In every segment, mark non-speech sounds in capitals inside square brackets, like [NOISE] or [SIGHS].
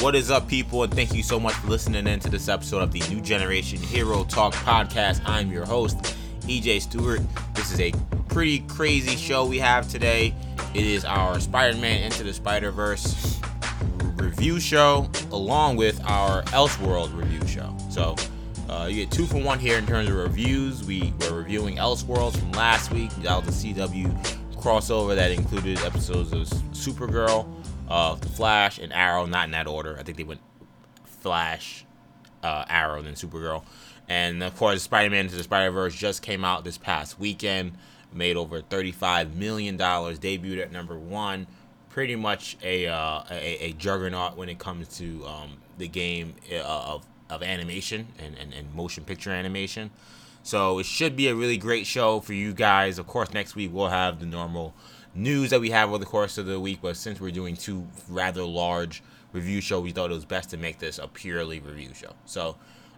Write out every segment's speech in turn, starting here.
What is up, people? And thank you so much for listening in to this episode of the New Generation Hero Talk podcast. I'm your host, EJ Stewart. This is a pretty crazy show we have today. It is our Spider Man Into the Spider Verse review show, along with our Elseworld review show. So, uh, you get two for one here in terms of reviews. We were reviewing Elseworlds from last week. That was the CW crossover that included episodes of Supergirl, uh, The Flash, and Arrow. Not in that order. I think they went Flash, uh, Arrow, then Supergirl. And of course, Spider Man to the Spider Verse just came out this past weekend. Made over $35 million. Debuted at number one. Pretty much a, uh, a, a juggernaut when it comes to um, the game uh, of of animation and, and, and motion picture animation. So it should be a really great show for you guys. Of course, next week we'll have the normal news that we have over the course of the week. But since we're doing two rather large review shows, we thought it was best to make this a purely review show. So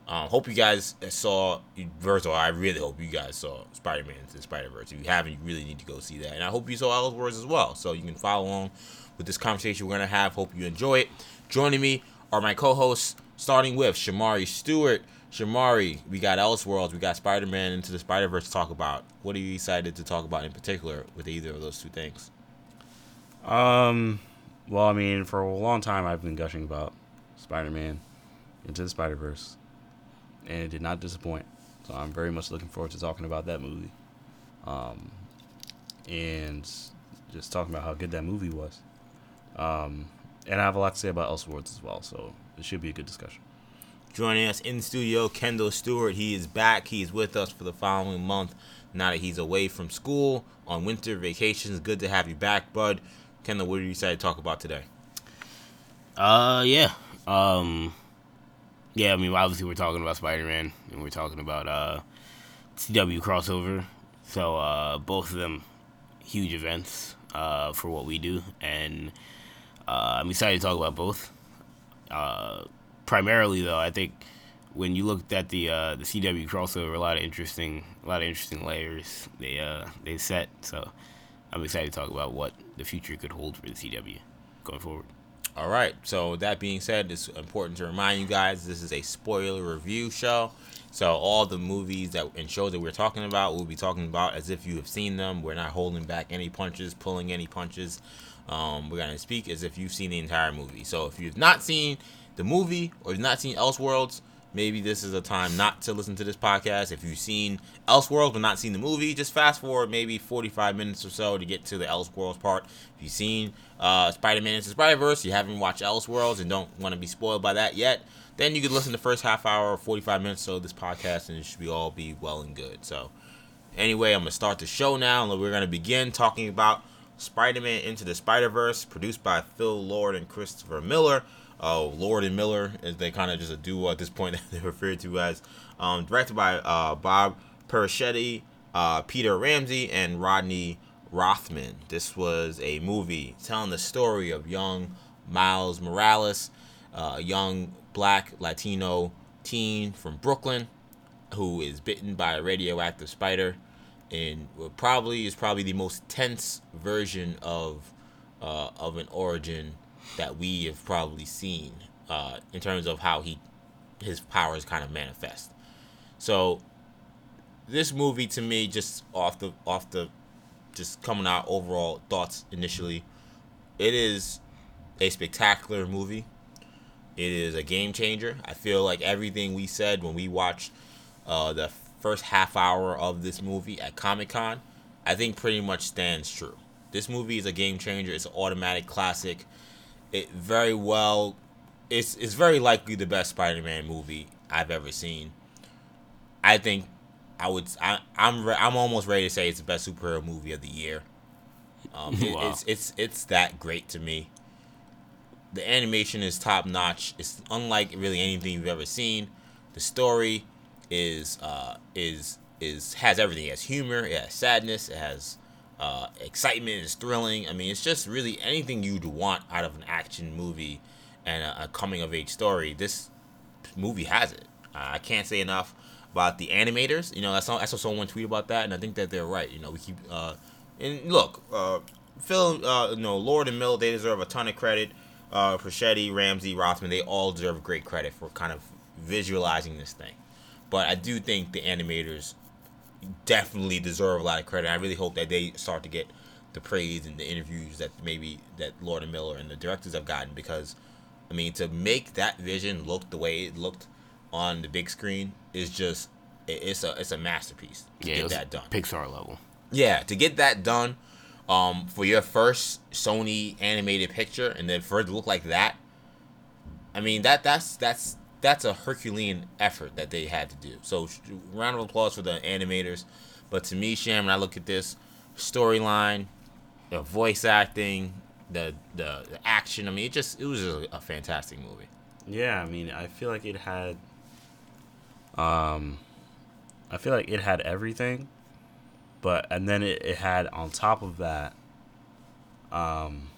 um, hope you guys saw. First of all, I really hope you guys saw Spider-Man into the Spider-Verse. If you haven't, you really need to go see that. And I hope you saw Elseworlds as well. So you can follow along with this conversation we're gonna have. Hope you enjoy it. Joining me are my co-hosts starting with Shamari Stewart. Shamari, we got Elseworlds, we got Spider Man Into the Spider Verse to talk about. What are you excited to talk about in particular with either of those two things? Um, well, I mean, for a long time I've been gushing about Spider Man Into the Spider Verse, and it did not disappoint. So I'm very much looking forward to talking about that movie, um, and just talking about how good that movie was. Um, and I have a lot to say about Elseworlds as well, so it should be a good discussion. Joining us in studio, Kendall Stewart. He is back. He's with us for the following month. Now that he's away from school on winter vacations, good to have you back, bud. Kendall, what are you excited to talk about today? Uh, yeah. Um, yeah. I mean, obviously we're talking about Spider Man, and we're talking about uh, CW crossover. So uh, both of them huge events uh, for what we do, and uh, I'm excited to talk about both. Uh, primarily, though, I think when you looked at the uh, the CW crossover, a lot of interesting, a lot of interesting layers they uh, they set. So I'm excited to talk about what the future could hold for the CW going forward. All right. So that being said, it's important to remind you guys this is a spoiler review show. So all the movies that and shows that we're talking about, we'll be talking about as if you have seen them. We're not holding back any punches, pulling any punches. Um, we're gonna speak as if you've seen the entire movie. So if you've not seen the movie or you've not seen Elseworlds, maybe this is a time not to listen to this podcast. If you've seen Elseworlds but not seen the movie, just fast forward maybe 45 minutes or so to get to the Elseworlds part. If you've seen uh, Spider-Man Into Spider-Verse, you haven't watched Elseworlds and don't want to be spoiled by that yet, then you could listen to the first half hour or 45 minutes or so of this podcast and it should be all be well and good. So anyway, I'm going to start the show now and we're going to begin talking about Spider-Man Into the Spider-Verse, produced by Phil Lord and Christopher Miller. Oh, Lord and Miller, as they kind of just a duo at this point [LAUGHS] that they're referred to as. Um, directed by uh, Bob Persichetti, uh, Peter Ramsey, and Rodney Rothman. This was a movie telling the story of young Miles Morales, uh, a young black Latino teen from Brooklyn who is bitten by a radioactive spider and probably is probably the most tense version of uh, of an origin that we have probably seen uh, in terms of how he his powers kind of manifest. So this movie to me just off the off the just coming out overall thoughts initially it is a spectacular movie. It is a game changer. I feel like everything we said when we watched uh, the first half hour of this movie at Comic Con, I think pretty much stands true. This movie is a game changer. It's an automatic classic. It very well, it's it's very likely the best Spider-Man movie I've ever seen. I think I would I, I'm re- I'm almost ready to say it's the best superhero movie of the year. Um, it, Wow. It's it's it's that great to me. The animation is top notch. It's unlike really anything you've ever seen. The story is uh, is is has everything. It has humor. It has sadness. It has uh, excitement. is thrilling. I mean, it's just really anything you'd want out of an action movie and a, a coming of age story. This movie has it. Uh, I can't say enough about the animators. You know, that's I saw someone tweet about that, and I think that they're right. You know, we keep uh, and look, uh, Phil, uh, you know, Lord and Mill, they deserve a ton of credit. uh, Perchetti, Ramsey, Rothman, they all deserve great credit for kind of visualizing this thing. But I do think the animators definitely deserve a lot of credit. I really hope that they start to get the praise and the interviews that maybe that Lord and Miller and the directors have gotten because I mean to make that vision look the way it looked on the big screen is just it's a it's a masterpiece to Yeah, get that done. Pixar level. Yeah, to get that done um, for your first Sony animated picture and then for it to look like that, I mean that that's that's that's a Herculean effort that they had to do. So round of applause for the animators. But to me, Sham, when I look at this storyline, the voice acting, the, the the action, I mean, it just it was just a fantastic movie. Yeah, I mean, I feel like it had. Um, I feel like it had everything, but and then it, it had on top of that. Um.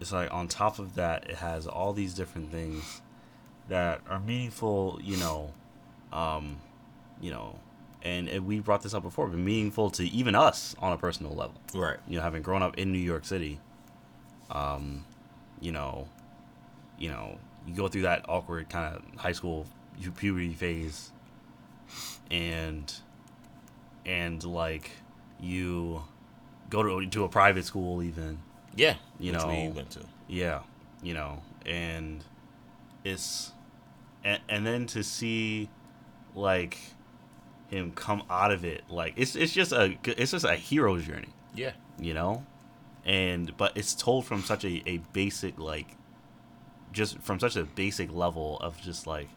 It's like on top of that, it has all these different things that are meaningful. You know, um, you know, and, and we brought this up before, but meaningful to even us on a personal level Right. you know, having grown up in New York City, um, you know, you know, you go through that awkward kind of high school puberty phase, and and like you go to to a private school even, Yeah. You which we know, went to. yeah, you know, and it's and, and then to see like him come out of it like it's it's just a it's just a hero's journey Yeah. you know and but it's told from such a, a basic like just from such a basic level of just like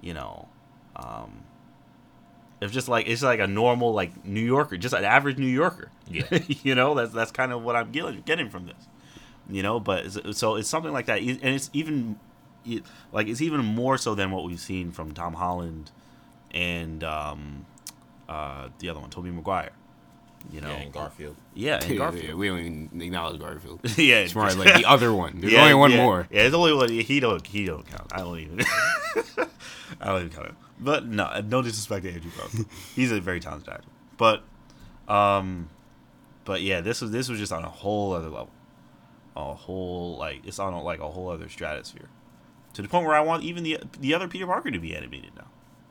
you know um of just like it's like a normal like new yorker just an average new yorker Yeah. [LAUGHS] you know that's that's kind of what i'm getting getting from this you know but it's, so it's something like that and it's even it, like it's even more so than what we've seen from tom holland and um uh the other one toby maguire you know yeah, and Garfield. yeah, and [LAUGHS] Yeah, Garfield. we don't even acknowledge Garfield. [LAUGHS] yeah, It's more like the other one. There's Yeah, only one yeah. more. Yeah, there's only one. He don't. He don't count. I don't even. I don't even count him. But no, no disrespect to Andrew Garfield. He's a very talented actor. But, um, but yeah, this was this was just on a whole other level. A whole like it's on a, like a whole other stratosphere, to the point where I want even the the other Peter Parker to be animated now.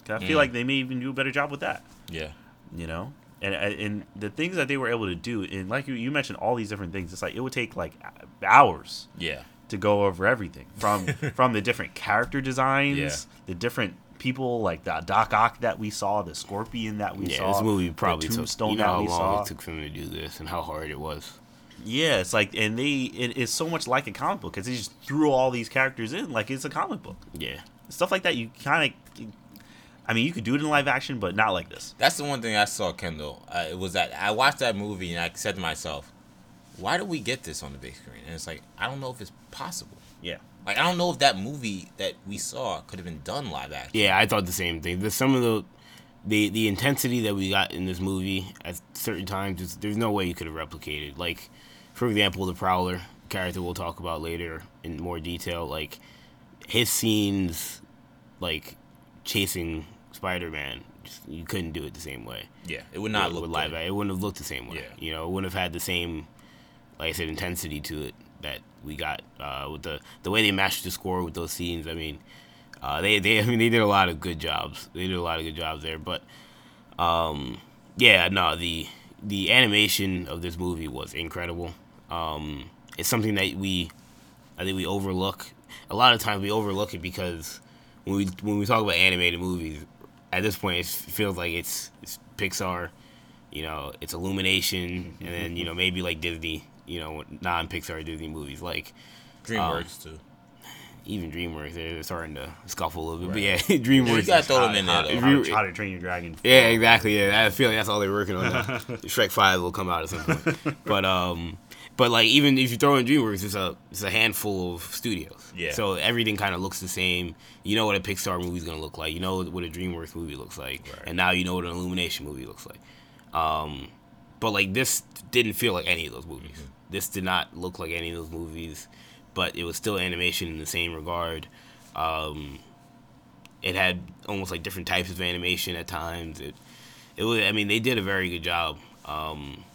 'Cause I feel Mm. like they may even do a better job with that Yeah. you know and and the things that they were able to do and like you, you mentioned all these different things it's like it would take like hours Yeah. to go over everything from [LAUGHS] from the different character designs Yeah. the different people like the doc ock that we saw the scorpion that we Yeah, saw this movie the probably took. You know how long saw it took for them to do this and how hard it was. yeah it's like and they it, it's so much like a comic book because they just threw all these characters in like it's a comic book Yeah. stuff like that you kind of i mean you could do it in live action but not like this That's the one thing I saw, Kendall. Uh, it was that I watched that movie and I said to myself, "Why do we get this on the big screen?" And it's like I don't know if it's possible. yeah Like I don't know if that movie that we saw could have been done live action. Yeah, I thought the same thing. There's some of the the the intensity that we got in this movie at certain times. Just, there's no way you could have replicated. Like, for example, the Prowler character we'll talk about later in more detail. Like, his scenes, like chasing Spider-Man, you couldn't do it the same way. Yeah, it would not look live. It wouldn't have looked the same way. Yeah. You know, it wouldn't have had the same, like I said, intensity to it that we got uh, with the the way they matched the score with those scenes. I mean, uh, they they [LAUGHS] I mean they did a lot of good jobs. They did a lot of good jobs there. But um, yeah, no the the animation of this movie was incredible. Um, it's something that we I think we overlook. A lot of times we overlook it because when we when we talk about animated movies, at this point it feels like it's it's Pixar, you know, it's Illumination, and then you know maybe like Disney, you know, non-Pixar Disney movies like DreamWorks too. even DreamWorks. They're starting to scuffle a little bit, but yeah, [LAUGHS] DreamWorks. you gotta throw them in there, though. how, to, how to train your dragon yeah, exactly. Yeah, I feel like that's all they're working on. [LAUGHS] Shrek Five will come out at some point, but um, but like even if you throw in DreamWorks, it's a it's a handful of studios. Yeah. So everything kind of looks the same. You know what a Pixar movie's gonna look like. You know what a DreamWorks movie looks like, Right. and now you know what an Illumination movie looks like. Um, but like this didn't feel like any of those movies. Mm-hmm. This did not look like any of those movies, but it was still animation in the same regard. Um, it had almost like different types of animation at times. It, it was. I mean, they did a very good job. Um,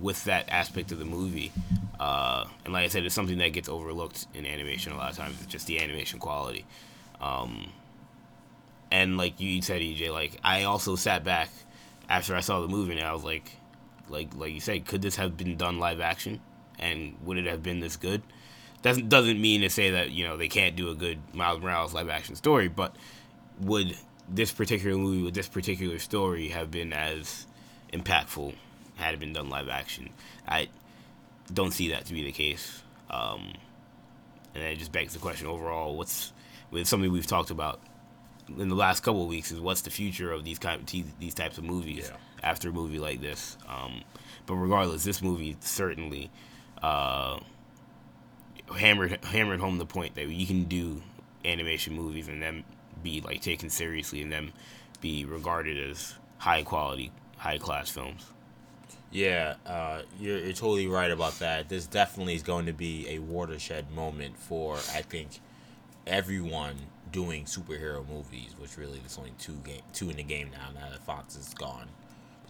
with that aspect of the movie. Uh, and like I said, it's something that gets overlooked in animation a lot of times. It's just the animation quality. Um, and like you said, EJ, like I also sat back after I saw the movie and I was like, like like you say, could this have been done live action? And would it have been this good? Doesn't doesn't mean to say that you know they can't do a good Miles Morales live action story, but would this particular movie with this particular story have been as impactful had it been done live action? I don't see that to be the case. Um, and it just begs the question overall: what's with something we've talked about in the last couple of weeks is what's the future of these kind of, these types of movies Yeah. After a movie like this. Um, but regardless, this movie certainly uh, hammered hammered home the point that you can do animation movies and them be like taken seriously and them be regarded as high quality, high class films. Yeah, uh, you're, you're totally right about that. This definitely is going to be a watershed moment for, I think, everyone doing superhero movies, which really there's only two game two in the game now. Now that Fox is gone,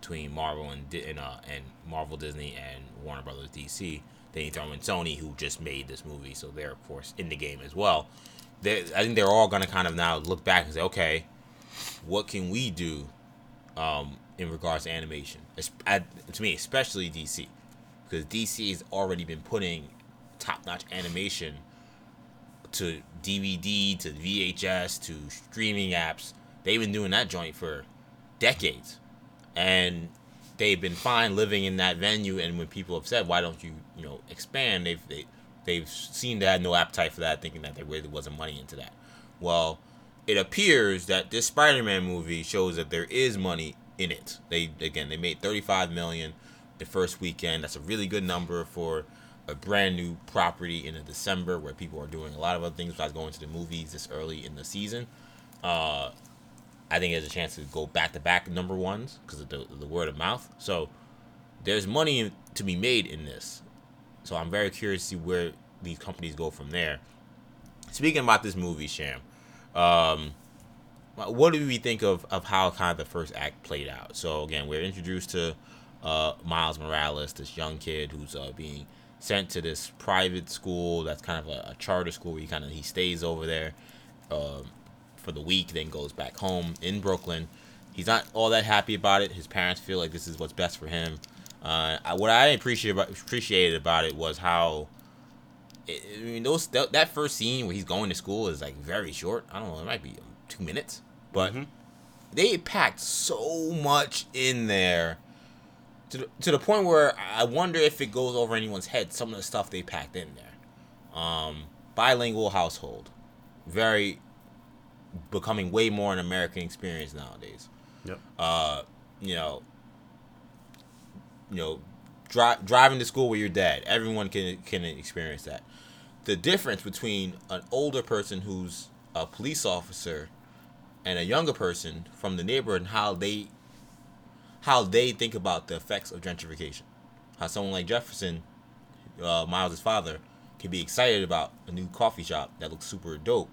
between Marvel and and, uh, and Marvel, Disney, and Warner Brothers, DC. Then you throw in Sony, who just made this movie, so they're of course in the game as well. They, I think they're all gonna kind of now look back and say, okay, what can we do um, in regards to animation. I, to me, especially DC, because DC has already been putting top-notch animation to DVD, to VHS, to streaming apps. They've been doing that joint for decades, and they've been fine living in that venue. And when people have said, "Why don't you, you know, expand?" They've they, they've seemed to no appetite for that, thinking that there really wasn't money into that. Well, it appears that this Spider-Man movie shows that there is money in it. They again they made 35 million the first weekend. That's a really good number for a brand new property in December where people are doing a lot of other things besides going to the movies this early in the season. Uh, I think there's a chance to go back to back number ones because of the, the word of mouth. So there's money to be made in this. So I'm very curious to see where these companies go from there. Speaking about this movie, Sham, um, what do we think of, of how kind of the first act played out? So again, we're introduced to uh, Miles Morales, this young kid who's uh, being sent to this private school that's kind of a, a charter school. Where he kind of he stays over there um, for the week, then goes back home in Brooklyn. He's not all that happy about it. His parents feel like this is what's best for him. Uh, I, what I appreciate about, appreciated about it was how I I mean, those that, that first scene where he's going to school is like very short. I don't know, it might be two minutes, but they packed so much in there to the, to the point where I wonder if it goes over anyone's head. Some of the stuff they packed in there. Um, bilingual household, very becoming way more an American experience nowadays Yep. uh, you know, you know, dri- driving to school with your dad. Everyone can can experience that. The difference between an older person who's a police officer and a younger person from the neighborhood and how they how they think about the effects of gentrification. How someone like Jefferson, uh, Miles' father, can be excited about a new coffee shop that looks super dope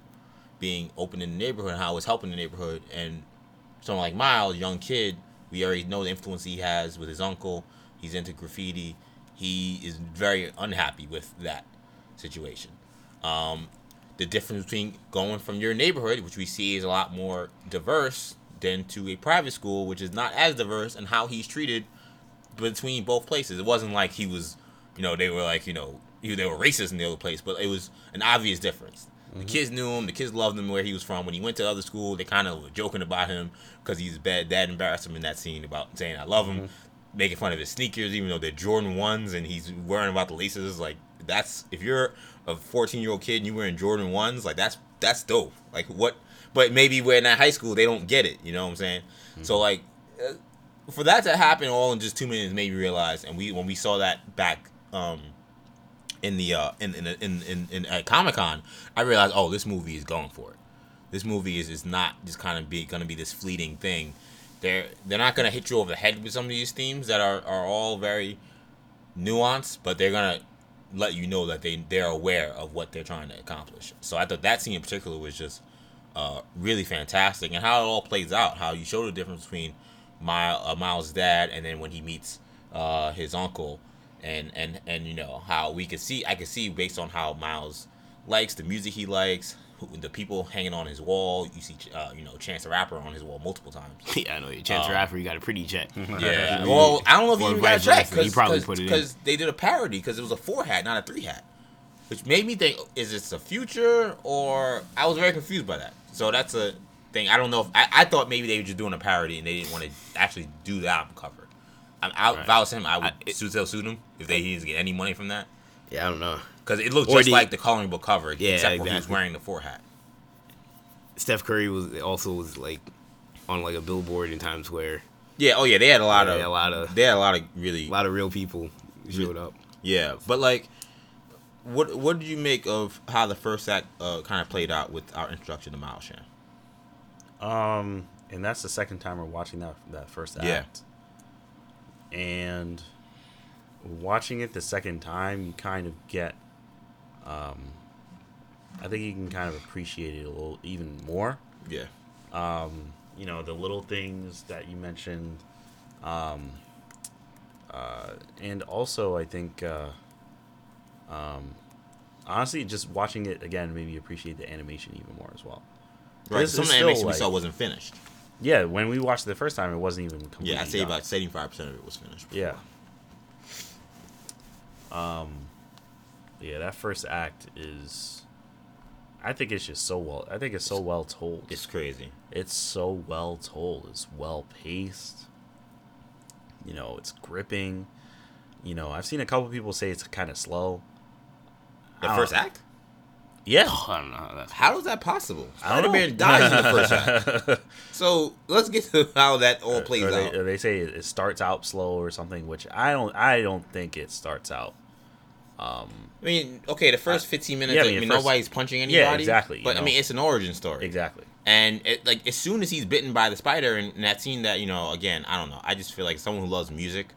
being open in the neighborhood and how it's helping the neighborhood and someone like Miles, young kid, we already know the influence he has with his uncle. He's into graffiti. He is very unhappy with that situation. Um, the difference between going from your neighborhood, which we see is a lot more diverse, than to a private school, which is not as diverse, and how he's treated between both places. It wasn't like he was, you know, they were like, you know, he- they were racist in the other place, but it was an obvious difference. The kids knew him. The kids loved him where he was from. When he went to other school, they kind of were joking about him because he's bad. Dad embarrassed him in that scene about saying "I love him," making fun of his sneakers, even though they're Jordan ones, and he's worrying about the laces. Like that's if you're a 14 year old kid and you wearing Jordan ones, like that's that's dope. Like what? But maybe when in high school they don't get it. You know what I'm saying? So like uh, for that to happen all in just two minutes made me realize, and we when we saw that back um, in the uh, in in in in, in at Comic Con, I realized, oh, this movie is going for it. This movie is, is not just kind of be gonna be this fleeting thing. They're they're not gonna hit you over the head with some of these themes that are, are all very nuanced, but they're gonna let you know that they they're aware of what they're trying to accomplish. So I thought that scene in particular was just uh, really fantastic, and how it all plays out. How you show the difference between Miles, uh, Miles' dad, and then when he meets uh, his uncle, and and and you know how we could see I could see based on how Miles likes the music he likes, who, the people hanging on his wall. You see, uh, you know, Chance the Rapper on his wall multiple times. [LAUGHS] yeah, I know. Chance the Um, Rapper, you got a pretty check. [LAUGHS] Yeah. Well, I don't know if he Or even got a vice check versa. He probably put it because they did a parody because it was a four hat, not a three hat, which made me think: is this the future or I was very confused by that. So that's a thing. I don't know if I, I thought maybe they were just doing a parody and they didn't want to actually do the album cover. I, I, If I was him, I would I- it- sue still suit him if they he didn't get any money from that Yeah, I don't know. because it looked Or just the- like the coloring book cover, Yeah, except for he was wearing the four hat. Steph Curry was also was like on like a billboard in Times Square. Yeah. Oh yeah, they had a lot Yeah, of a lot of they had a lot of really a lot of real people showed up. Yeah, but like, what what did you make of how the first act uh, kind of played out with our introduction to Miles Sham? Um, and that's the second time we're watching that that first act. Yeah. And watching it the second time, you kind of get, um, I think you can kind of appreciate it a little even more. Yeah, Um, you know, the little things that you mentioned, um, uh, and also I think, uh, um, honestly, just watching it again made me appreciate the animation even more as well. right. Some of the animation we saw wasn't finished. Yeah, when we watched it the first time, it wasn't even completely Yeah, I'd say done. about seventy five percent of it was finished. Yeah. Um, yeah, that first act is. I think it's just so well. I think it's so well told. It's crazy. It's so well told. It's well paced. You know, it's gripping. You know, I've seen a couple people say it's kind of slow. The first act? Yeah. Oh, I how that's. How is that possible? I don't Spider Man know. dies in the first [LAUGHS] act. So let's get to how that all plays or they, out. or they say it it starts out slow or something, which I don't. I don't think it starts out. Um, I mean, okay, the first fifteen minutes, yeah, I I mean, mean, the first- nobody's punching anybody. Yeah, exactly, you But I mean, it's an origin story. exactly. And it, like as soon as he's bitten by the spider, and, and that scene that you know, again, I don't know. I just feel like someone who loves music,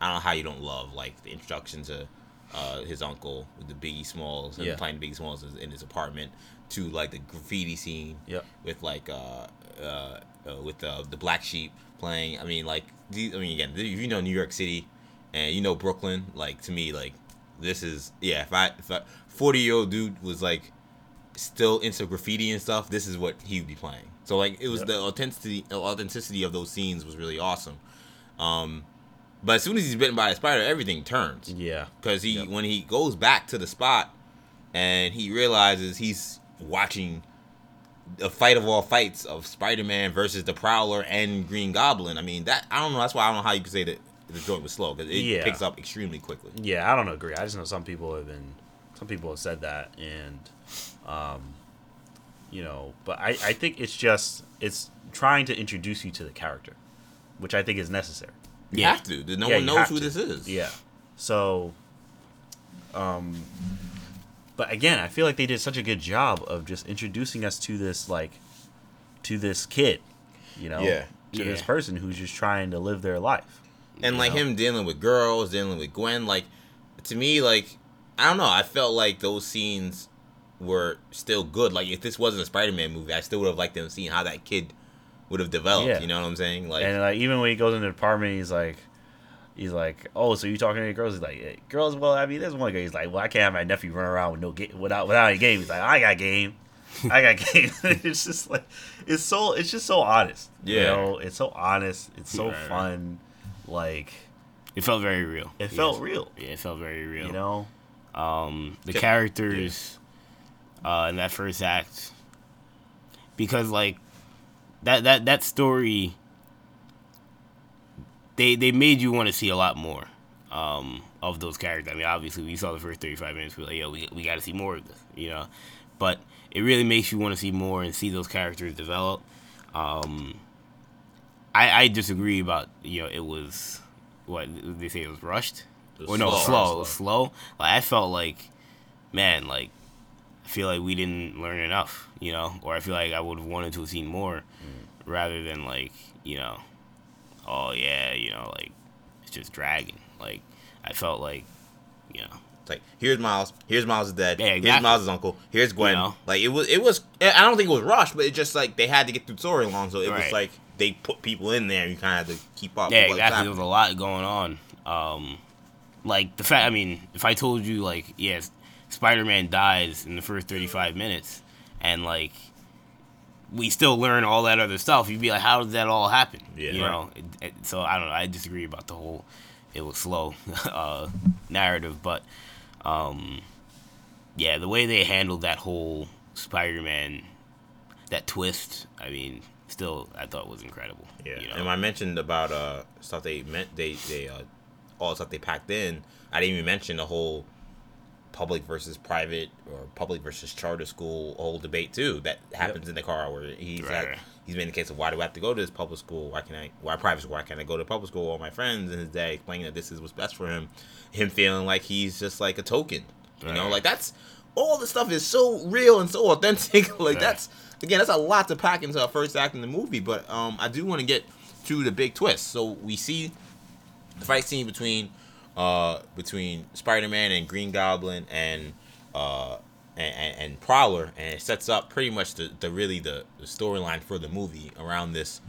I don't know how you don't love like the introduction to uh, his uncle with the Biggie Smalls and Yeah. playing Biggie Smalls in- his apartment, to like the graffiti scene Yep. with like uh, uh, uh with uh, the Black Sheep playing. I mean, like, I mean, again, if you know New York City and you know Brooklyn, like to me, like this is yeah. If I if a forty year old dude was like still into graffiti and stuff, this is what he would be playing. So like it was Yep. the authenticity authenticity of those scenes was really awesome. Um, but as soon as he's bitten by a spider, everything turns Yeah. because he Yep. when he goes back to the spot and he realizes he's watching the fight of all fights of Spider-Man versus the Prowler and Green Goblin. I mean that I don't know. That's why I don't know how you could say that the joint was slow because it Yeah. picks up extremely quickly. Yeah, I don't agree. I just know some people have been, some people have said that, and, um, you know, but I, I think it's just it's trying to introduce you to the character, which I think is necessary. You Yeah. have to. No Yeah, one knows who to. this is. Yeah. So, um, but again, I feel like they did such a good job of just introducing us to this like, to this kid, you know, Yeah. to this person who's just trying to live their life. and like know? him dealing with girls, dealing with Gwen, like to me, like I don't know, I felt like those scenes were still good. Like if this wasn't a Spider-Man movie, I still would have liked them seeing how that kid would have developed. Yeah. You know what I'm saying? Like and like even when he goes into the apartment, he's like, he's like, oh, so you talking to the girls? He's like, "Eh, girls. Well, I mean, there's one guy. He's like, well, I can't have my nephew run around with no ga- without without any game. He's like, I got game, I got [LAUGHS] game. [LAUGHS] it's just like, it's so, it's just so honest. You Yeah. know, it's so honest. It's so Right, right. fun. Like It felt very real. it Yeah. felt real. Yeah, it felt very real. You know. um, the Yeah. characters uh, in that first act because like that that that story they they made you want to see a lot more um, of those characters. I mean, obviously we saw the first thirty five minutes. We're like, yo, we we got to see more of this, you know. But it really makes you want to see more and see those characters develop. Um, I I disagree about you know it was what they say it was rushed It was or no slow. slow, it was slow. Like I felt like, man, like feel like we didn't learn enough, you know, or I feel like I would have wanted to have seen more, rather than like you know, oh yeah, you know, like it's just dragging. Like I felt like, you know, It's like here's Miles, here's Miles' dad, Yeah, here's exactly. Miles' uncle, here's Gwen. You know? Like it was, it was. I don't think it was rushed, but it just like they had to get through the story along, so it was like they put people in there. and You kind of had to keep up. yeah, exactly. There was a lot going on. Um, like the fact, I mean, if I told you like, yes, Spider-Man dies in the first 35 minutes, and like we still learn all that other stuff, you'd be like, how did that all happen? Yeah. you Right. know. It, it, so I don't know. I disagree about the whole it was slow [LAUGHS] uh, narrative, but um, yeah, the way they handled that whole Spider-Man, that twist, I mean, still I thought was incredible. Yeah, you know? and when I mentioned about uh stuff they meant they they uh all the stuff they packed in, I didn't even mention the whole public versus private or public versus charter school whole debate too that happens in the car where he's Right, right. he's made the case of why do I have to go to this public school? Why can I why private school? Why can't I go to public school? with All my friends and his dad explaining that this is what's best for him. Him feeling like he's just like a token. You know, like that's all the stuff is so real and so authentic. [LAUGHS] like Right. that's again, that's a lot to pack into a first act in the movie. But um, I do want to get to the big twist. So we see the fight scene between uh between Spider-Man and Green Goblin and uh and, and, and Prowler, and it sets up pretty much the, the really the, the storyline for the movie around this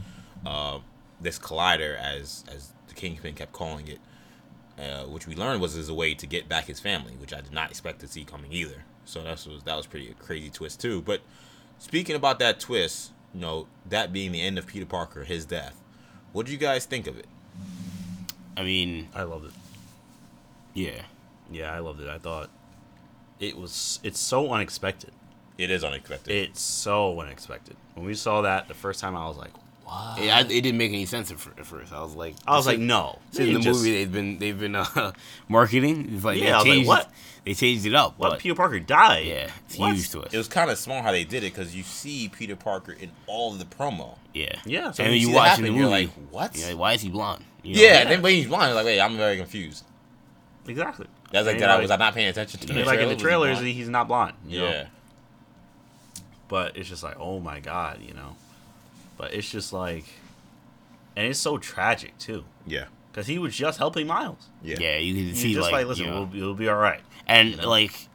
uh this collider as as the Kingpin kept calling it. Uh, which we learned was as a way to get back his family, which I did not expect to see coming either. So that was that was pretty crazy twist too. But speaking about that twist, you know, that being the end of Peter Parker, his death, what do you guys think of it? I mean, I loved it. Yeah, Yeah, I loved it. I thought it was. It's so unexpected. It is unexpected. It's so unexpected. When we saw that the first time, I was like, "What?" it, I, it didn't make any sense at, at first. I was like, I was this like, is- "No." This is the just- movie they've been they've been uh, [LAUGHS] marketing. It's like Yeah, they I was like, what? they changed it up. What? but Peter Parker died. yeah, it's What? huge to us. it was kind of smart how they did it because you see Peter Parker in all of the promo. yeah, Yeah, so when and you you see watch happen, in the you're movie, like, what? You're like, why is he blonde? You know? Yeah, Yeah. and then when he's blind, like, wait, I'm very confused. Exactly. That's like And that. you're I was I not paying attention to. you're like in the trailer? Trailers, he he's not blonde. you know? blind? Yeah, but it's just like, oh my god, you know. But it's just like, and it's so tragic too, yeah, because he was just helping Miles. yeah, yeah, you can He's see just like, like, listen, you know, we'll, it'll be all right. and you know? like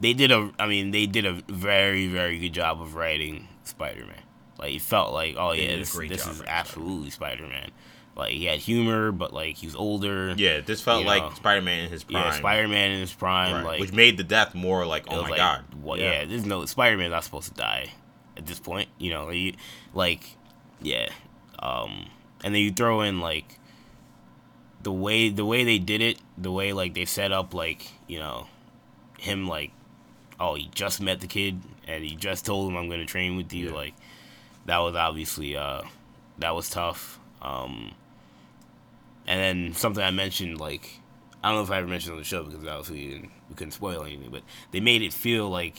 they did a i mean they did a very very good job of writing spider-man like it felt like oh They yeah did a this, great this job is writing absolutely spider-man like he had humor but like he was older Yeah, This felt You like. Spider-Man in his prime. yeah spider-man in his prime Right, like which made the death more like, oh my like, god. what, Yeah. yeah. there's no spider-man's not supposed to die at this point you know you, like yeah um and then you throw in like the way the way they did it the way like they set up like you know him like oh he just met the kid and he just told him i'm gonna train with you Yeah. like that was obviously uh that was tough um and then something i mentioned like i don't know if i ever mentioned on the show because obviously we, didn't, we couldn't spoil anything but they made it feel like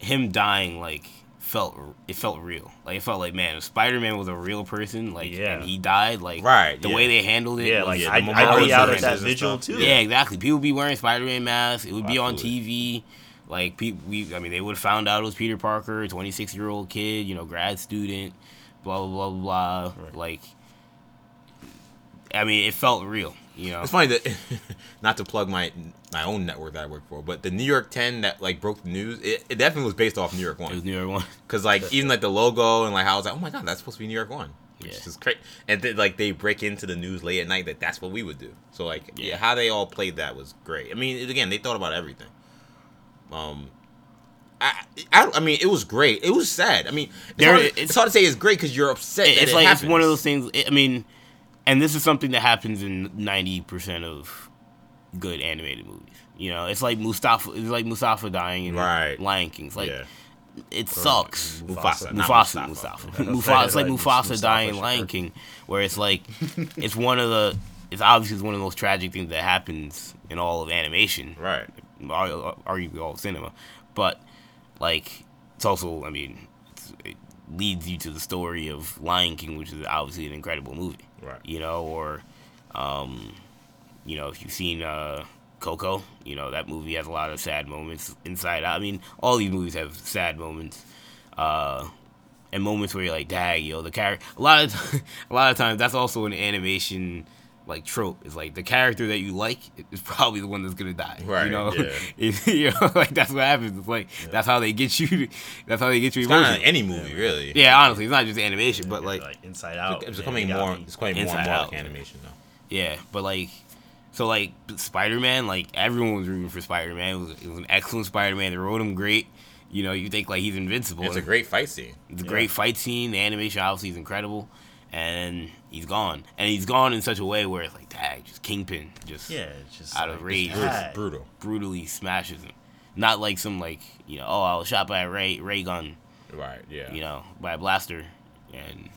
him dying like felt it felt real like it felt like man if spider-man was a real person like Yeah. and he died like Right, the yeah. way they handled it Yeah, was- like yeah, the I'd, I'd be out at that vigil too. yeah, exactly. People be wearing Spider-Man masks. It would be on TV. Like people, we, I mean, they would have found out it was Peter Parker, twenty-six-year-old kid, you know, grad student, blah blah blah blah. blah. Like, I mean, it felt real, you know. It's funny that [LAUGHS] not to plug my my own network that I work for, but the New York 10 that like broke the news, it, it definitely was based off New York It was One. New York one. [LAUGHS] Because like even like the logo and like how I was like, oh my god, that's supposed to be New York One, which Yeah. is great. And then like they break into the news late at night that that's what we would do. So like yeah, Yeah. how they all played that was great. I mean, it, again, they thought about everything. Um. I, I, I mean, it was great. It was sad. I mean, it's, There- hard, it's- it's hard to say it's great because you're upset. that it's it like it's one of those things. I mean, and this is something that happens in ninety percent of good animated movies. You know, it's like Mustafa. It's like Mustafa dying in Right. Lion King. It's like yeah. it sucks. Mufasa, not Mufasa, Mustafa. [LAUGHS] Mufasa, Mufasa. It's like Mufasa Mustafa dying in Lion King, where it's like it's one of the. It's obviously one of the most tragic things that happens in all of animation, Right. ar- arguably all of cinema. But like, it's also, I mean, it's, it leads you to the story of Lion King, which is obviously an incredible movie. Right. You know, or, um, you know, if you've seen uh, Coco, you know that movie has a lot of sad moments. Inside I mean, all these movies have sad moments. Uh, and moments where you're like, "Dag, yo, the character." A lot of, [LAUGHS] a lot of times, that's also an animation like trope. is like the character that you like is probably the one that's gonna die. Right, [LAUGHS] You know, yeah. It's- [LAUGHS] you know, like that's what happens. It's like that's how they get you. to- That's how they get you It's kind emotional. any movie, really. yeah, honestly, it's not just animation, but like, Inside Out. It's man, becoming got more. me. It's becoming more and more like animation, though. yeah, but like, So like Spider Man, like everyone was rooting for Spider Man. It was, it was an excellent Spider Man. They wrote him great. You know, you think like he's invincible. It's a great fight scene. It's a great fight scene. The animation obviously is incredible, and he's gone. And he's gone in such a way where it's like, dang, just Kingpin, just Yeah, just Out of rage. this Brutal. brutal. brutally smashes him. Not like some like you know, oh, I was shot by a ray ray gun, Right. Yeah. you know, by a blaster, and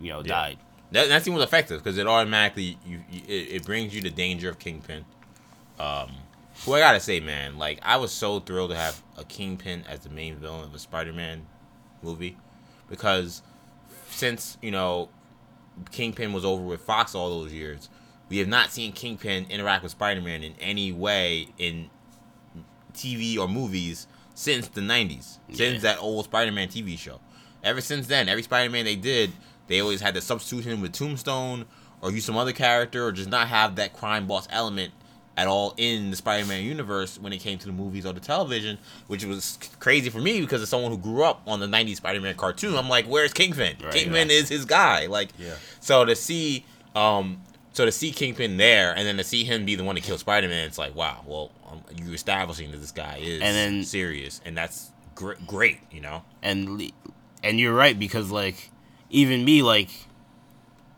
you know, Yeah. died. That, that scene was effective because it automatically you, you it, it brings you the danger of Kingpin. Um, who I gotta say, man, like I was so thrilled to have a Kingpin as the main villain of a Spider-Man movie because since you know Kingpin was over with Fox all those years, we have not seen Kingpin interact with Spider-Man in any way in TV or movies since the 90s, Yeah. since that old Spider-Man TV show. Ever since then, every Spider-Man they did, they always had to substitute him with Tombstone or use some other character or just not have that crime boss element at all in the Spider-Man universe when it came to the movies or the television, which was crazy for me because as someone who grew up on the 90s Spider-Man cartoon, I'm like, where's Kingpin? Right, Kingpin yeah. is his guy. Like, Yeah. so to see, um, so to see Kingpin there, and then to see him be the one to kill Spider Man, it's like, wow. Well, um, you establishing that this guy is And then- serious, and that's gr- great. You know, and and you're right because like even me like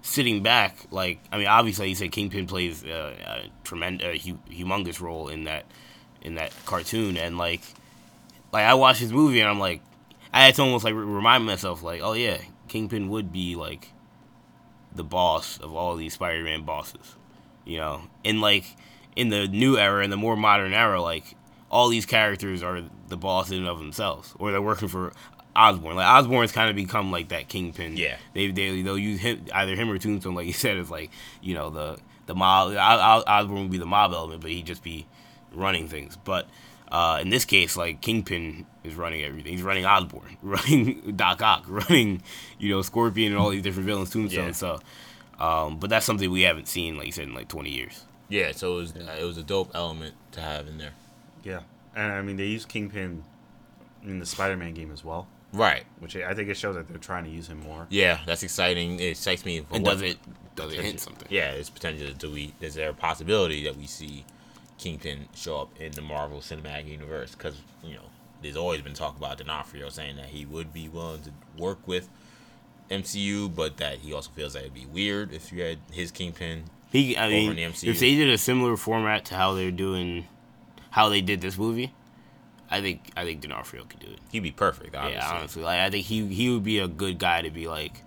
sitting back like I mean obviously you said Kingpin plays uh, a tremendous a hu- humongous role in that in that cartoon. And like like I watched this movie and I'm like I had to almost like re- remind myself like oh yeah Kingpin would be like the boss of all these Spider-Man bosses you know? In like in the new era and the more modern era like all these characters are the boss in and of themselves or they're working for Osborn like Osborn's kind of become like that kingpin Yeah. they, they they'll use him either him or Tombstone like you said as like you know the the mob O- O- Osborn would be the mob element but he'd just be running things but uh, in this case like Kingpin is running everything he's running Osborn [LAUGHS] running Doc Ock running you know Scorpion and all these different villains Tombstone Yeah. so um, but that's something we haven't seen like you said in like 20 years yeah. So it was it was a dope element to have in there. Yeah, and I mean they use Kingpin in the Spider-Man game as well, Right. which I think it shows that they're trying to use him more. Yeah, that's exciting. It excites me. and does it does it hint something Yeah, it's potential. Do we? Is there a possibility that we see Kingpin show up in the Marvel Cinematic Universe? Because you know, there's always been talk about D'Onofrio saying that he would be willing to work with MCU, but that he also feels that it'd be weird if you had his Kingpin. He, I over mean, in the MCU. if they did a similar format to how they're doing, how they did this movie, I think I think D'Onofrio could do it. He'd be perfect. Obviously. Yeah, honestly, like I think he he would be a good guy to be like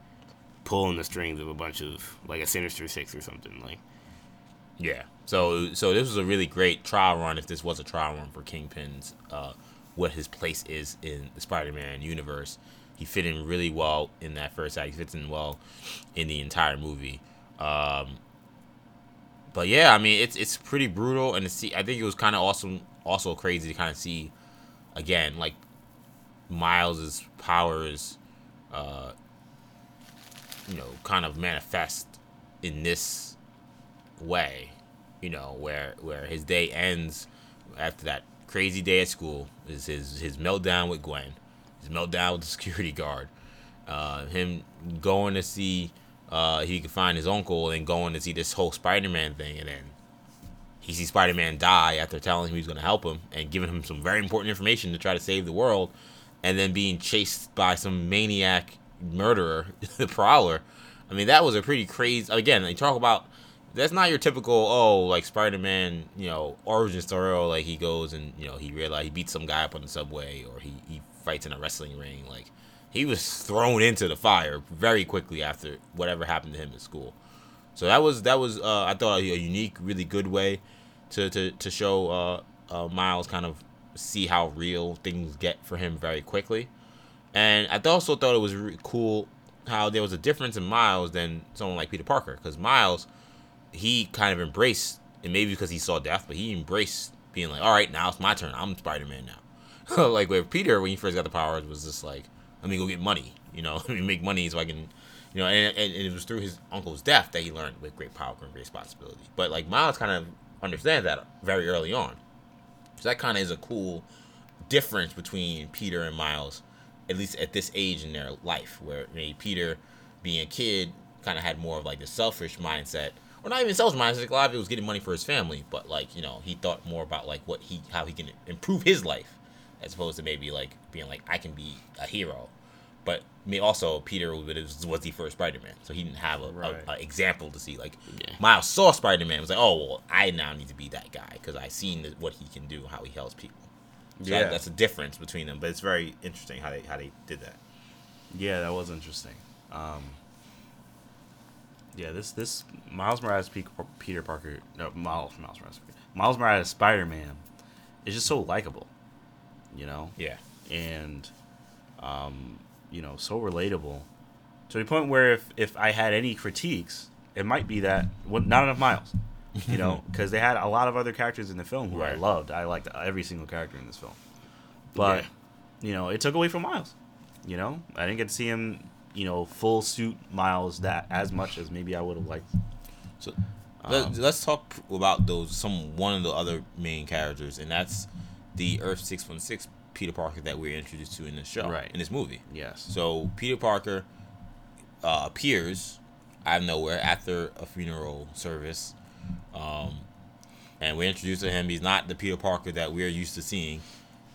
pulling the strings of a bunch of like a Sinister Six or something. Like, Yeah. So so this was a really great trial run. If this was a trial run for Kingpin's, uh, what his place is in the Spider-Man universe, he fit in really well in that first act. He fits in well in the entire movie. Um, but yeah, I mean it's it's pretty brutal, and to see, I think it was kind of awesome, also crazy to kind of see again like Miles's powers, uh, you know, kind of manifest in this way, you know, where where his day ends after that crazy day at school is his his meltdown with Gwen, his meltdown with the [LAUGHS] security guard, uh, him going to see uh, he could find his uncle and going to see this whole Spider-Man thing, and then he sees Spider-Man die after telling him he's going to help him and giving him some very important information to try to save the world, and then being chased by some maniac murderer, [LAUGHS] the Prowler. I mean, that was a pretty crazy. Again, they talk about that's not your typical oh like Spider-Man, you know, origin story. Or like he goes and you know he realized he beats some guy up on the subway, or he he fights in a wrestling ring. Like he was thrown into the fire very quickly after whatever happened to him at school. So that was that was uh, I thought a unique, really good way to to to show uh, uh, Miles kind of see how real things get for him very quickly. And I also thought it was really cool how there was a difference in Miles than someone like Peter Parker because Miles he kind of embraced and maybe because he saw death, but he embraced being like, all right, now it's my turn. I'm Spider Man now. [LAUGHS] like with Peter when he first got the powers was just like, let me go get money. You know, [LAUGHS] let me make money so I can, you know, and, and, and it was through his uncle's death that he learned with great power and great responsibility. But like Miles kind of understands that very early on. So that kind of is a cool difference between Peter and Miles, at least at this age in their life, where maybe Peter, being a kid, kind of had more of like the selfish mindset, or not even selfish mindset. A lot of it was getting money for his family, but like you know, he thought more about like what he how he can improve his life, as opposed to maybe like being like I can be a hero. But me also Peter was, was the first Spider Man, so he didn't have a, Right. a, a example to see. Like Yeah. Miles saw Spider Man, was like, oh well, I now need to be that guy because I seen that- what he can do, how he helps people. So Yeah. that, that's a difference between them, but it's very interesting how they how they did that. Yeah, that was interesting. Um, yeah, this this Miles Morales Peter Parker, no Miles Miles Morales Miles Morales Spider Man is just so likable, you know, Yeah. and um, you know, so relatable to the point where if if I had any critiques, it might be that well, not enough Miles, you know, [LAUGHS] because they had a lot of other characters in the film who I loved. I liked every single character in this film, but Yeah. you know, it took away from Miles. You know, I didn't get to see him, you know, full suit Miles that as much as maybe I would have liked. So Um, let's talk about those some one of the other main characters, and that's the Earth six one six Peter Parker that we're introduced to in this show, Right. in this movie. Yes. So Peter Parker uh, appears out of nowhere after a funeral service, um, and we're introduced to him. He's not the Peter Parker that we're used to seeing.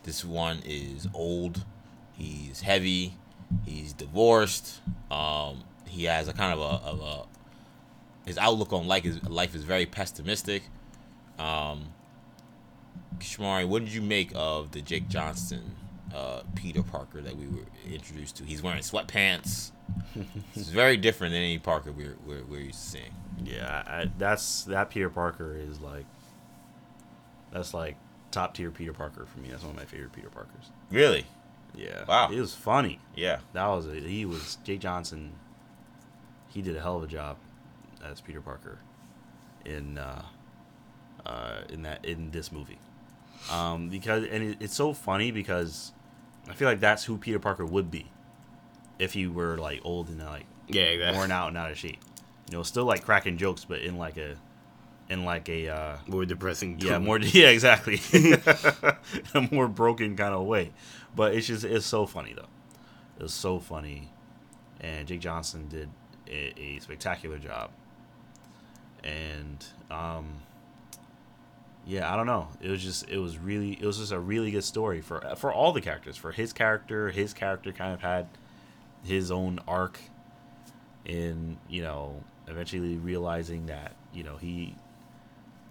This one is old. He's heavy. He's divorced. Um, he has a kind of a, of a his outlook on life is life is very pessimistic. Um, Shamari, what did you make of the Jake Johnson uh, Peter Parker that we were introduced to? He's wearing sweatpants. [LAUGHS] it's very different than any Parker we're, we're, we're used to seeing. Yeah, I, that's that Peter Parker is like that's like top tier Peter Parker for me. That's one of my favorite Peter Parkers. Really? Yeah. Wow. It was funny. Yeah. That was a, he was Jake Johnson. He did a hell of a job as Peter Parker in uh, uh, in that in this movie. Um, because and it, it's so funny because I feel like that's who Peter Parker would be if he were like old and like Yeah, exactly. worn out and out of shape. You know, still like cracking jokes, but in like a in like a uh, More depressing. yeah, more [LAUGHS] yeah, exactly. [LAUGHS] [LAUGHS] a more broken kind of way. But it's just it's so funny though. It was so funny, and Jake Johnson did a, a spectacular job. And um, yeah, I don't know. It was just it was really it was just a really good story for for all the characters. For his character, his character kind of had his own arc in you know eventually realizing that you know he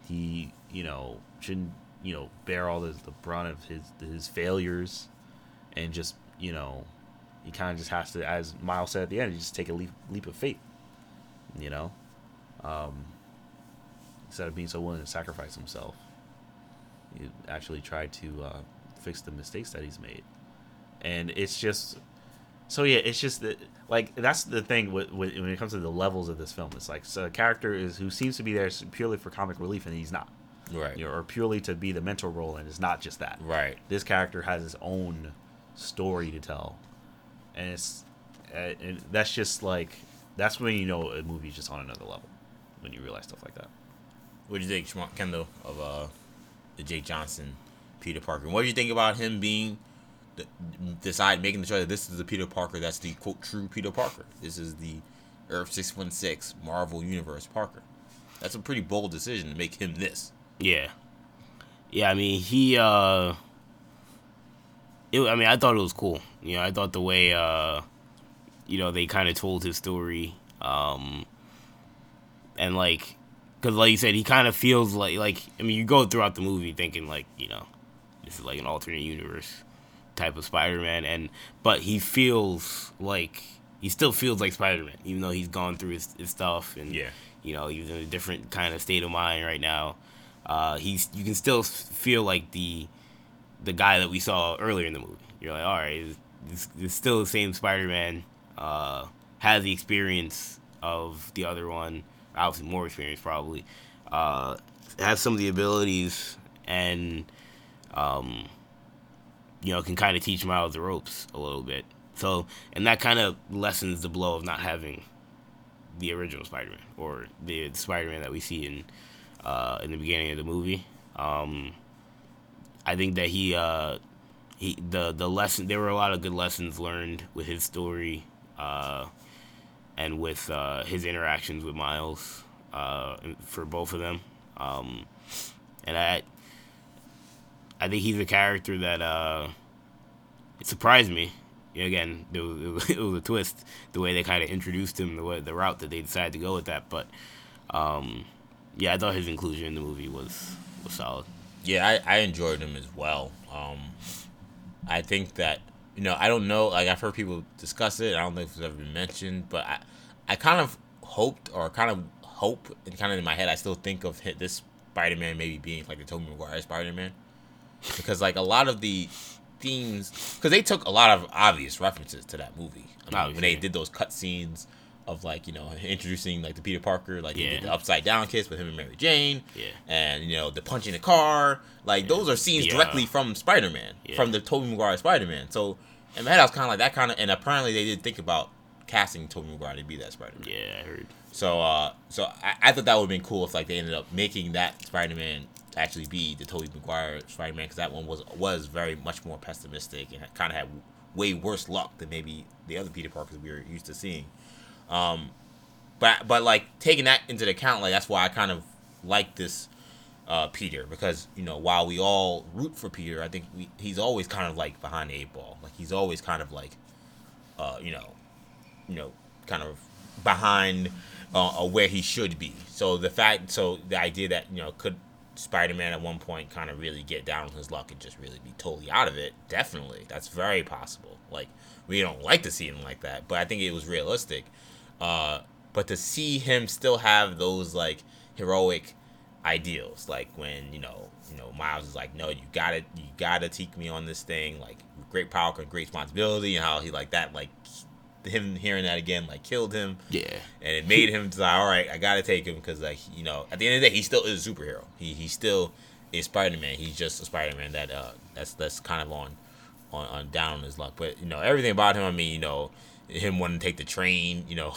he you know shouldn't you know bear all the, the brunt of his his failures and just you know he kind of just has to as miles said at the end he just take a leap leap of faith you know um instead of being so willing to sacrifice himself he actually tried to uh, fix the mistakes that he's made. And it's just so yeah it's just that like that's the thing with, with, when it comes to the levels of this film. It's like so a character is who seems to be there purely for comic relief and he's not. Right. you know, or purely to be the mentor role and it's not just that. Right. this character has his own story to tell. And it's uh, and that's just like that's when you know a movie's just on another level when you realize stuff like that What do you think, Kendall, of uh, the Jake Johnson Peter Parker? What do you think about him being the, decide making the choice that this is the Peter Parker that's the quote true Peter Parker? This is the Earth six one six Marvel Universe Parker. That's a pretty bold decision to make him this. Yeah. Yeah, I mean, he, uh, it, I mean, I thought it was cool. You know, I thought the way, uh, you know, they kind of told his story, um, and like, cause like you said, he kind of feels like, like, I mean, you go throughout the movie thinking like, you know, this is like an alternate universe type of Spider-Man, and, but he feels like, he still feels like Spider-Man, even though he's gone through his, his stuff and, Yeah. you know, he's in a different kind of state of mind right now. Uh, he's you can still feel like the the guy that we saw earlier in the movie. You're like, all right, it's, it's still the same Spider-Man. Uh, has the experience of the other one, obviously more experience probably. Uh, has some of the abilities and um, you know can kind of teach Miles the ropes a little bit. So and that kind of lessens the blow of not having the original Spider-Man or the Spider-Man that we see in uh, in the beginning of the movie. Um, I think that he uh, he the the lesson there were a lot of good lessons learned with his story uh, and with uh, his interactions with Miles uh, for both of them. Um, and I, I think he's a character that uh, it surprised me. Again, [LAUGHS] it was, a twist the way they kind of introduced him, the way the route that they decided to go with that. But um, yeah, I thought his inclusion in the movie was was solid. Yeah, I, I enjoyed him as well. Um, I think that you know I don't know like I've heard people discuss it. I don't know if it's ever been mentioned, but I I kind of hoped or kind of hope and kind of in my head I still think of this Spider Man maybe being like the Tobey Maguire Spider Man because like a lot of the themes because they took a lot of obvious references to that movie I mean, when they did those cut scenes of like you know introducing like the Peter Parker like Yeah. the upside down kiss with him and Mary Jane Yeah. and you know the punch in the car like those are scenes uh, directly from Spider Man Yeah. from the Tobey Maguire Spider Man so I was kind of like that kind of and apparently they did think about casting Tobey Maguire to be that Spider Man Yeah, I heard. so uh so I, I thought that would have been cool if like they ended up making that Spider Man actually be the Tobey Maguire Spider Man because that one was was very much more pessimistic and kind of had way worse luck than maybe the other Peter Parkers we were used to seeing. Um, but but like taking that into the account, like that's why I kind of like this uh, Peter because you know while we all root for Peter, I think we, he's always kind of like behind the eight ball. Like he's always kind of like, uh, you know, you know, kind of behind uh, uh, where he should be. So the fact, so the idea that you know could Spider-Man at one point kind of really get down on his luck and just really be totally out of it, definitely, that's very possible. Like we don't like to see him like that, but I think it was realistic. Uh, but to see him still have those like heroic ideals, like when you know, you know, Miles is like, no, you gotta, you gotta take me on this thing, like great power comes great responsibility, and how he like that, like him hearing that again, like killed him, Yeah. and it made him [LAUGHS] decide, all right, I gotta take him because like you know, at the end of the day, he still is a superhero. He he still is Spider Man. He's just a Spider Man that uh that's that's kind of on on on down on his luck. But you know, everything about him, I mean, you know. Him wanting to take the train, you know,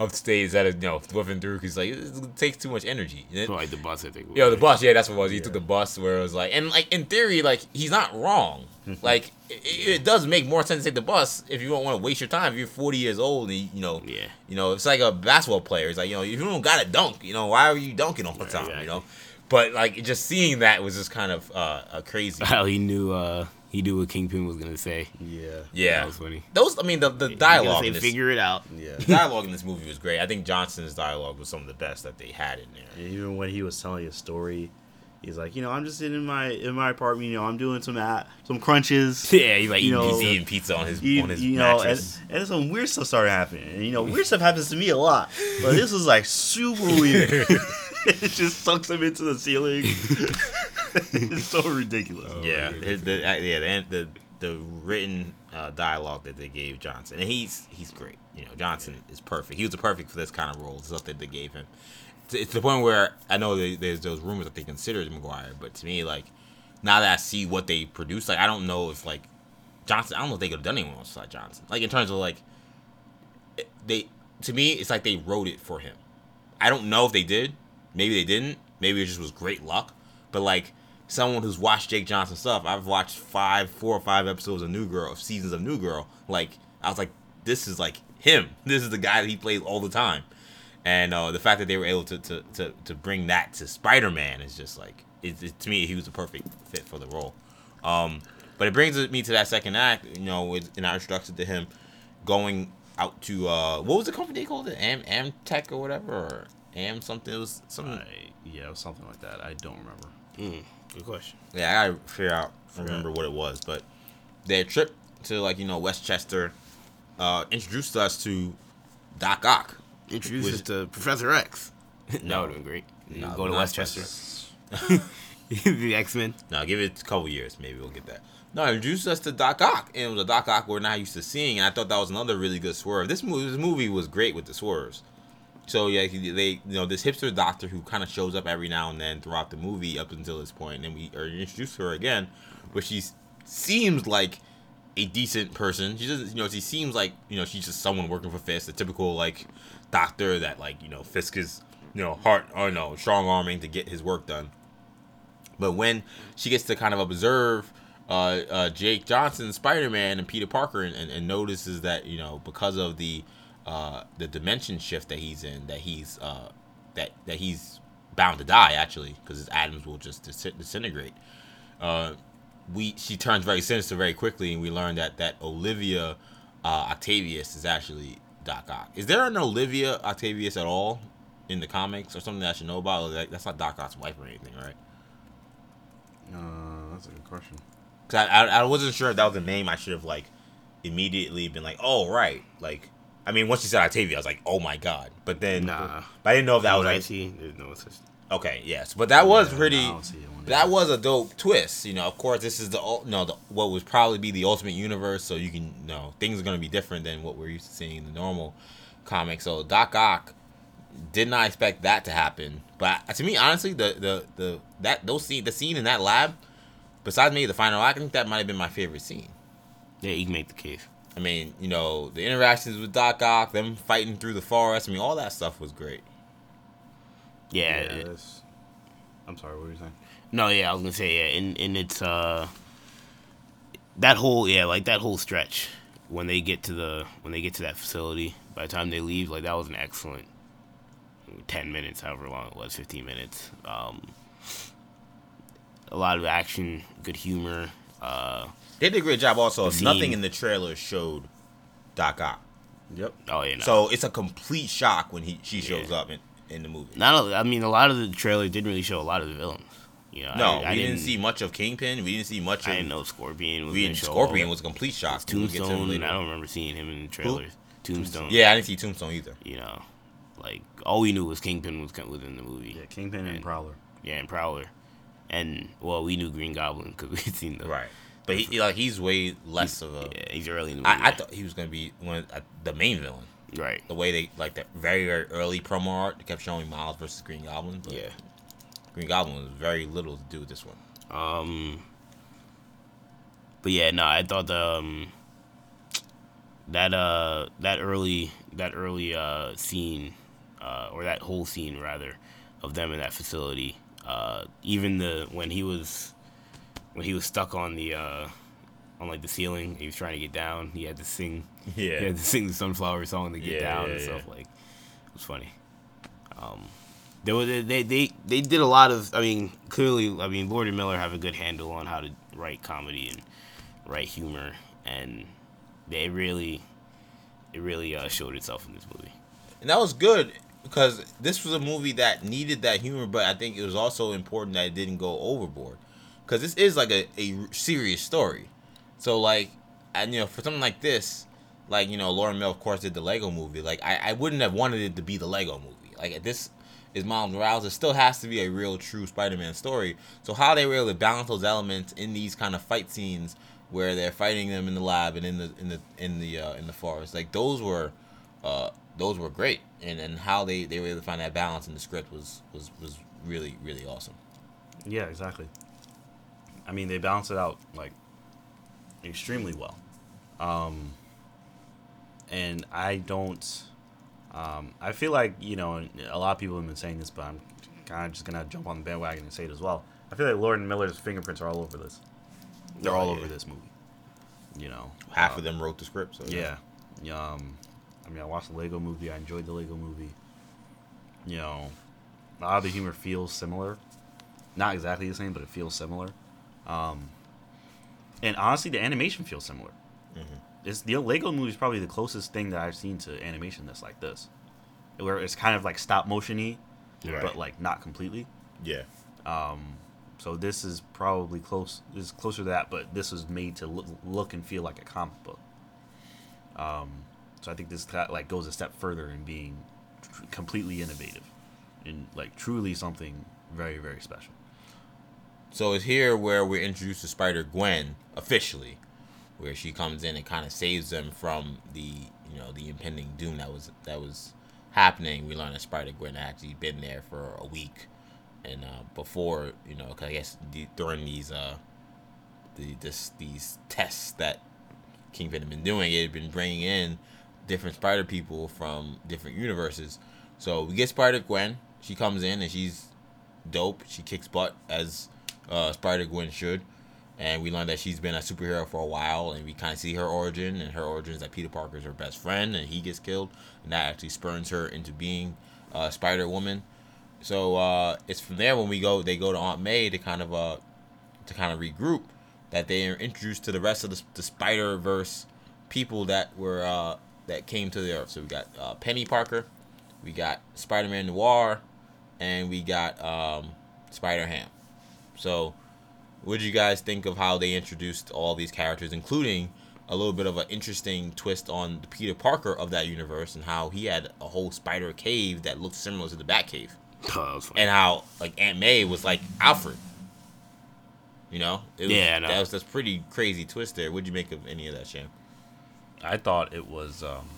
upstate instead of you know whipping through because like it takes too much energy. So, like the bus, I think. Yo, the bus, yeah, that's what it was. He took the bus where it was like, and like in theory, like he's not wrong. [LAUGHS] like it, it does make more sense to take the bus if you don't want to waste your time. If you're 40 years old and you know, Yeah. you know, it's like a basketball player. It's like you know, if you don't got to dunk, you know, why are you dunking all the Right, time? exactly. You know, but like just seeing that was just kind of uh, uh crazy. [LAUGHS] How he knew uh he knew what Kingpin was gonna say. Yeah. yeah, That was funny. those. I mean, the the He was gonna dialogue say, in this, figure it out. Yeah. the [LAUGHS] dialogue in this movie was great. I think Johnson's dialogue was some of the best that they had in there. Even when he was telling his story, he's like, you know, I'm just sitting in my in my apartment. You know, I'm doing some at, some crunches. [LAUGHS] Yeah, he's like You eating know, pizza. eating pizza on his You, on his you know, and, mattress. and some weird stuff started happening. And you know, weird stuff happens to me a lot, but this was like super [LAUGHS] weird. [LAUGHS] it just sucks him into the ceiling. it's so ridiculous. Yeah, his, the uh, yeah the the the written uh, dialogue that they gave Johnson, and he's he's great. You know, Johnson is perfect. He was perfect for this kind of role. The stuff that they gave him. It's, the point where I know they, there's those rumors that they considered Maguire, but to me, like now that I see what they produced, like I don't know if like Johnson. I don't know if they could have done anyone else like Johnson. Like in terms of like they to me, it's like they wrote it for him. I don't know if they did. Maybe they didn't. Maybe it just was great luck. But like someone who's watched Jake Johnson stuff, I've watched five, four or five episodes of New Girl, of seasons of New Girl. Like I was like, this is like him. [LAUGHS] This is the guy that he plays all the time. And uh, the fact that they were able to to, to, to bring that to Spider Man is just like it, it, to me he was a perfect fit for the role. Um, but it brings me to that second act, you know, with in our introduction to him going out to uh, what was the company they called it, Am Amtech or whatever, or Am something. It was something. I, yeah, it was something like that. I don't remember. Mm, good question. Yeah, I gotta figure out, remember what it was, but their trip to like you know Westchester uh, introduced us to Doc Ock. Introduce Was- us to Professor X. [LAUGHS] that No. would have been great. No, go to not Westchester. [LAUGHS] the X Men. No, give it a couple years, maybe we'll get that. No, it introduced us to Doc Ock, and it was a Doc Ock we're not used to seeing, and I thought that was another really good swerve. This movie, this movie was great with the swerves. So yeah, they you know this hipster doctor who kind of shows up every now and then throughout the movie up until this point, and then we are introduced to her again, where she seems like a decent person. She doesn't, you know, she seems like you know she's just someone working for Fisk, a typical like doctor that like you know Fisk is you know heart or no strong arming to get his work done. But when she gets to kind of observe uh, uh, Jake Johnson, Spider Man, and Peter Parker, and, and, and notices that you know because of the uh, the dimension shift that he's in, that he's uh, that that he's bound to die actually because his atoms will just dis- disintegrate. Uh, we she turns very sinister very quickly, and we learn that that Olivia uh, Octavius is actually Doc Ock. Is there an Olivia Octavius at all in the comics or something that I should know about? That, that's not Doc Ock's wife or anything, right? Uh, that's a good question. Cause I, I, I wasn't sure if that was a name I should have like immediately been like, oh right, like I mean once you said Octavia, I was like, oh my god. But then, Nah. but I didn't know if that was I like. There's no okay, yes, but that was Yeah, pretty. I don't see it when it- That was a dope twist. You know, of course, this is the ul- no the, what would probably be the ultimate universe. So you can you know things are gonna be different than what we're used to seeing in the normal comic. So Doc Ock did not expect that to happen. But to me, honestly, the the the that those scene the scene in that lab, besides maybe the final act, I think that might have been my favorite scene. Yeah, you can make the case. I mean, you know, the interactions with Doc Ock, them fighting through the forest. I mean, all that stuff was great. Yeah. Yeah, it- I'm sorry. What were you saying? No, yeah, I was gonna say yeah, and and it's uh that whole yeah like that whole stretch when they get to the when they get to that facility by the time they leave like that was an excellent 10 minutes however long it was 15 minutes um a lot of action good humor uh They did a great job. Also, nothing in the trailer showed Doc Ock. Yep. oh yeah no. So it's a complete shock when he she shows Yeah. up in, in the movie. not a, I mean a lot of the trailer didn't really show a lot of the villains you know No, I, I we didn't, see much of Kingpin. We didn't see much I of. didn't know Scorpion was we didn't, show Scorpion up. was a complete shock. We'll to Tombstone. I don't remember seeing him in the trailers Tombstone Yeah, I didn't see Tombstone either. you know, like all we knew was Kingpin was co- within the movie. Yeah, Kingpin and And- Prowler. Yeah, and Prowler, and well, we knew Green Goblin because [LAUGHS] we'd seen the Right, but he like he's way less of a. Yeah, he's early in the movie. I, I thought he was gonna be one of, uh, the main villain. right. The way they like that very very early promo art they kept showing Miles versus Green Goblin. But Yeah. Green Goblin was very little to do with this one. Um. But yeah, no, I thought the um, that uh that early that early uh scene, uh or that whole scene rather, of them in that facility. Uh, even the when he was when he was stuck on the uh on like the ceiling, he was trying to get down. He had to sing. Yeah. He had to sing the sunflower song to get Yeah, down yeah, and stuff like. It was funny. Um, they, they they did a lot of. I mean, clearly, I mean, Lord and Miller have a good handle on how to write comedy and write humor, and they really, it really uh, showed itself in this movie. and that was good because this was a movie that needed that humor, but I think it was also important that it didn't go overboard because this is like a, a serious story. So like, and you know, for something like this, like you know, Lauren Mill of course did the Lego movie. Like I, I wouldn't have wanted it to be the Lego movie. Like at this is Miles Morales. It still has to be a real, true Spider-Man story. So how they were able to balance those elements in these kind of fight scenes where they're fighting them in the lab and in the in the in the uh, in the forest, like those were uh, those were great, and and how they they were able to find that balance in the script was was was really really awesome. Yeah, exactly. I mean, they balance it out like extremely well. Um, and I don't. Um, I feel like you know a lot of people have been saying this, but I'm kind of just gonna jump on the bandwagon and say it as well. I feel like Lord and Miller's fingerprints are all over this. They're Oh, all yeah. over this movie. You know, Half um, of them wrote the script, so yeah. Um, I mean, I watched the Lego movie. I enjoyed the Lego movie. You know, a lot of the humor feels similar. Not exactly the same, but it feels similar. Um, and honestly, the animation feels similar. Mhm. It's the Lego movie is probably the closest thing that I've seen to animation that's like this, where it's kind of like stop motiony, Right. but like not completely. yeah. Um, so this is probably close. Is closer to that, but this was made to look, look and feel like a comic book. Um, so I think this kind like goes a step further in being tr- completely innovative, and like truly something very very special. So it's here where we're introduced to Spider Gwen officially, where she comes in and kind of saves them from the you know the impending doom that was that was happening. We learn that Spider Gwen had actually been there for a week, and uh, before you know, 'cause I guess the, during these uh the this these tests that Kingpin had been doing, it had been bringing in different Spider people from different universes. So we get Spider Gwen. She comes in and she's dope. She kicks butt as uh, Spider Gwen should. And we learn that she's been a superhero for a while, and we kind of see her origin. And her origin is that Peter Parker is her best friend, and he gets killed, and that actually spurns her into being uh, Spider Woman. so uh, it's from there when we go. They go to Aunt May to kind of uh, to kind of regroup. That they are introduced to the rest of the, the Spider Verse people that were uh, that came to the Earth. So we got uh, Peni Parker, we got Spider Man Noir, and we got um, Spider Ham. So, what did you guys think of how they introduced all these characters, including a little bit of an interesting twist on the Peter Parker of that universe and how he had a whole spider cave that looked similar to the Bat Cave, Oh, [LAUGHS] that was funny. and how like Aunt May was like Alfred. You know, it was, Yeah, I know. that was that's pretty crazy twist there. What'd you make of any of that, Sham? I thought it was. Um,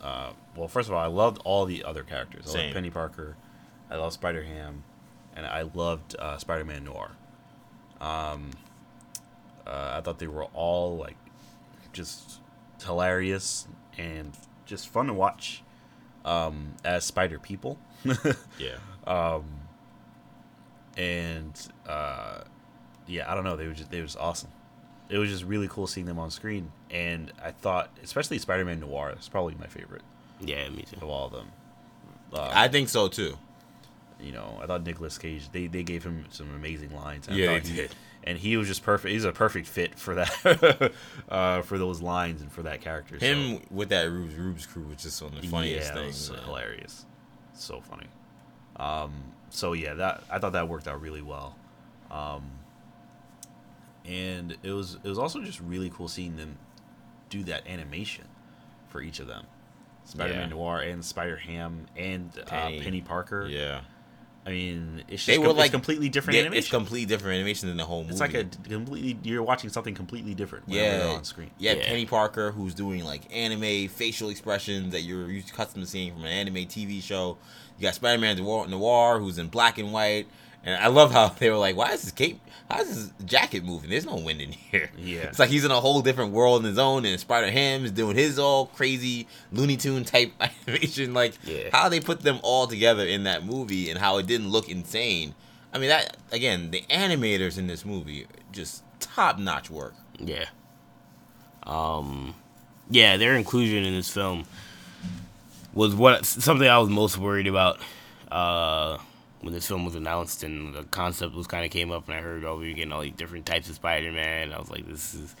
uh, well, first of all, I loved all the other characters. I Same. loved Peni Parker. I love Spider Ham, and I loved uh, Spider Man Noir. Um, uh, I thought they were all like just hilarious and just fun to watch um, as Spider people. [LAUGHS] Yeah, Um, and uh, yeah, I don't know. They were just they was awesome. It was just really cool seeing them on screen, and I thought, especially Spider Man Noir, is probably my favorite yeah, me too. of all of them. Uh, I think so too. You know, I thought Nicolas Cage. They they gave him some amazing lines. I Yeah, they he- did. and he was just perfect. He's a perfect fit for that, [LAUGHS] uh, for those lines and for that character. so- Him with that Rubes Rubes crew was just one of the funniest yeah, it things. hilarious, so funny. Um, so yeah, that I thought that worked out really well, um, and it was it was also just really cool seeing them do that animation for each of them, Spider-Man Yeah. Noir and Spider Ham and. Uh, Peni Parker. Yeah, I mean, it's just They com- were it's like- completely different Yeah, animation. It's completely different animation than the whole movie. It's like a completely you're watching something completely different. whenever yeah on screen. Yeah, Yeah. Peni Parker, who's doing like anime facial expressions that you're used accustomed to seeing from an anime TV show. You got Spider Man Noir, Noir, who's in black and white. And I love how [LAUGHS] they were like, "Why is his cape? How is his jacket moving? There's no wind in [LAUGHS] here." Yeah. it's like he's in a whole different world in his own. And Spider Ham is doing his all crazy Looney Tune type [LAUGHS] animation. Like Yeah. how they put them all together in that movie and how it didn't look insane. I mean, that again, the animators in this movie just top notch work. Yeah. Um, yeah, their inclusion in this film was what something I was most worried about uh, when this film was announced and the concept was kind of came up and I heard oh we were getting all these different types of Spider-Man. I was like this is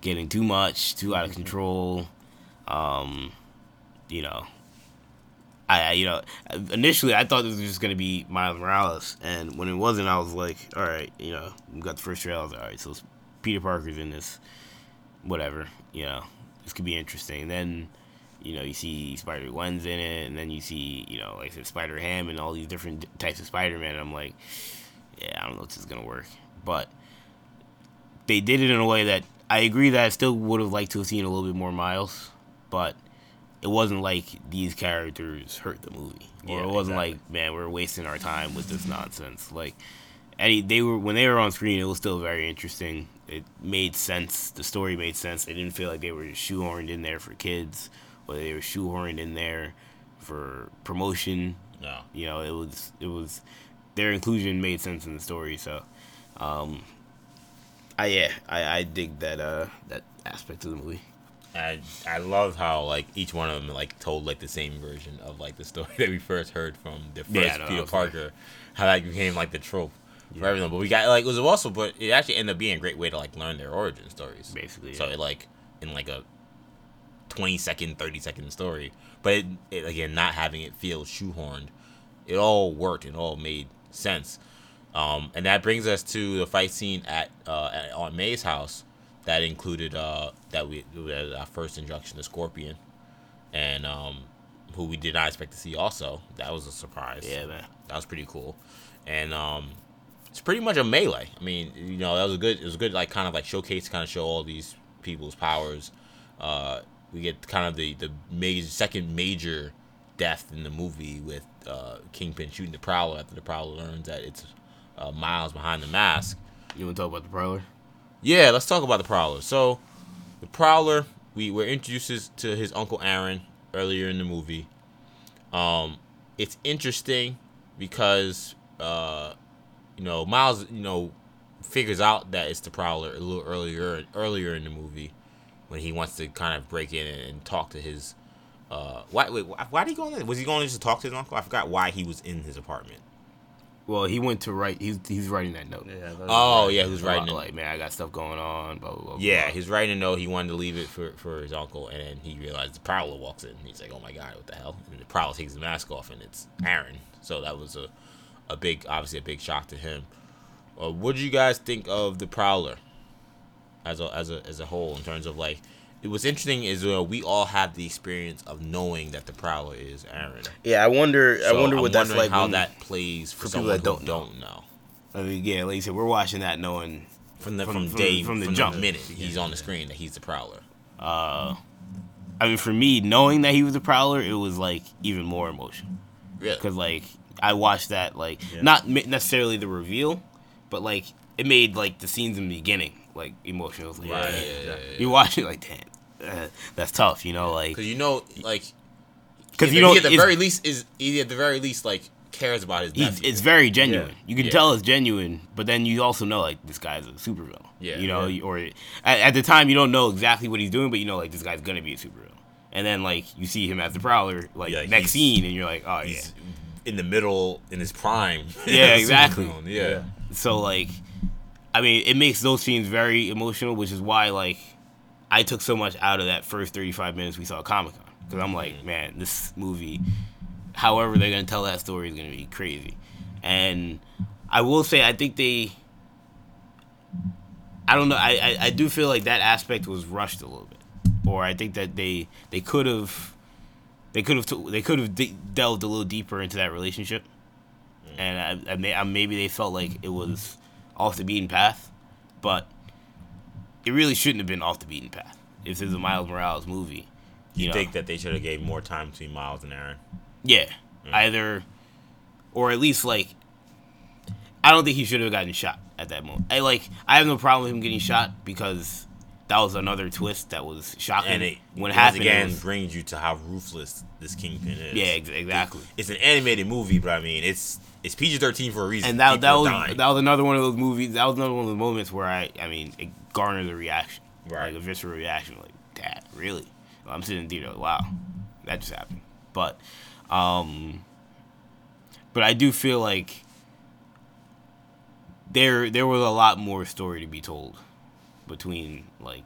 getting too much, too out of control. Um, you know, I, you know initially I thought this was just gonna be Miles Morales, and when it wasn't, I was like, all right, you know, we got the first trailer. Like, all right, so Peter Parker's in this, whatever, you know, this could be interesting. Then, you know, you see Spider Gwen's in it, and then you see, you know, like I said, Spider Ham and all these different types of Spider Man. I'm like, yeah, I don't know if this is gonna work, but they did it in a way that I agree that I still would have liked to have seen a little bit more Miles, but it wasn't like these characters hurt the movie, or Yeah, it wasn't exactly. like man we're wasting our time with this nonsense. Like, any they were when they were on screen, it was still very interesting. It made sense. The story made sense. They didn't feel like they were shoehorned in there for kids, or they were shoehorned in there for promotion. No. You know, it was it was their inclusion made sense in the story. So, um, I yeah, I, I dig that uh that aspect of the movie. I I love how like each one of them like told like the same version of like the story [LAUGHS] that we first heard from the first Yeah, no, Peter. Parker, how that became like the trope for everything. But we got like it was also, but it actually ended up being a great way to like learn their origin stories. Basically, so yeah. it like in like a twenty second, thirty second story, but it, it again not having it feel shoehorned, it all worked and all made sense. Um, and that brings us to the fight scene at uh, at Aunt May's house that included uh, that we that our first introduction to Scorpion, and um, who we did not expect to see. Also, that was a surprise. Yeah, man. that was pretty cool, and um, it's pretty much a melee. I mean, you know, that was a good. It was a good, like kind of like showcase, to kind of show all these people's powers. Uh, we get kind of the the major second major death in the movie with uh, Kingpin shooting the Prowler after the Prowler learns that it's uh, Miles behind the mask. You want to talk about the Prowler? Yeah, let's talk about the Prowler. So, the Prowler, we were introduced to his uncle Aaron earlier in the movie. Um, it's interesting because uh, you know Miles, you know, figures out that it's the Prowler a little earlier earlier in the movie when he wants to kind of break in and, and talk to his Uh, why? Wait, why, why did he go in there? Was he going just to talk to his uncle? I forgot why he was in his apartment. Well, he went to write. He's he's writing that note. Yeah. that Oh right. yeah, he was writing. it. like, man, I got stuff going on. Blah blah blah. Yeah, he's writing a note. He wanted to leave it for, for his uncle, and then he realized the Prowler walks in. He's like, "Oh my god, what the hell?" And the Prowler takes the mask off, and it's Aaron. So that was a, a big, obviously a big shock to him. Uh, what do you guys think of the Prowler, as a as a as a whole, in terms of like, it was interesting is uh, we all have the experience of knowing that the Prowler is Aaron. Yeah, I wonder. I So wonder I'm what that's like. How when- that plays for, for people that don't don't know. I mean, yeah, like you said, we're watching that knowing. From the From- from, from- day from the from jump. the minute he's on the screen that he's the Prowler. Uh, I mean, for me, knowing that he was a prowler, it was like even more emotional. Really? Because like I watched that, like Yeah. not necessarily the reveal, but like it made like the scenes in the beginning like emotional. It was like, Right. Yeah, yeah, [LAUGHS] yeah. You watch it like, damn, uh, that's tough. You know, like Because you know, like, because you know, at the very least is he at the very least like cares about his he's, nephew. it's very genuine. You can Yeah. tell it's genuine, but then you also know like this guy's a supervillain. Yeah. you know, or at, at the time you don't know exactly what he's doing, but you know like this guy's gonna be a supervillain. And then like you see him as the prowler, like Yeah, next scene, and you're like, oh yeah. he's in the middle in his prime. Yeah, [LAUGHS] exactly. Supervillain, yeah. So like, I mean, it makes those scenes very emotional, which is why like I took so much out of that first 35 minutes we saw Comic Con because I'm like, man, this movie, however they're gonna tell that story is gonna be crazy, and I will say I think they. I don't know. I, I, I do feel like that aspect was rushed a little bit, or I think that they they could have they could have t- they could have de- delved a little deeper into that relationship, and I, I, may, I maybe they felt like it was off the beaten path, but it really shouldn't have been off the beaten path. If this is a Miles Morales movie, you, You know, think that they should have gave more time between Miles and Aaron? yeah, mm. either, or at least like, I don't think he should have gotten shot at that moment. I like I have no problem with him getting shot because that was another twist that was shocking. And it when it once happened, it again was- brings you to how ruthless this Kingpin is. yeah, ex- exactly. It's an animated movie, but I mean, it's it's PG thirteen for a reason. And that People that was dying. that was another one of those movies. That was another one of the moments where I I mean it garnered a reaction, Right. Like a visceral reaction, like that really. I'm sitting in theater, like, wow, that just happened. But, um, but I do feel like there there was a lot more story to be told between like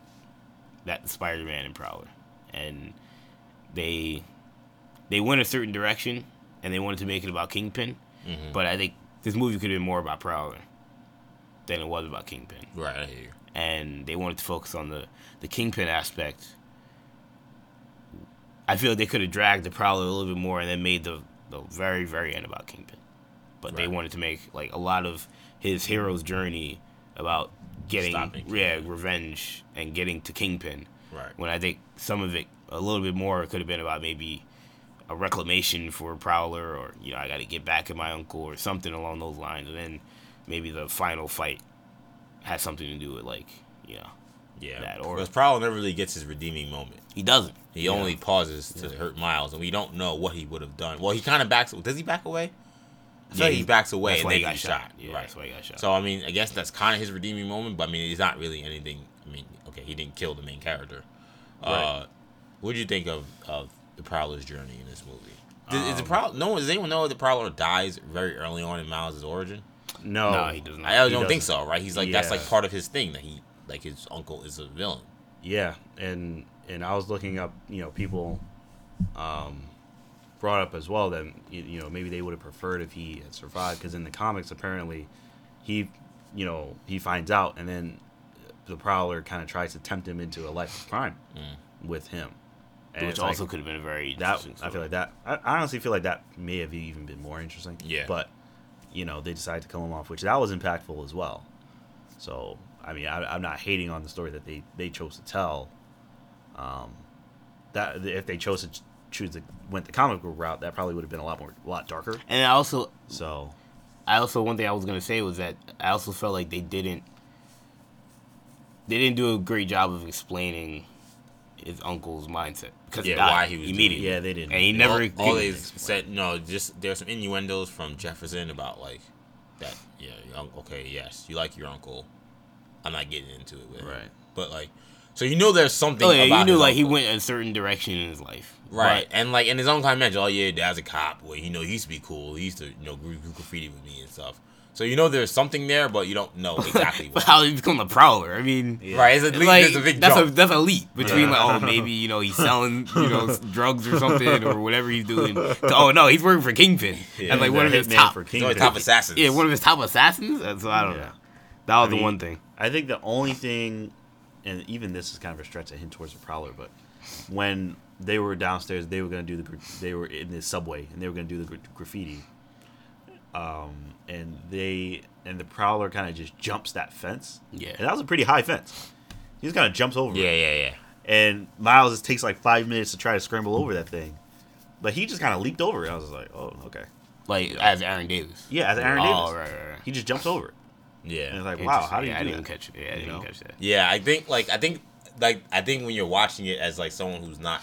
that Spider-Man and Prowler, and they they went a certain direction, and they wanted to make it about Kingpin. Mm-hmm. But I think this movie could have been more about Prowler than it was about Kingpin. right. I hear you. And they wanted to focus on the, the Kingpin aspect. I feel like they could have dragged the Prowler a little bit more and then made the, the very, very end about Kingpin. But they wanted to make like a lot of his hero's journey about getting yeah, revenge and getting to Kingpin. Right. When I think some of it a little bit more could have been about maybe a reclamation for Prowler or you know I got to get back at my uncle or something along those lines, and then maybe the final fight has something to do with like you know Yeah. That or- because Prowler never really gets his redeeming moment. he doesn't. He only pauses to hurt Miles, and we don't know what he would have done. Well, he kind of backs. Does he back away? I feel Yeah, like he he- backs away and why then he got gets shot. shot. Yeah, right. that's why he got shot. So I mean, I guess that's kind of his redeeming moment, but I mean, it's not really anything. I mean, okay, he didn't kill the main character. Uh, Right. what do you think of of the Prowler's journey in this movie? Does, is the Um, Prowler? No one does anyone know that the Prowler dies very early on in Miles' origin? No, no, he does not. I He don't think doesn't. so, right? He's like that's like part of his thing that he like his uncle is a villain. Yeah, and and I was looking up, you know, people um, brought up as well that you, you know maybe they would have preferred if he had survived because in the comics apparently he, you know, he finds out and then the Prowler kind of tries to tempt him into a life of crime with him, and which it's like- also could have been a very that interesting I feel like that. I, I honestly feel like that may have even been more interesting. Yeah. But you know they decided to kill him off, which that was impactful as well. So I mean, I, I'm not hating on the story that they they chose to tell. Um, that if they chose to choose to went the comic book route, that probably would have been a lot more a lot darker. And I also So I also one thing I was gonna say was that I also felt like they didn't they didn't do a great job of explaining his uncle's mindset because Yeah, why he was immediately. yeah, they didn't. and he never all, all they said no just there's some innuendos from jefferson about like that yeah okay yes you like your uncle i'm not getting into it with him. Right. but like So you know there's something. Oh yeah, you knew like he went a certain direction in his life. Right, and like in his own kind of mention, oh yeah, dad's a cop. Well, you know, he used to be cool. He used to, you know, do do graffiti with me and stuff. So you know there's something there, but you don't know [LAUGHS] exactly But what. how did he become the prowler? I mean, Right, it's a, leap, like there's a big that's jump. a that's a leap between like oh maybe you know he's selling you know drugs or something or whatever he's doing. To, oh no, he's working for Kingpin Yeah, and like one of his top for Kingpin. one of the top assassins. yeah one of his top assassins. So I don't Yeah. know. That was I the mean, one thing. I think the only thing, and even this is kind of a stretch, a hint towards the Prowler, but when they were downstairs, they were gonna do the they were in the subway and they were gonna do the graffiti, um, and they and the Prowler kind of just jumps that fence. Yeah. and that was a pretty high fence. He just kind of jumps over. yeah, it. yeah, yeah. and Miles just takes like five minutes to try to scramble over that thing, but he just kind of leaped over it. I was like, oh, okay. Like as Aaron Davis. Yeah, as Aaron oh, Davis, right, right, right. he just jumps over it. Yeah. And it's like, wow, how do you yeah, I do didn't that? catch it. Yeah, I You didn't know? catch that. Yeah, I think like I think like I think when you're watching it as like someone who's not,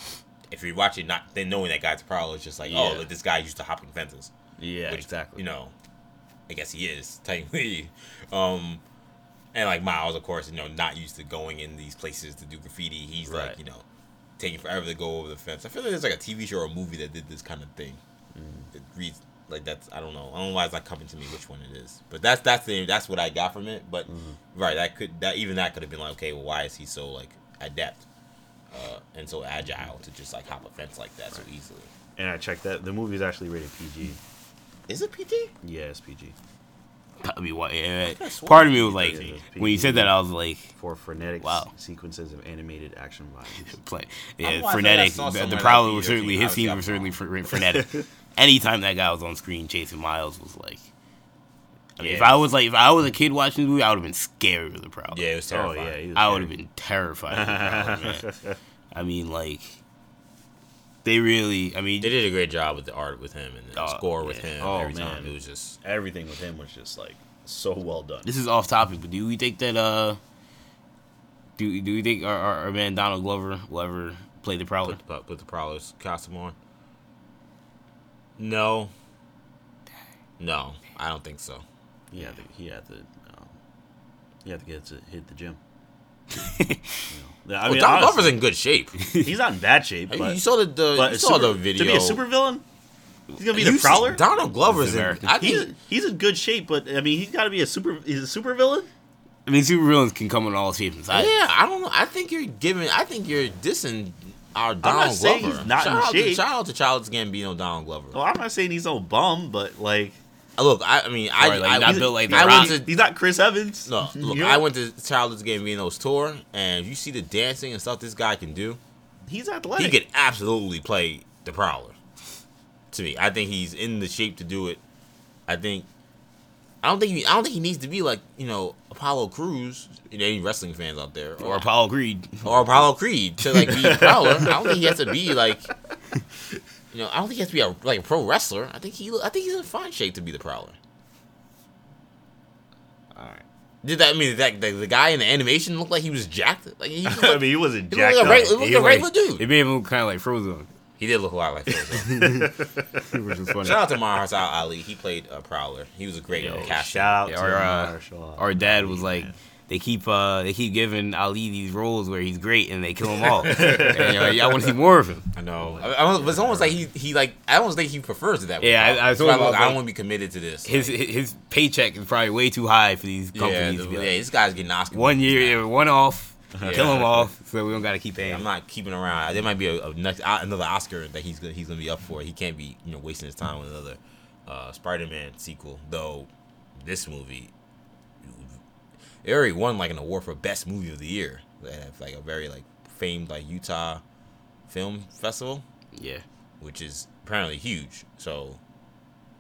if you're watching not then knowing that guy's it's just like oh, like, this guy used to hopping fences. Yeah, which, exactly. You know, I guess he is [LAUGHS] technically. Um, and like Miles, of course, you know, not used to going in these places to do graffiti. He's Right. like, you know, taking forever to go over the fence. I feel like there's like a TV show or a movie that did this kind of thing. Mm. It reads like that's I don't know. I don't know why it's not coming to me which one it is. But that's that's the that's what I got from it. But Mm-hmm. right, that could that even that could have been like, okay, well, why is he so like adept uh, and so agile to just like hop a fence like that so easily? And I checked that the movie is actually rated PG. Is it PG? Yeah, it's PG. I mean, what? Yeah, That's part of me was like, Yeah, when you said that, I was like, For frenetic Wow. sequences of animated action violence. [LAUGHS] play. Yeah, why I feel like I frenetic. The, somewhere the that Prowler video was certainly his obviously scenes were certainly wrong. fre- frenetic. [LAUGHS] Anytime that guy was on screen chasing Miles was like. I mean, if I was like, if I was a kid watching the movie, I would have been scared of the Prowler. Yeah, it was Oh terrifying. yeah, was I would have been terrified. Of the [LAUGHS] Prowler, man. I mean, like, they really. I mean, They did a great job with the art with him and the Oh, score with yeah. him. Oh, every time man. it was just Everything with him was just like so well done. this is off topic, but do we think that uh, do do we think our, our, our man Donald Glover will ever play the Prowler? put, put, put the Prowler's costume on. No. No, I don't think so. He had to. He had to. Um, he had to get to hit the gym. [LAUGHS] you know? I I mean, Donald honestly, Glover's in good shape. [LAUGHS] he's not in bad shape, but, you saw the, the but you saw super- the video. to be a supervillain. He's gonna be You the prowler. Donald Glover's in. I He's think he's in good shape, but I mean, he's got to be a super. He's a super villain. I mean, supervillains can come in all shapes and sizes. Yeah, I don't know. I think you're giving. I think you're dissing our not Donald saying Glover. he's not shout in out shape. To, shout out to Childish Gambino, Donald Glover. Well, I'm not saying he's no bum, but like Look, I, I mean, I, Or, like, I, not built like The I went to he's not Chris Evans. No, [LAUGHS] look, You know? I went to Childish Gambino's tour, and you see the dancing and stuff this guy can do. He's athletic. He athletic. could absolutely play the Prowler. To me, I think he's in the shape to do it. I think. I don't think he. I don't think he needs to be like you know Apollo Cruz. You know, any wrestling fans out there, Or Apollo Creed. or Apollo Creed to like be Prowler. I don't think he has to be like. [LAUGHS] You know, I don't think he has to be a like a pro wrestler. I think he. I think he's in fine shape to be the Prowler. All right. Did that I mean that the, the guy in the animation looked like he was jacked? Like he, [LAUGHS] was I mean, he wasn't he looked jacked like a regular, he He looked like a like- regular dude. It made him look kind of like Frozone, He did look a lot like [LAUGHS] Frozone. [LAUGHS] which is funny. Shout out to Mahershala Ali. He played uh, Prowler. He was a great Yo, cast. Shout out Yeah, to our, uh, Marshall. Our dad was like, they keep uh they keep giving Ali these roles where he's great and they kill him all. [LAUGHS] and, you know, I want to see more of him. I know. I, I was, it's almost like he he like I almost think he prefers it that way. Yeah, I- I So look, about, I don't like, want to be committed to this. His Like, his paycheck is probably way too high for these yeah, companies the- to be yeah, like, this guy's getting Oscar. one year, one off, Yeah. kill him off, so we don't got to keep paying. I'm not keeping around. There might be a, a next uh, another Oscar that he's gonna, he's gonna be up for. He can't be you know wasting his time with another uh, Spider-Man sequel. Though this movie, it already won like an award for best movie of the year. Have like a very like famed like Utah film festival, Yeah, which is apparently huge. So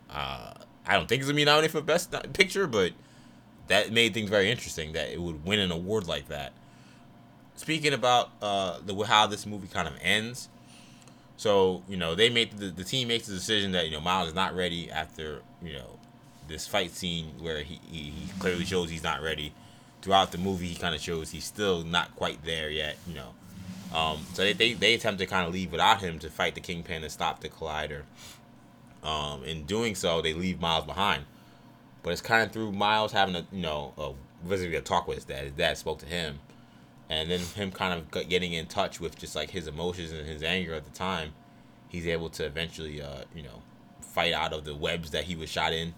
uh, I don't think it's gonna be nominated for best picture, but that made things very interesting that it would win an award like that. Speaking about uh, the how this movie kind of ends, so you know they made the, the team makes the decision that you know Miles is not ready after you know this fight scene where he, he, he clearly shows he's not ready. Throughout the movie, he kind of shows he's still not quite there yet. You know, um, so they, they they attempt to kind of leave without him to fight the Kingpin and stop the Collider. Um, in doing so, they leave Miles behind. But it's kind of through Miles having a you know a basically a talk with his dad. His dad spoke to him, and then him kind of getting in touch with just like his emotions and his anger at the time, he's able to eventually, uh, you know, fight out of the webs that he was shot in,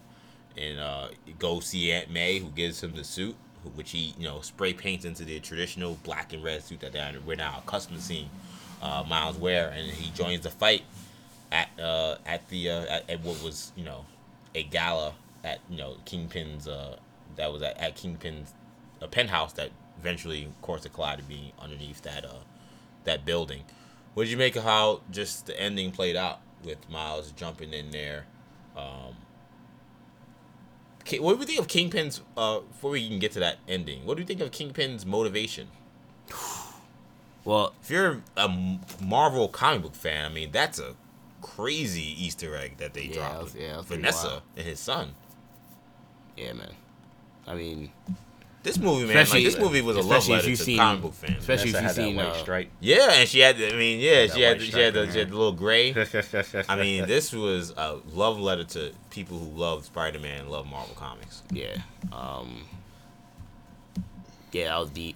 and uh, go see Aunt May, who gives him the suit, which he, you know, spray paints into the traditional black and red suit that they're- we're now accustomed to seeing uh, Miles wear, and he joins the fight at uh, at the uh, at, at what was you know a gala at you know Kingpin's uh, that was at, at Kingpin's a penthouse that eventually, of course, it collided being underneath that uh that building. What did you make of how just the ending played out with Miles jumping in there? Um, what do you think of Kingpin's? Uh, before we can get to that ending, what do you think of Kingpin's motivation? [SIGHS] Well, If you're a Marvel comic book fan, I mean that's a crazy Easter egg that they Yeah, dropped. was- yeah, that was pretty Vanessa and his son. yeah, man. I mean, This movie, man, like this movie was a love letter to seen- comic book fans. especially Vanessa if had you've that seen white uh, stripe. Yeah, and she had, I mean, yeah, That she had, white she had, the, she had the little gray. [LAUGHS] I mean, this was a love letter to people who love Spider-Man, and love Marvel comics. Yeah. Um. Yeah, that was deep.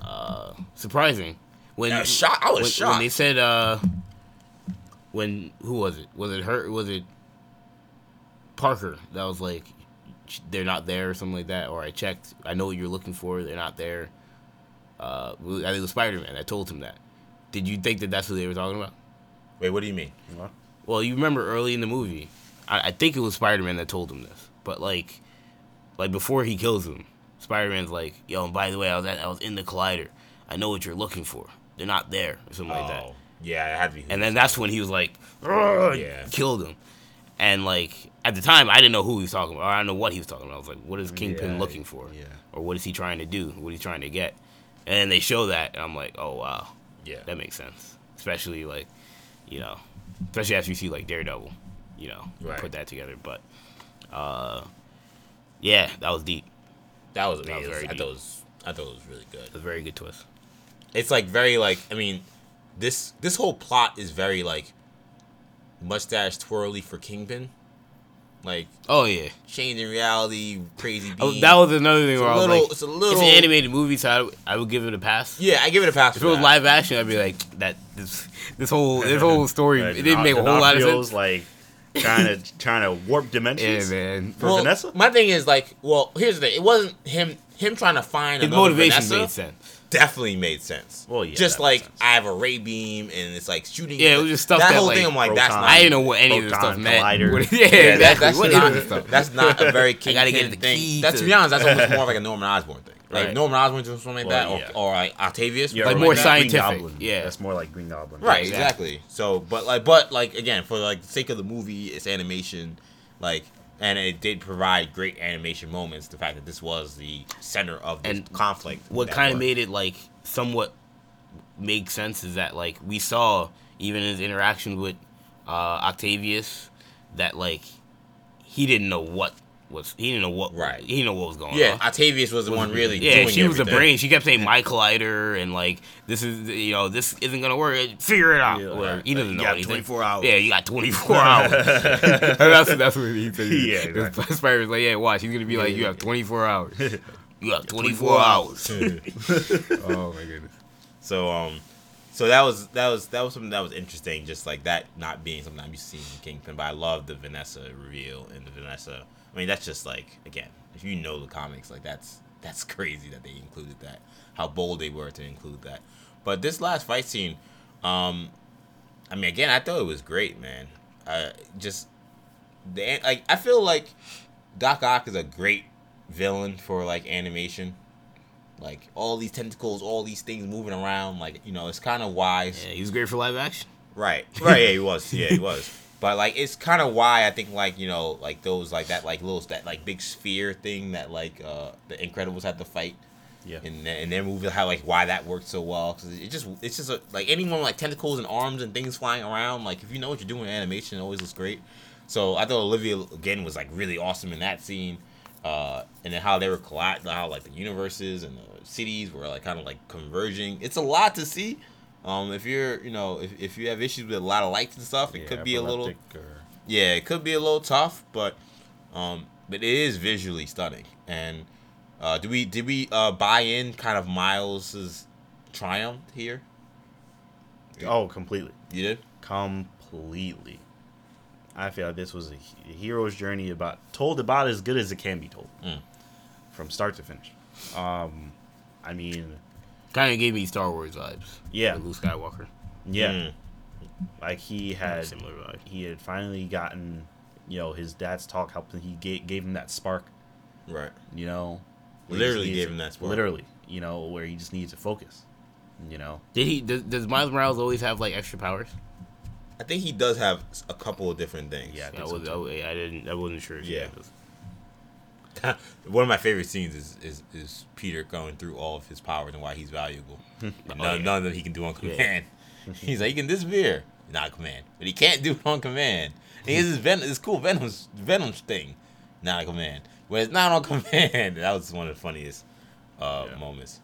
Uh, surprising. When Yeah, shock- I was when, When shocked. they said, uh, when who was it? Was it her? Was it Parker? That was like, they're not there or something like that. Or I checked. I know what you're looking for. They're not there. Uh, I think it was Spider Man. I told him that. Did you think that that's what they were talking about? Wait, what do you mean? What? Well, you remember early in the movie, I, I think it was Spider Man that told him this, but like, like before he kills him, Spider Man's like, "Yo, and by the way, I was at, I was in the collider. I know what you're looking for. They're not there, or something like that." Oh, yeah, it had to be. And then that's when he was like, "Ugh," Yeah. killed him. And like at the time, I didn't know who he was talking about. Or I don't know what he was talking about. I was like, "What is Kingpin Yeah, looking for? yeah. Or what is he trying to do? What is he trying to get?" And then they show that, and I'm like, "Oh wow, yeah, that makes sense. Especially like, you know, especially after you see like Daredevil, you know, Right. put that together. But, uh, yeah, that was deep. that was That was amazing. very I deep. thought it was, I thought it was really good. It was a very good twist. it's like very like I mean, this this whole plot is very like mustache twirly for Kingpin, like Oh yeah, changing reality, crazy. oh, that was another thing it's a where I was little. like, it's a little. it's little. an animated movie, so I, would- I would give it a pass. yeah, I give it a pass. If for it was that. live action, I'd be like that. This this whole this whole [LAUGHS] story it didn't make a whole lot of sense. like trying to [LAUGHS] trying to warp dimensions. Yeah, dimensions. man. For well, Vanessa? my thing is like, well, here's the thing. It wasn't him. Him trying to find His another motivation Vanessa made sense. Definitely made sense. Well, yeah, just like. I have a ray beam and it's like shooting. Yeah, it was just stuff that that, whole like, thing. I'm like, that's not. I didn't know what any of this stuff meant. collider. [LAUGHS] Yeah, Yeah, that, exactly. that's, What is not, stuff? that's not a very [LAUGHS] I gotta get the thing. key That's to to- be honest, that's [LAUGHS] almost more like a Norman Osborn thing. Like Right. Norman Osborn doing something like Well, that, yeah. or, or like Octavius, Yeah, Like or more that. Green scientific, Goblin. yeah. that's more like Green Goblin. Right, Exactly. exactly. So, but like, but like again, for like the sake of the movie, it's animation, like, and it did provide great animation moments. The fact that this was the center of this And conflict. what kind of made it like somewhat make sense is that like we saw even in his interaction with uh, Octavius that like he didn't know what was he didn't know what Right. he didn't know what was going Yeah, on. Yeah, Octavius was the one really. yeah, she was the brain. She kept saying my collider and like this is you know this isn't gonna work. Figure it out. Yeah, right. He doesn't You know got 24 hours. Yeah, you got 24 [LAUGHS] hours. [LAUGHS] that's that's what he said. [LAUGHS] Yeah, exactly. Spider-Man's like, yeah, watch. He's gonna be like, you have 24 hours. You have 24 hours. oh my goodness. So um, so that was that was that was something that was interesting. Just like that not being something I'm used to seeing in Kingpin, but I love the Vanessa reveal and the Vanessa. I mean, that's just like again, if you know the comics, like that's that's [LAUGHS] crazy that they included that. How bold they were to include that. But this last fight scene, um, I mean, again, I thought it was great, man. Uh, just the like I feel like Doc Ock is a great villain for like animation. Like all these tentacles, all these things moving around, like you know, it's kind of wise. Yeah, he was great for live action. Right, right. Yeah, he was. Yeah, he was. [LAUGHS] But like, it's kind of why I think like you know, like those like that like little that like big sphere thing that like uh the Incredibles had to fight. Yeah. And in their movie, how like why that worked so well because it just it's just a, like anyone like tentacles and arms and things flying around. Like if you know what you're doing, in animation it always looks great. So I thought Olivia again was like really awesome in that scene, uh, and then how they were collide, how like the universes and the cities were like kind of like converging. It's a lot to see. Um, if you're you know if, if you have issues with a lot of lights and stuff, it could be a little or- yeah, it could be a little tough, but um, but it is visually stunning. And uh, do we did we uh buy in kind of Miles's triumph here. Oh, completely, You did. completely. I feel like this was a hero's journey about told about as good as it can be told, Mm. from start to finish. Um, I mean, Kind of gave me Star Wars vibes. Yeah. Like Luke Skywalker. yeah, Mm. like he had similar vibe. he had finally gotten, you know, his dad's talk helped. him- He gave, gave him that spark, Right. you know. where he just Literally needs gave him that spark. Literally, you know, where he just needs to focus, you know. Did he? Does, does Miles Morales always have like extra powers? I think he does have a couple of different things. Yeah. I I, was. I, I didn't. I wasn't sure. if he Yeah. [LAUGHS] One of my favorite scenes is, is is Peter going through all of his powers and why he's valuable. [LAUGHS] And none, yeah. none of them he can do on command. [LAUGHS] he's like he can disappear, not command, but he can't do it on command. And he has this Venom, this cool Venom Venom thing, not on command. When it's not on command, that was one of the funniest uh, Yeah. moments.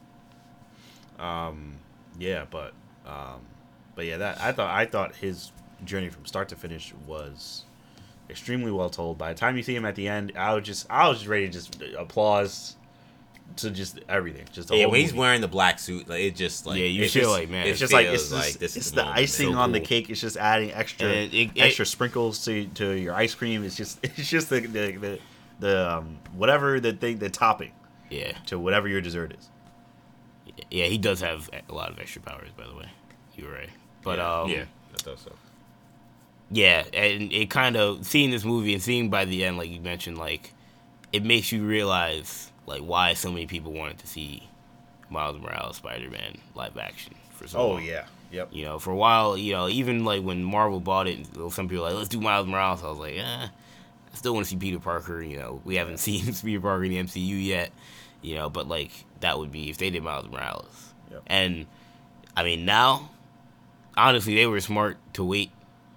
Um, yeah, but um, but yeah, that I thought I thought his journey from start to finish was extremely well told. By the time you see him at the end, I was just I was just ready to just applause to just everything. Just the Yeah, when he's movie. wearing the black suit, like it just like Yeah, you feel just- like, man, It's just like it's just, this it's is the moment. icing So on the cake. It's just adding extra it- it- extra sprinkles to to your ice cream. It's just [LAUGHS] it's just the the the, the um, whatever the thing the topping Yeah. to whatever your dessert is. Yeah. He does have a lot of extra powers, by the way. You're right. But yeah, um, yeah, I thought so. Yeah, and it kind of seeing this movie and seeing by the end, like you mentioned, like it makes you realize like why so many people wanted to see Miles Morales Spider-Man live action for so long. Oh long. yeah, yep. You know, for a while, you know, even like when Marvel bought it, some people were like, let's do Miles Morales. I was like, eh, I still want to see Peter Parker. You know, we haven't [LAUGHS] seen Peter Parker in the MCU yet. You know, but like that would be if they did Miles Morales. Yep. And I mean, now, honestly, they were smart to wait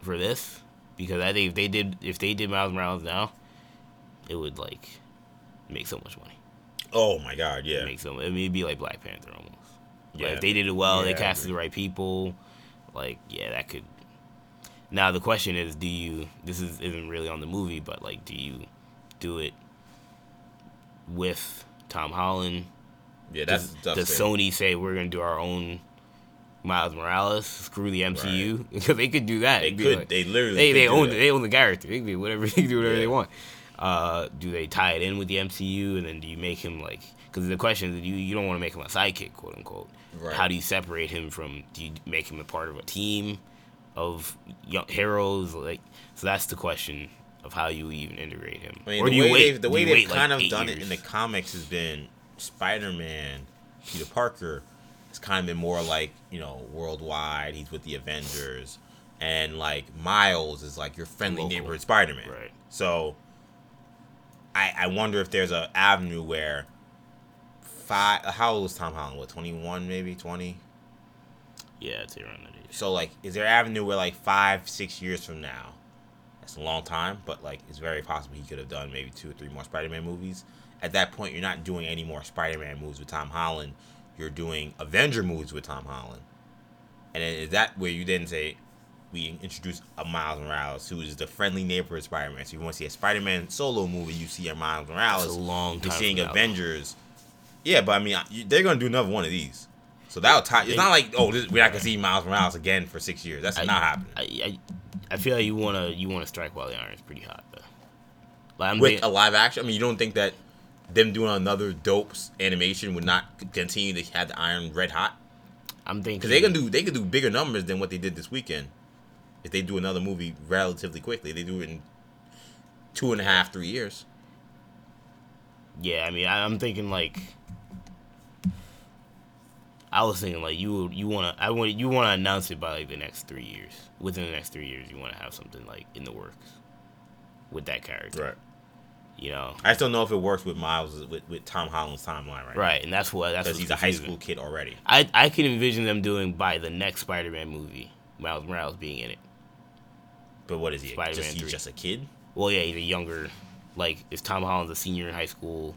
for this because I think if they did if they did Miles Morales now, it would like make so much money. Oh my god, yeah. Make so I mean, it'd be like Black Panther almost. Yeah, Yeah. if they did it well, they Yeah, I casted the right people. Like, yeah, that could. Now the question is, do you? This is isn't really on the movie, but like, do you do it with Tom Holland? Yeah, that's does, does. Sony say we're gonna do our own Miles Morales? Screw the MCU [LAUGHS] because they could do that. They could. like- they literally. they they own they own the character. They can [LAUGHS] do whatever they do whatever Yeah. they want. Uh, do they tie it in with the MCU and then do you make him like? Because the question is, you you don't want to make him a sidekick, quote unquote. Right. How do you separate him from? Do you make him a part of a team of young heroes? Like, so that's the question of how you even integrate him. I mean, or the do you way wait? they've, the way they've wait, like, kind of done it in the comics has been Spider-Man, Peter Parker. It's kind of been more like you know worldwide. He's with the Avengers, and like Miles is like your friendly Local. neighborhood Spider-Man. Right. So, I I wonder if there's a avenue where five. How old was Tom Holland? What twenty one maybe twenty. Yeah, it's around that age. So like, is there an avenue where like five, six years from now, that's a long time, but like it's very possible he could have done maybe two or three more Spider-Man movies. At that point, you're not doing any more Spider-Man movies with Tom Holland. You're doing Avenger movies with Tom Holland. And then is that where you then say, we introduce a Miles Morales who is the friendly neighborhood Spider-Man. So if you want to see a Spider-Man solo movie, you see a Miles Morales. That's a long You're seeing. Avengers. Yeah, but I mean, they're gonna do another one of these. So that'll tie. It's not like oh, this, we're not gonna see Miles Morales again for six years. That's I- not happening. I, I I feel like you wanna you wanna strike while the iron's pretty hot though. Like I'm With a live action, I mean, you don't think that them doing another dope animation would not continue to have the iron red hot? I'm thinking Because they can do they can do bigger numbers than what they did this weekend. If they do another movie relatively quickly, they do it in two and a half, three years. Yeah, I mean, I, I'm thinking like, I was thinking like you would- you wanna I want you wanna announce it by like the next three years. Within the next three years, you wanna have something like in the works with that character. You know, I just don't know if it works with Miles with, with Tom Holland's timeline right, right? And that's what that's Because he's a high school kid already. I I can envision them doing by the next Spider-Man movie, Miles Morales being in it. But what is he? Spider-Man just he's 3. just a kid. Well, yeah, he's a younger. Like, if Tom Holland's a senior in high school,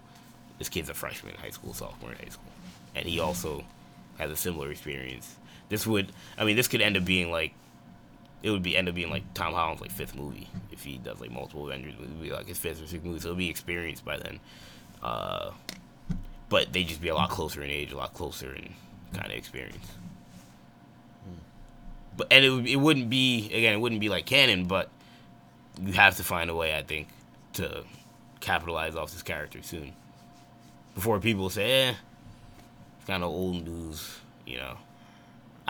this kid's a freshman in high school, sophomore in high school, and he also has a similar experience. This would, I mean, this could end up being like, it would be end up being like Tom Holland's like fifth movie if he does like multiple Avengers. It would be like his fifth or sixth movie, so it'll be experienced by then. Uh, but they'd just be a lot closer in age, a lot closer in kind of experience. But and it it wouldn't be again it wouldn't be like canon, but you have to find a way I think to capitalize off this character soon before people say eh it's kind of old news, you know.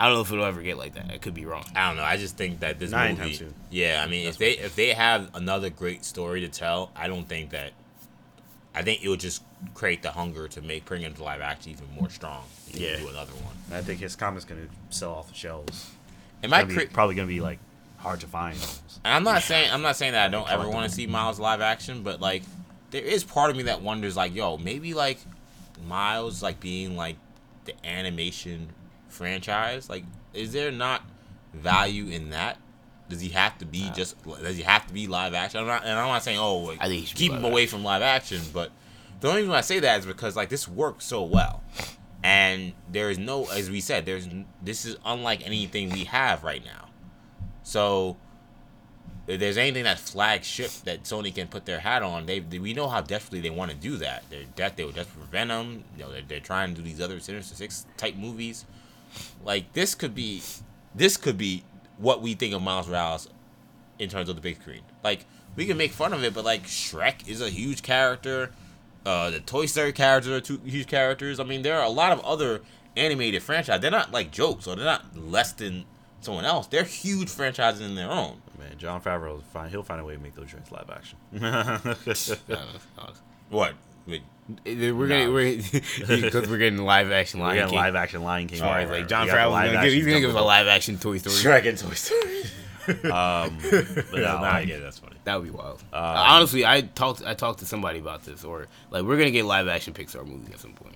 I don't know if it'll ever get like that. I could be wrong. I don't know. I just think that this Not anytime movie. Yeah, I mean, if they if they have another great story to tell, I don't think that. I think it would just create the hunger to make bring him to live action even more strong. If Yeah. do another one. I think his comic's gonna sell off the shelves. Am I Gonna be- probably gonna be like hard to find. And I'm not saying I'm not saying that I don't ever want to see Miles live action, but like there is part of me that wonders like, yo, maybe like Miles like being like the animation franchise, like is there not value in that? Does he have to be just does he have to be live action? I'm not and I'm not saying oh like, I think he should be keep him away from live action, but the only reason I say that is because like this works so well. And there is no as we said, there's this is unlike anything we have right now. So if there's anything that flagship that Sony can put their hat on, they, they we know how desperately they want to do that. They're de- they were desperate for Venom. You know, they're, they're trying to do these other Sinister Six type movies. Like this could be, this could be what we think of Miles Morales in terms of the big screen. Like we can make fun of it, but like Shrek is a huge character. Uh, the Toy Story characters are two huge characters. I mean, there are a lot of other animated franchises. They're not like jokes, or they're not less than someone else. They're huge franchises in their own. Man, Jon Favreau will find he'll find a way to make those joints live action. [LAUGHS] What? Wait, We're gonna we're because [LAUGHS] we're getting live action Lion we Lion got King. live action Lion King. Sorry, right, like Jon we got the Favreau's gonna give, he's gonna give us a live action Toy Story. Shrek and Toy Story. [LAUGHS] Um, but [LAUGHS] no, nah, I get it. That's funny. That would be wild. Um, Honestly, I talked I talked to somebody about this, or like we're gonna get live action Pixar movies at some point.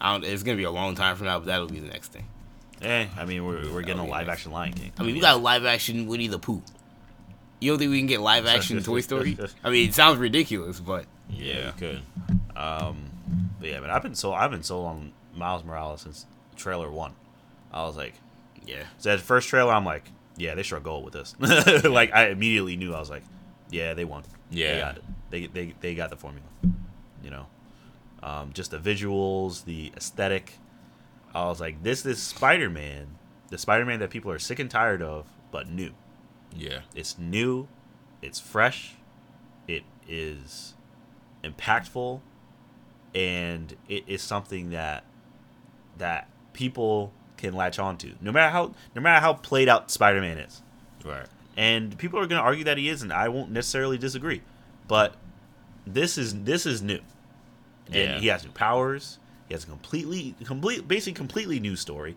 I don't. It's gonna be a long time from now, but that'll be the next thing. eh, I mean, we're, we're getting a That'll be live nice. action Lion King. I mean, we got a live action Winnie the Pooh. You don't think we can get live action Toy Story? I mean, it sounds ridiculous, but Yeah, you could. Um, but yeah, man, I've been so I've been sold on Miles Morales since trailer one. I was like, yeah, so that first trailer, I'm like, yeah, they struck gold with this. [LAUGHS] like I immediately knew I was like, yeah, they won. Yeah, they got it. They they they got the formula. You know, um, just the visuals, the aesthetic. I was like, this is Spider Man, the Spider Man that people are sick and tired of, but new. Yeah. It's new, it's fresh, it is impactful, and it is something that that people can latch onto. No matter how no matter how played out Spider-Man is. Right. And people are going to argue that he is and I won't necessarily disagree. But this is this is new. And Yeah. he has new powers. He has a completely complete basically completely new story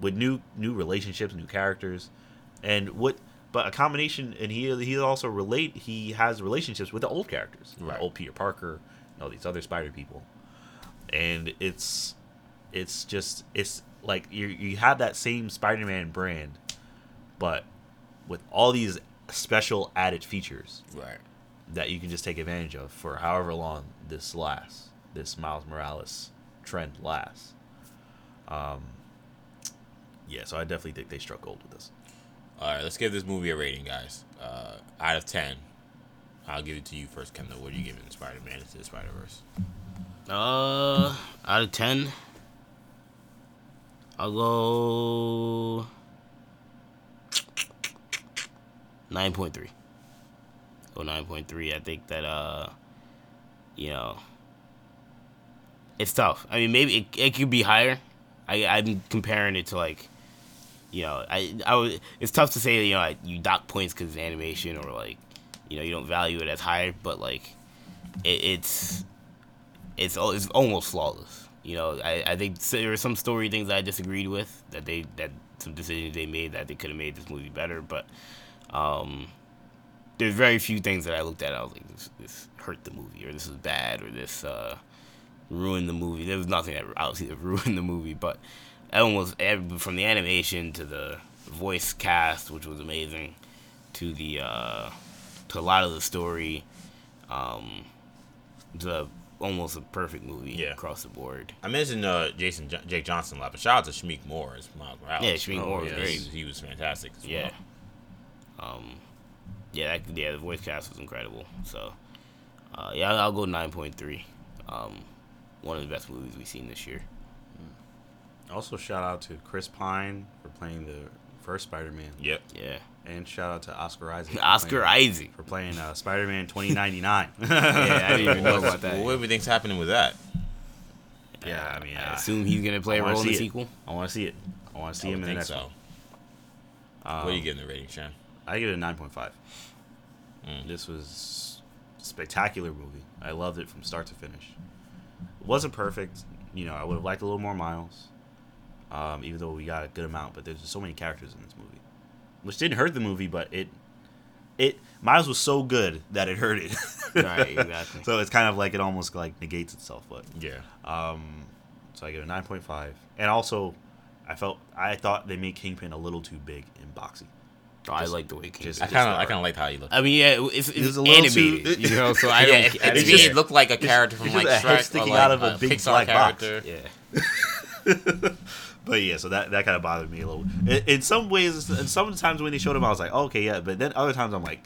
with new new relationships, new characters. And what but a combination and he he also relate he has relationships with the old characters. Right. Old Peter Parker and all these other spider people. And it's it's just it's like you you have that same Spider-Man brand but with all these special added features Right. that you can just take advantage of for however long this lasts, this Miles Morales trend lasts. Um, yeah, so I definitely think they struck gold with this. All right. Let's give this movie a rating, guys. Uh, out of ten, I'll give it to you first, Kendall. What are you giving Spider-Man into the Spider-Verse? uh, out of ten, I'll go nine point three. Go nine point three. I think that uh, you know, it's tough. I mean, maybe it, it could be higher. I I'm comparing it to like, you know, I I was. It's tough to say. You know, you dock points because it's animation or like, you know, you don't value it as high, But like, it, it's it's it's almost flawless. You know, I, I think there were some story things I disagreed with that they that some decisions they made that they could have made this movie better, but um, there's very few things that I looked at. I was like, this, this hurt the movie, or this is bad, or this uh, ruined the movie. There was nothing that obviously that [LAUGHS] ruined the movie, but almost every, from the animation to the voice cast, which was amazing, to the uh, to a lot of the story, um, the almost a perfect movie Yeah. across the board. I mentioned uh, Jason Jo- Jake Johnson a lot, but shout out to Shameik Moore as Miles Morales. Yeah, Shameik Oh, Moore was yeah, great. He, was fantastic. As Yeah. Well. Um, yeah, that, yeah, the voice cast was incredible. So, uh, yeah, I'll, I'll go nine point three. Um, one of the best movies we've seen this year. Also, shout out to Chris Pine for playing the first Spider-Man. Yep. Yeah. And shout out to Oscar Isaac. [LAUGHS] Oscar playing- Isaac. for playing uh, Spider-Man [LAUGHS] 2099. Yeah, I didn't even know [LAUGHS] about that. What everything's happening with that? yeah, I mean, I uh, assume he's gonna play I a wanna role in the it. sequel. I want to see it. I want to see I him in the think next so. one. what are you Um, giving the rating, Sean? I give it a 9.5. Mm. This was a spectacular movie. I loved it from start to finish. It wasn't perfect. You know, I would have liked a little more Miles, um, even though we got a good amount. But there's so many characters in this movie, which didn't hurt the movie, but it, it Miles was so good that it hurt it. [LAUGHS] Right, exactly. so it's kind of like it almost like negates itself. But Yeah. um, so I give it a 9.5. And also, I felt I thought they made Kingpin a little too big and boxy. Oh, I like the way Kingpin. just- I kind of, I kind of liked how he looked. I mean, yeah, it's, it's was a little animated, too- [LAUGHS] you know. So I yeah, don't. it, I it, don't to me, care. it looked like a character from like just a Shrek or sticking like out of a a big Pixar black box. character. yeah. [LAUGHS] But yeah, so that, that kind of bothered me a little. In, in some ways, and sometimes when they showed him, I was like, oh, okay, yeah. But then other times, I'm like,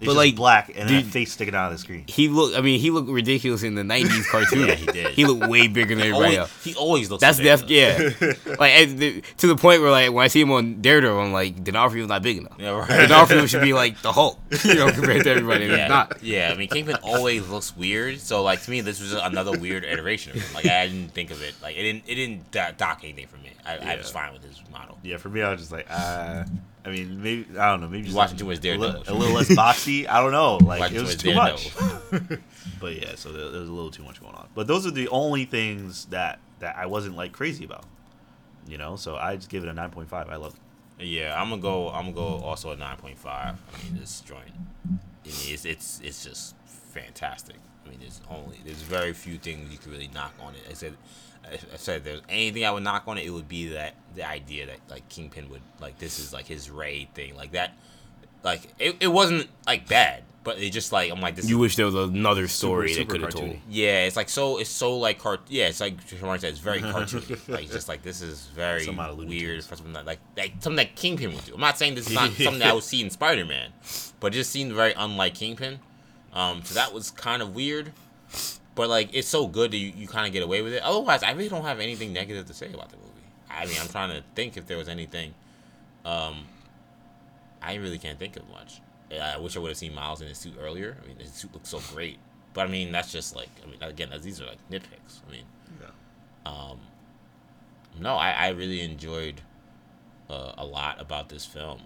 it's But, like, black and then dude- a face sticking out of the screen. He looked. I mean, he looked ridiculous in the '90s cartoon. Yeah, he did. He looked way bigger than everybody Always, else. he always looks. That's ridiculous. yeah. [LAUGHS] like the, to the point where like when I see him on Daredevil, I'm like D'Onofrio's not big enough. Yeah, right. D'Onofrio should be [LAUGHS] like the Hulk, you know, compared to everybody. Yeah, not. yeah. I mean, Kingpin always looks weird. So, like to me, this was another weird iteration of him. Like I didn't think of it. Like it didn't. It didn't dock anything for me. I, I was fine with his model. Yeah, for me, I was just like, uh, I mean, maybe I don't know, maybe just watching like too much a, Daredevil. li- a little less boxy. I don't know, like Watching it too was much too much. [LAUGHS] But yeah, so there, there was a little too much going on. But those are the only things that that I wasn't like crazy about. You know, so I just give it a nine point five. I love it. Yeah, I'm gonna go. I'm gonna go also a nine point five. I mean, this joint, I mean, it's it's it's just fantastic. I mean, there's only there's very few things you can really knock on it. I said, I I said, if there's anything I would knock on it, it would be that the idea that like Kingpin would like this is like his Ray thing, like that. Like it, it wasn't like bad, but it just like I'm like this. You is, wish there was another story super they could have told. yeah, it's like so. It's so like cart. Yeah, it's like Shamar said. It's very cartoony. [LAUGHS] like just like this is very Some out of Looney weird for something that, like like something that Kingpin would do. I'm not saying this is not [LAUGHS] something that I would see in Spider Man, but it just seemed very unlike Kingpin. Um, so that was kind of weird. But like it's so good that you, you kind of get away with it. Otherwise, I really don't have anything negative to say about the movie. I mean, I'm trying to think if there was anything. Um, I really can't think of much. I wish I would have seen Miles in his suit earlier. I mean, his suit looks so great. But I mean, that's just like I mean, again, these are like nitpicks. I mean, yeah. um, no, I, I really enjoyed uh, a lot about this film.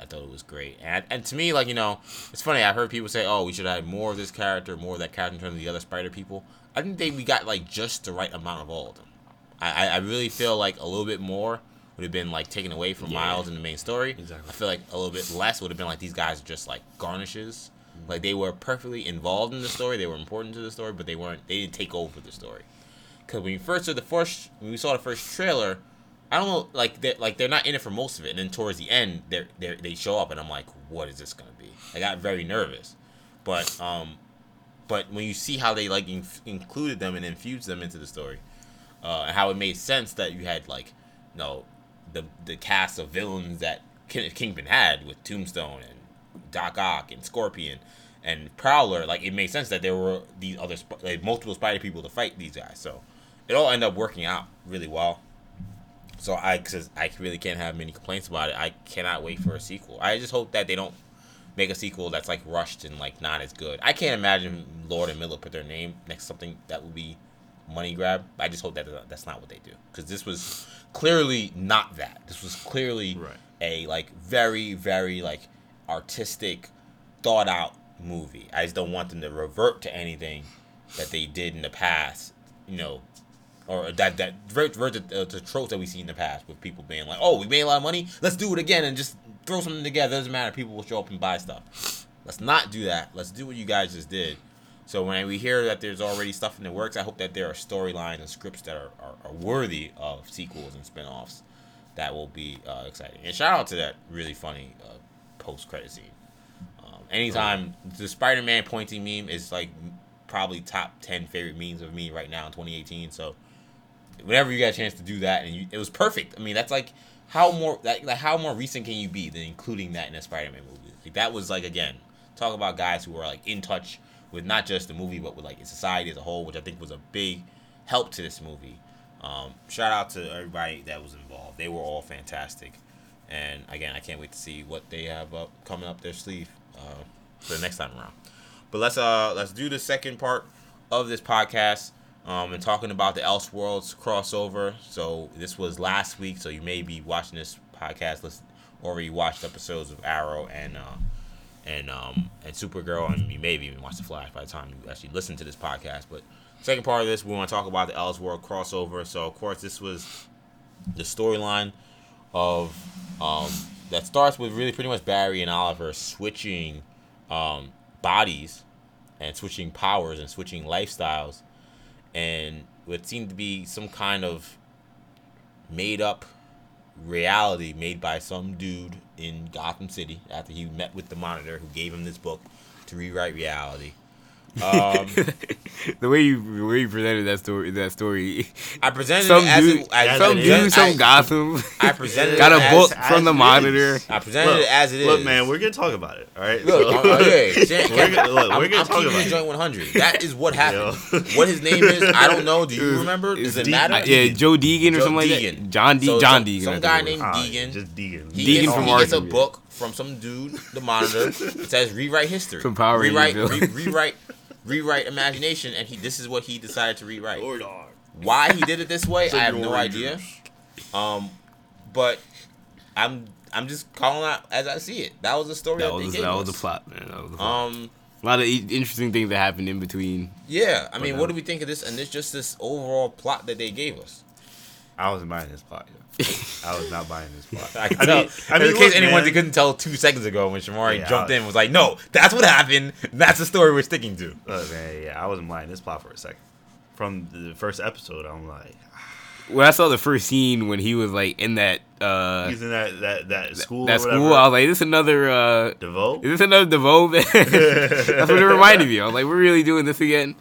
I thought it was great, and and to me, like you know, it's funny. I've heard people say, "Oh, we should have had more of this character, more of that character in terms of the other Spider people." I think they we got like just the right amount of all of them. I, I, I really feel like a little bit more would have been like taken away from Yeah. Miles in the main story. Exactly. I feel like a little bit less would have been like these guys are just like garnishes. Like they were perfectly involved in the story. They were important to the story, but they weren't. They didn't take over the story. Because when you first saw the first, when we saw the first trailer, I don't know, like they're like they're not in it for most of it, and then towards the end, they they they show up, and I'm like, what is this gonna be? I got very nervous, but um, but when you see how they like included them and infused them into the story, uh, and how it made sense that you had like, you know, the the cast of villains that King- Kingpin had with Tombstone and Doc Ock and Scorpion and Prowler, like it made sense that there were these other like, multiple Spider people to fight these guys. So it all ended up working out really well. So I, cause I really can't have many complaints about it. I cannot wait for a sequel. I just hope that they don't make a sequel that's like rushed and like not as good. I can't imagine Lord and Miller put their name next to something that would be money grab. I just hope that that's not what they do because this was clearly not that. This was clearly Right. a like very very like artistic, thought out movie. I just don't want them to revert to anything that they did in the past. You know, or that that revert uh, tropes that we see in the past with people being like, "Oh, we made a lot of money, let's do it again and just throw something together." It Doesn't matter, people will show up and buy stuff. Let's not do that. Let's do what you guys just did. So when we hear that there's already stuff in the works, I hope that there are storylines and scripts that are, are, are worthy of sequels and spin-offs that will be uh, exciting. And shout out to that really funny uh, post-credit scene. Um, anytime the Spider-Man pointing meme is like probably top 10 favorite memes of me right now in 2018. So whenever you get a chance to do that, and you, it was perfect. I mean, that's like how more like, like how more recent can you be than including that in a Spider-Man movie? Like that was like again, talk about guys who are like in touch with not just the movie but with like society as a whole, which I think was a big help to this movie. Um, shout out to everybody that was involved. They were all fantastic. And again, I can't wait to see what they have up coming up their sleeve uh, for the next time around. But let's uh let's do the second part of this podcast. Um, and talking about the Elseworlds crossover. So this was last week. So you may be watching this podcast. Listen, already watched episodes of Arrow and uh, and um and Supergirl, and you maybe even watched the Flash by the time you actually listen to this podcast. But second part of this, we want to talk about the Elseworld crossover. So of course, this was the storyline of um that starts with really pretty much Barry and Oliver switching um bodies and switching powers and switching lifestyles and what seemed to be some kind of made up reality made by some dude in Gotham City after he met with the monitor who gave him this book to rewrite reality. Um, [LAUGHS] the way you the way you presented that story that story I presented some it as dude it, as some dude is. some I, Gotham I presented got it a as- book as from the monitor. is. I presented Look, it as it is. Look, man, we're gonna talk about it. All right. Look, So- uh, yeah, Jan- [LAUGHS] We're gonna- look, I'm, gonna I'm talk about it. joint 100. That is what happened. Yo. what his name is, I don't know. Do [LAUGHS] you It's- remember? Does it Deegan. matter? Yeah, Joe Deegan or Joe something like that. John D. So John some- Deegan. some guy named- Deegan. Just Deegan. Deegan gets, from he gets a book from some dude, the monitor, it says rewrite history. Some Power rewrite, re- rewrite, rewrite imagination, and he. This is what he decided to rewrite. Lord Why he did it this way, I have no Rangers. idea. Um, but I'm I'm just calling out as I see it. That was the story that, That they was gave that was the plot, man. That was the plot. Um, a lot of e- interesting things that happened in between. yeah. I mean, what do we think of this? And this just this overall plot that they gave us. I wasn't buying this plot. yo. [LAUGHS] I was not buying this plot. I can I mean, I mean, in case look, anyone man. couldn't tell two seconds ago when Shamari Yeah, jumped I- in and was like, "No, that's what happened. [LAUGHS] That's the story we're sticking to." Look, man, yeah, I wasn't buying this plot for a second. From the first episode, I'm like, [SIGHS] When I saw the first scene when he was like in that uh he's in that that that school. that or school, I was like, this is another uh DeVoe. is this another DeVoe? man? [LAUGHS] That's what it reminded me. of. I was like, we're really doing this again.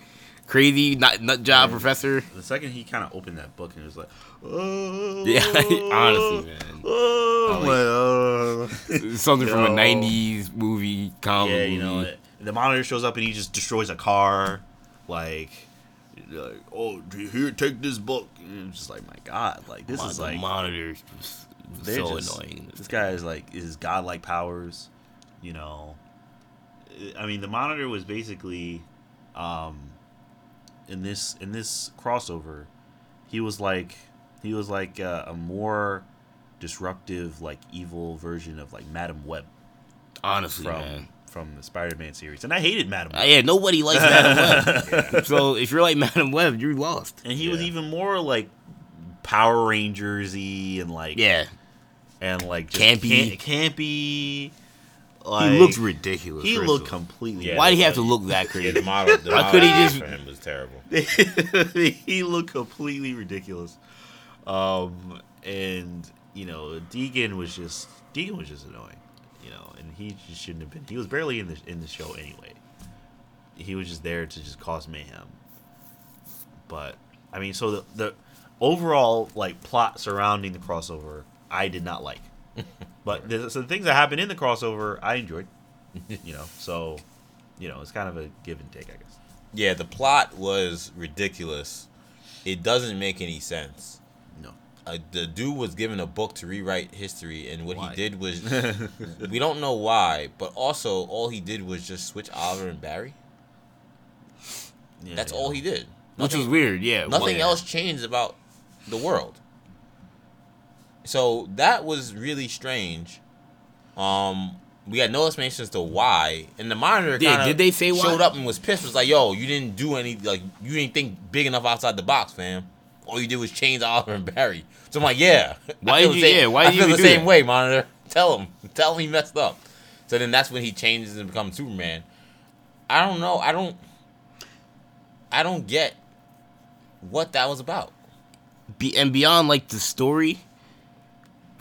Crazy nut nut job professor. The second he kind of opened that book and was like, [LAUGHS] oh, Yeah, honestly, man. Oh, I'm like, oh. [LAUGHS] Something from a '90s movie comedy. yeah, you know, the monitor shows up and he just destroys a car, like, like, oh, here, take this book. And it's just like, my God, like this Mon- is the like monitor was, was they're so just- annoying. This guy is like his godlike powers, you know. I mean, the monitor was basically, um, in this in this crossover, he was like he was like uh, a more disruptive, like evil version of like Madam Web Honestly, from man. from the Spider-Man series, and I hated Madam Uh, Web. yeah, nobody likes Madam Web. [LAUGHS] [LAUGHS] So if you're like Madam Web, you're lost. And he was even more like Power Rangers-y and like Yeah, and like just Campy. campy. Like, he looked ridiculous. He looked completely. Yeah. Why do you have to look that Yeah, crazy? the model. The model couldn't he just- for him was terrible. [LAUGHS] he looked completely ridiculous. Um, and you know, Deegan was just Deegan was just annoying, you know, and he just shouldn't have been. He was barely in the in the show anyway. He was just there to just cause mayhem. But I mean, so the the overall like plot surrounding the crossover, I did not like. But the, so the things that happened in the crossover, I enjoyed. You know, so you know, it's kind of a give and take, I guess. Yeah, the plot was ridiculous. It doesn't make any sense. No. Uh, the dude was given a book to rewrite history, and what Why? he did was [LAUGHS] we don't know why, but also all he did was just switch Oliver and Barry. Yeah, That's yeah. all he did. Which was weird. Yeah, Nothing well, else changed about the world. So that was really strange. Um, we had no explanation as to why, and the monitor Yeah, did they say why? showed up and was pissed. Was like, "Yo, you didn't do any like you didn't think big enough outside the box, fam. All you did was change Oliver and Barry." So I'm like, "Yeah, [LAUGHS] Why did you- same- yeah, why I did you feel the do same that? way, monitor. [LAUGHS] Tell him, tell him he messed up." So then that's when he changes and becomes Superman. I don't know. I don't. I don't get what that was about. be, and beyond like the story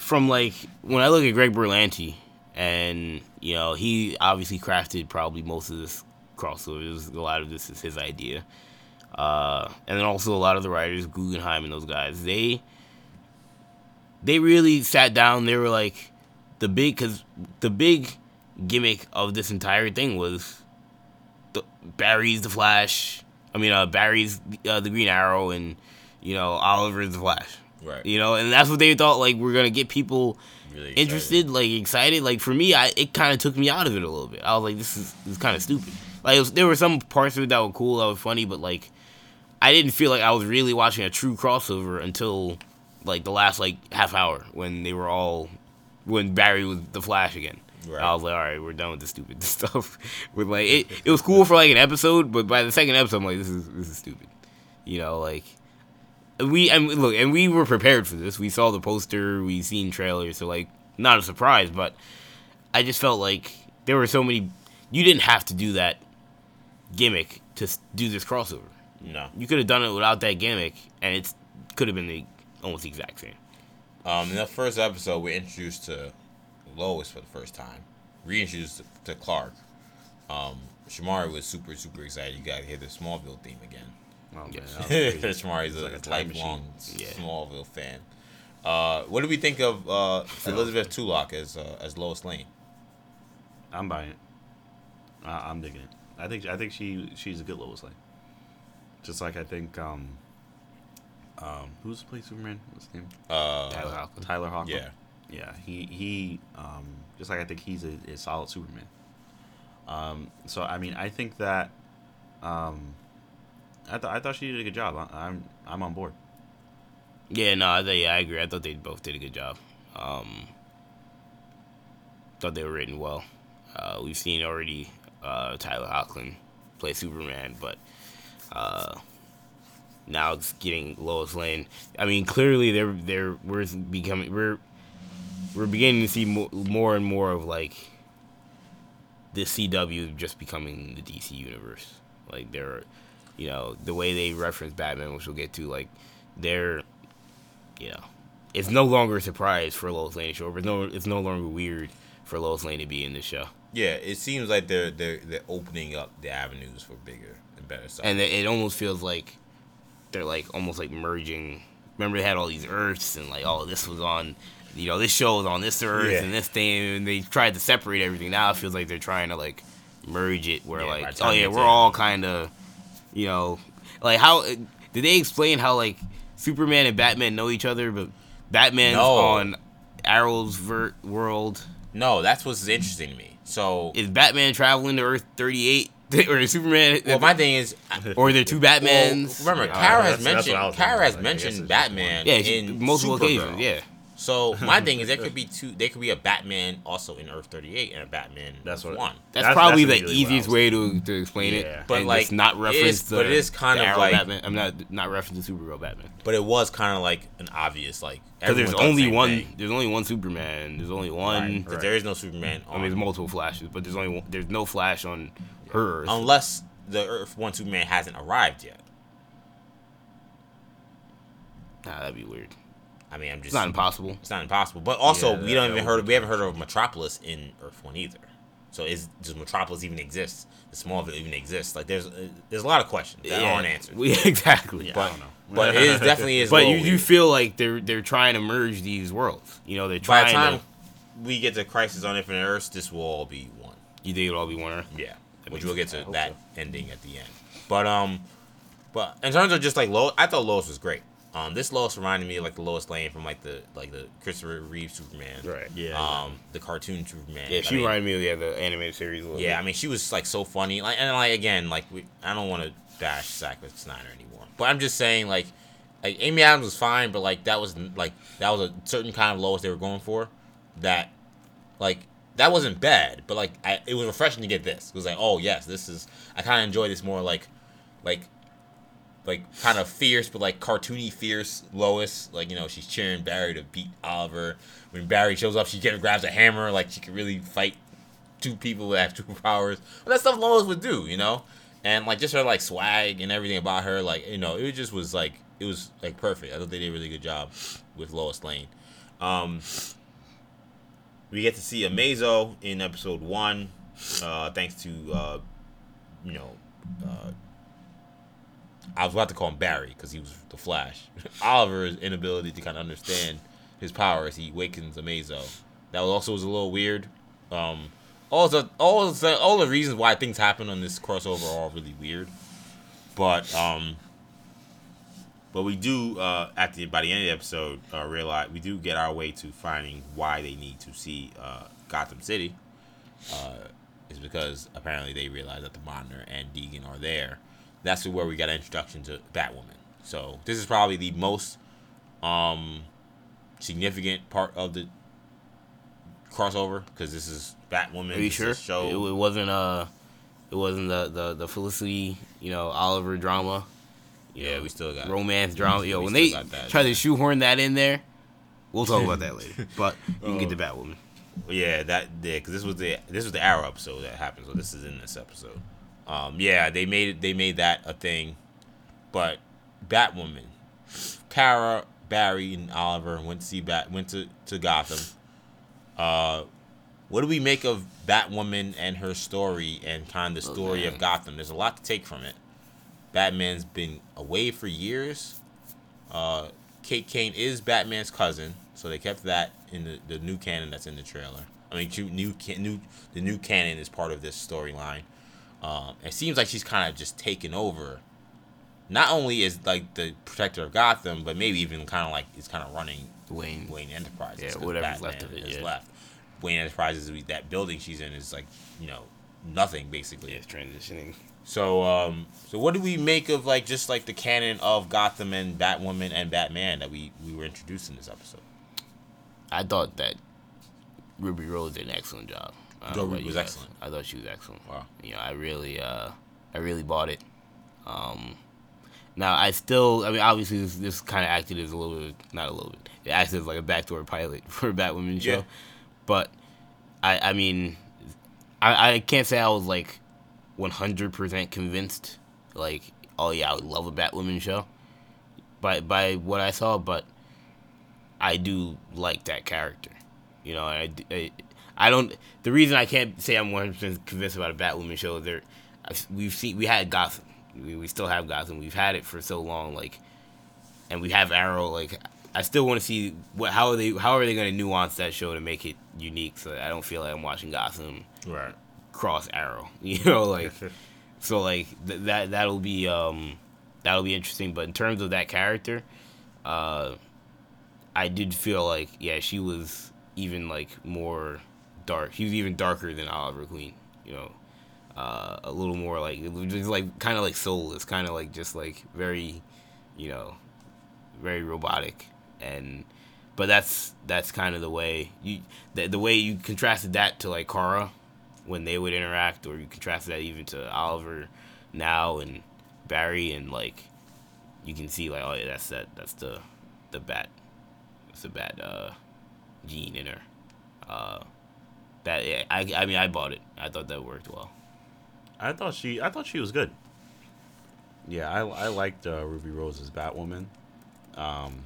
from like when I look at Greg Berlanti and you know he obviously crafted probably most of this crossover. A lot of this is his idea, uh, and then also a lot of the writers, Guggenheim and those guys, they they really sat down. They were like the big because the big gimmick of this entire thing was the Barry's the Flash. I mean, uh, Barry's uh, the Green Arrow and you know, Oliver is the Flash. Right. You know, and that's what they thought like we're gonna get people Really interested, like excited. Like for me, I it kind of took me out of it a little bit. I was like, this is this is kind of stupid. Like it was, there were some parts of it that were cool, that were funny, but like I didn't feel like I was really watching a true crossover until like the last like half hour when they were all when Barry was the Flash again. Right. I was like, all right, we're done with this stupid [LAUGHS] stuff. with like it, it was cool for like an episode, but by the second episode, I'm like, this is this is stupid. You know, like we and look, and we were prepared for this. We saw the poster, we seen trailers, so like not a surprise. But I just felt like there were so many. You didn't have to do that gimmick to do this crossover. No. You could have done it without that gimmick, and it could have been the almost the exact same. Um, in the first episode, we're introduced to Lois for the first time. Reintroduced to, to Clark. Um, Shamari was super, super excited. You gotta hear the Smallville theme again. Oh, man, Yes. that was crazy. A, like a lifelong Yeah. Smallville fan. Uh, what do we think of uh, Elizabeth Tulloch as uh, as Lois Lane? I'm buying it. I I'm digging it. I think I think she she's a good Lois Lane. Just like I think um um who's played Superman? What's his name? Uh, Tyler Hoechlin. Tyler Hoechlin. yeah. Yeah, he he um just like I think he's a, a solid Superman. Um so I mean I think that um I thought I thought she did a good job. I, I'm I'm on board. Yeah, no, I yeah, I agree. I thought they both did a good job. Um, thought they were written well. Uh, we've seen already uh, Tyler Hoechlin play Superman, but uh, now it's getting Lois Lane. I mean, clearly they're they're we're becoming we're we're beginning to see more, more and more of like the CW just becoming the DC universe. Like they're, you know, the way they reference Batman, which we'll get to, like they're, you know, it's no longer a surprise for Lois Lane to show up. It's no, it's no longer weird for Lois Lane to be in this show. Yeah, it seems like they're they're they're opening up the avenues for bigger and better stuff. and it, it almost feels like they're like almost like merging. Remember they had all these Earths and like oh this was on, you know this show was on this Earth Yeah. and this thing and they tried to separate everything. Now it feels like they're trying to like merge it where Yeah, like oh yeah we're all kind of, you know, like how did they explain how like Superman and Batman know each other but Batman's No. on Arrow's ver- world. no, that's what's interesting to me. So, Is Batman traveling to Earth thirty eight [LAUGHS] or is Superman? well, my thing is, [LAUGHS] or are there two Batmans? Well, remember, Yeah, Kara has that's what I mentioned Kara has like, mentioned Batman yeah, she- in multiple Supergirl. occasions. Yeah. So my thing is, there could be two. There could be a Batman also in Earth 38 and a Batman That's what- one. That's, That's- probably that's the immediately what I easiest way to, to explain Yeah. it. But, and like, just not reference is- the, but it is kind of Arrow like- Batman. I'm not not reference the Supergirl Batman But it was kind of like an obvious like. because there's everyone thought the only one. thing. There's only one Superman. There's only one. Right, 'cause there is no Superman. I mean, there's multiple Flashes, but there's only one, there's no Flash on her. Earth. unless the Earth One Superman hasn't arrived yet. nah, that'd be weird. I mean, I'm just It's not impossible. It's not impossible. But also, Yeah, we don't even would heard. be We haven't heard of Metropolis in Earth One either. So is does Metropolis even exist? Does Smallville even exist? Like, there's uh, there's a lot of questions that aren't answered. [LAUGHS] We, exactly. but I don't know. but it is definitely is. [LAUGHS] But you, you feel like they're they're trying to merge these worlds. You know, they're trying. by the time to. we get to Crisis on Infinite Earths, this will all be one. You think it'll all be one Earth? Yeah, which we'll get sense. to I hope that ending at the end. But um, but in terms of just like Lois, I thought Lois was great. Um, this Lois reminded me of like the Lois Lane from like the like the Christopher Reeve Superman. Right. Yeah. Um, the cartoon Superman. Yeah, I she mean, reminded me of yeah, the animated series. Yeah, I mean, she was like so funny. Like, and like again, like we, I don't want to bash Zack Snyder anymore, but I'm just saying, like, like Amy Adams was fine, but like that was like that was a certain kind of Lois they were going for. That, like, that wasn't bad, but like I, it was refreshing to get this. It was like, oh yes, this is. I kind of enjoy this more like, like. Like kind of fierce, but like cartoony fierce Lois. Like you know, she's cheering Barry to beat Oliver. When Barry shows up, she get, grabs a hammer. Like she can really fight two people that have [LAUGHS] two powers. Well, that's stuff Lois would do, you know? And like just her like swag and everything about her, like, you know, it just was like it was like perfect. I thought they did a really good job with Lois Lane. Um we get to see Amazo in episode one, uh, thanks to uh, you know, uh, I was about to call him Barry because he was the Flash. [LAUGHS] Oliver's inability to kind of understand his powers, he wakens Amazo. That also was a little weird. Um, all the all the all the reasons why things happen on this crossover are all really weird. But um, But we do uh, at the by the end of the episode uh, realize we do get our way to finding why they need to see uh, Gotham City. Uh, is because apparently they realize that the Monitor and Deegan are there. That's where we got an introduction to Batwoman. So this is probably the most um, significant part of the crossover because this is Batwoman. Are you sure? Show. It, it wasn't uh, it wasn't the the the Felicity, you know, Oliver drama. yeah, know, we still got romance drama. Yo, when they that, try to shoehorn that in there, we'll talk about that later. [LAUGHS] But you can get the Batwoman. Yeah, that yeah, because this was the this was the Arrow episode that happened. So this is in this episode. Um, yeah, they made it. They made that a thing, but Batwoman, Kara, Barry, and Oliver went to see Bat went to to Gotham. Uh, what do we make of Batwoman and her story and kind of the story of Gotham? There's a lot to take from it. Batman's been away for years. Uh, Kate Kane is Batman's cousin, so they kept that in the, the new canon that's in the trailer. I mean, new new the new canon is part of this storyline. Um, it seems like she's kind of just taken over. Not only is like the protector of Gotham, but maybe even kind of like is kind of running Wayne. Wayne Enterprises. Yeah, whatever's left of it, is yeah. left. Wayne Enterprises, that building she's in is like you know nothing basically. Yeah, it's transitioning. So, um, so what do we make of like just like the canon of Gotham and Batwoman and Batman that we we were introduced in this episode? I thought that Ruby Rose did an excellent job. Ruby was guys. excellent. I thought she was excellent. Wow. You know, I really, uh, I really bought it. Um, now I still, I mean, obviously this, this kind of acted as a little bit, not a little bit. It acted as like a backdoor pilot [LAUGHS] for a Batwoman show, Yeah. but I, I mean, I, I can't say I was like 100% convinced. Like, oh yeah, I would love a Batwoman show. By by what I saw, but I do like that character. You know, I, I, I don't. The reason I can't say I'm 100 percent convinced about a Batwoman show is there. We've seen we had Gotham. We, we still have Gotham. We've had it for so long, like, and we have Arrow. Like, I still want to see what how are they how are they going to nuance that show to make it unique so that I don't feel like I'm watching Gotham Right. cross Arrow. [LAUGHS] You know, like [LAUGHS] so like th- that that'll be um that'll be interesting. But in terms of that character, uh, I did feel like yeah she was even like more dark. He was even darker than Oliver Queen. You know. Uh, a little more like like kind of like soulless, kind of like just like very, you know, very robotic and but that's that's kind of the way you the, the way you contrasted that to like Kara when they would interact or you contrasted that even to Oliver now and Barry and like you can see like oh yeah that's that that's the the bat that's the bat uh gene in her uh that yeah, I I mean I bought it I thought that worked well I thought she I thought she was good. Yeah, I, I liked uh, Ruby Rose's Batwoman. Um,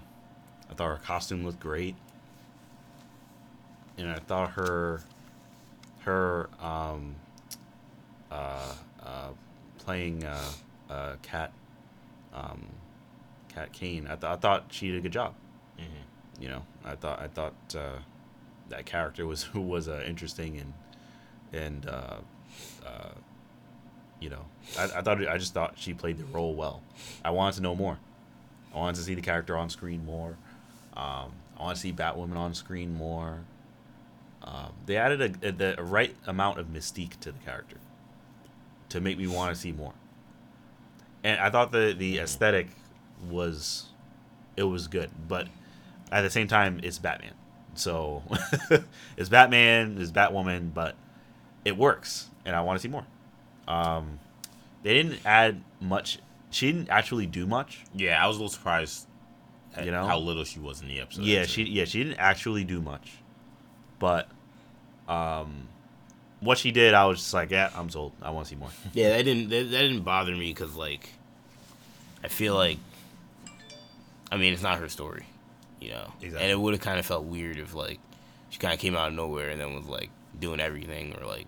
I thought her costume looked great, and I thought her her um, uh, uh, playing uh, uh, Cat um, Cat Kane. I, th- I thought she did a good job. Mhm. You know, I thought I thought uh, that character was [LAUGHS] was uh, interesting and and uh, uh, you know, I, I thought I just thought she played the role well. I wanted to know more. I wanted to see the character on screen more. Um, I want to see Batwoman on screen more. Um, they added a, a, the right amount of mystique to the character to make me want to see more. And I thought the the aesthetic was it was good, but at the same time, it's Batman. So [LAUGHS] it's Batman, it's Batwoman, but it works, and I want to see more. Um, they didn't add much. She didn't actually do much. Yeah, I was a little surprised You know? how little she was in the episode. yeah, she yeah she didn't actually do much, but um, what she did, I was just like, yeah, I'm sold. I want to see more. [LAUGHS] Yeah, that didn't that, that didn't bother me because like, I feel like, I mean, it's not her story, you know, Exactly. and it would have kind of felt weird if like she kind of came out of nowhere and then was like doing everything or like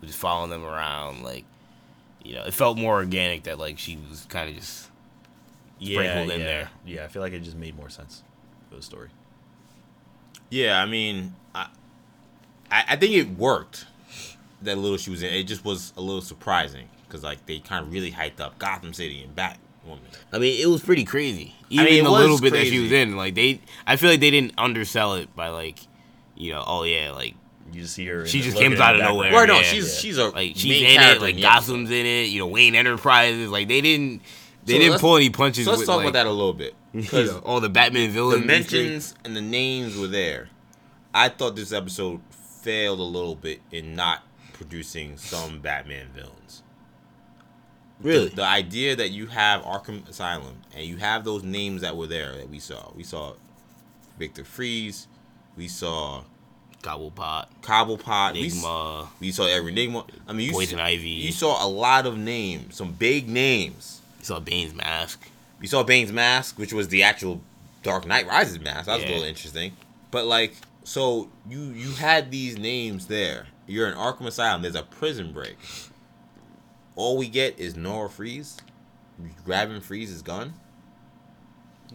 was just following them around, like, you know, it felt more organic that like she was kind of just sprinkled in there. Yeah, I feel like it just made more sense for the story. Yeah, I mean, I, I I think it worked. That little she was in, it just was a little surprising because like they kind of really hyped up Gotham City and Bat woman. I mean, it was pretty crazy. Even mean, the was little bit that she was in, like they, I feel like they didn't undersell it by like, you know, oh yeah, like You just see her. She just looking comes out of nowhere. background. Right? No, yeah, she's she's a like she's main in it, character like in the episode. Gotham's in it, you know, Wayne Enterprises, like they didn't, they So didn't pull any punches. So let's with, talk like, about that a little bit [LAUGHS] you because know, all the Batman villains, the villains. mentions and the names were there. I thought this episode failed a little bit in not producing some Batman villains. Really? The, the idea that you have Arkham Asylum and you have those names that were there that we saw. We saw Victor Fries. We saw Cobblepot, Cobblepot. We, Enigma, we saw every Enigma. I mean, you, Poison s- Ivy. you saw a lot of names, some big names. you saw Bane's mask. You saw Bane's mask, which was the actual Dark Knight Rises mask. That was Yeah. a little interesting. But like, so you you had these names there. You're in Arkham Asylum. There's a prison break. All we get is Nora Fries grabbing Freeze's gun.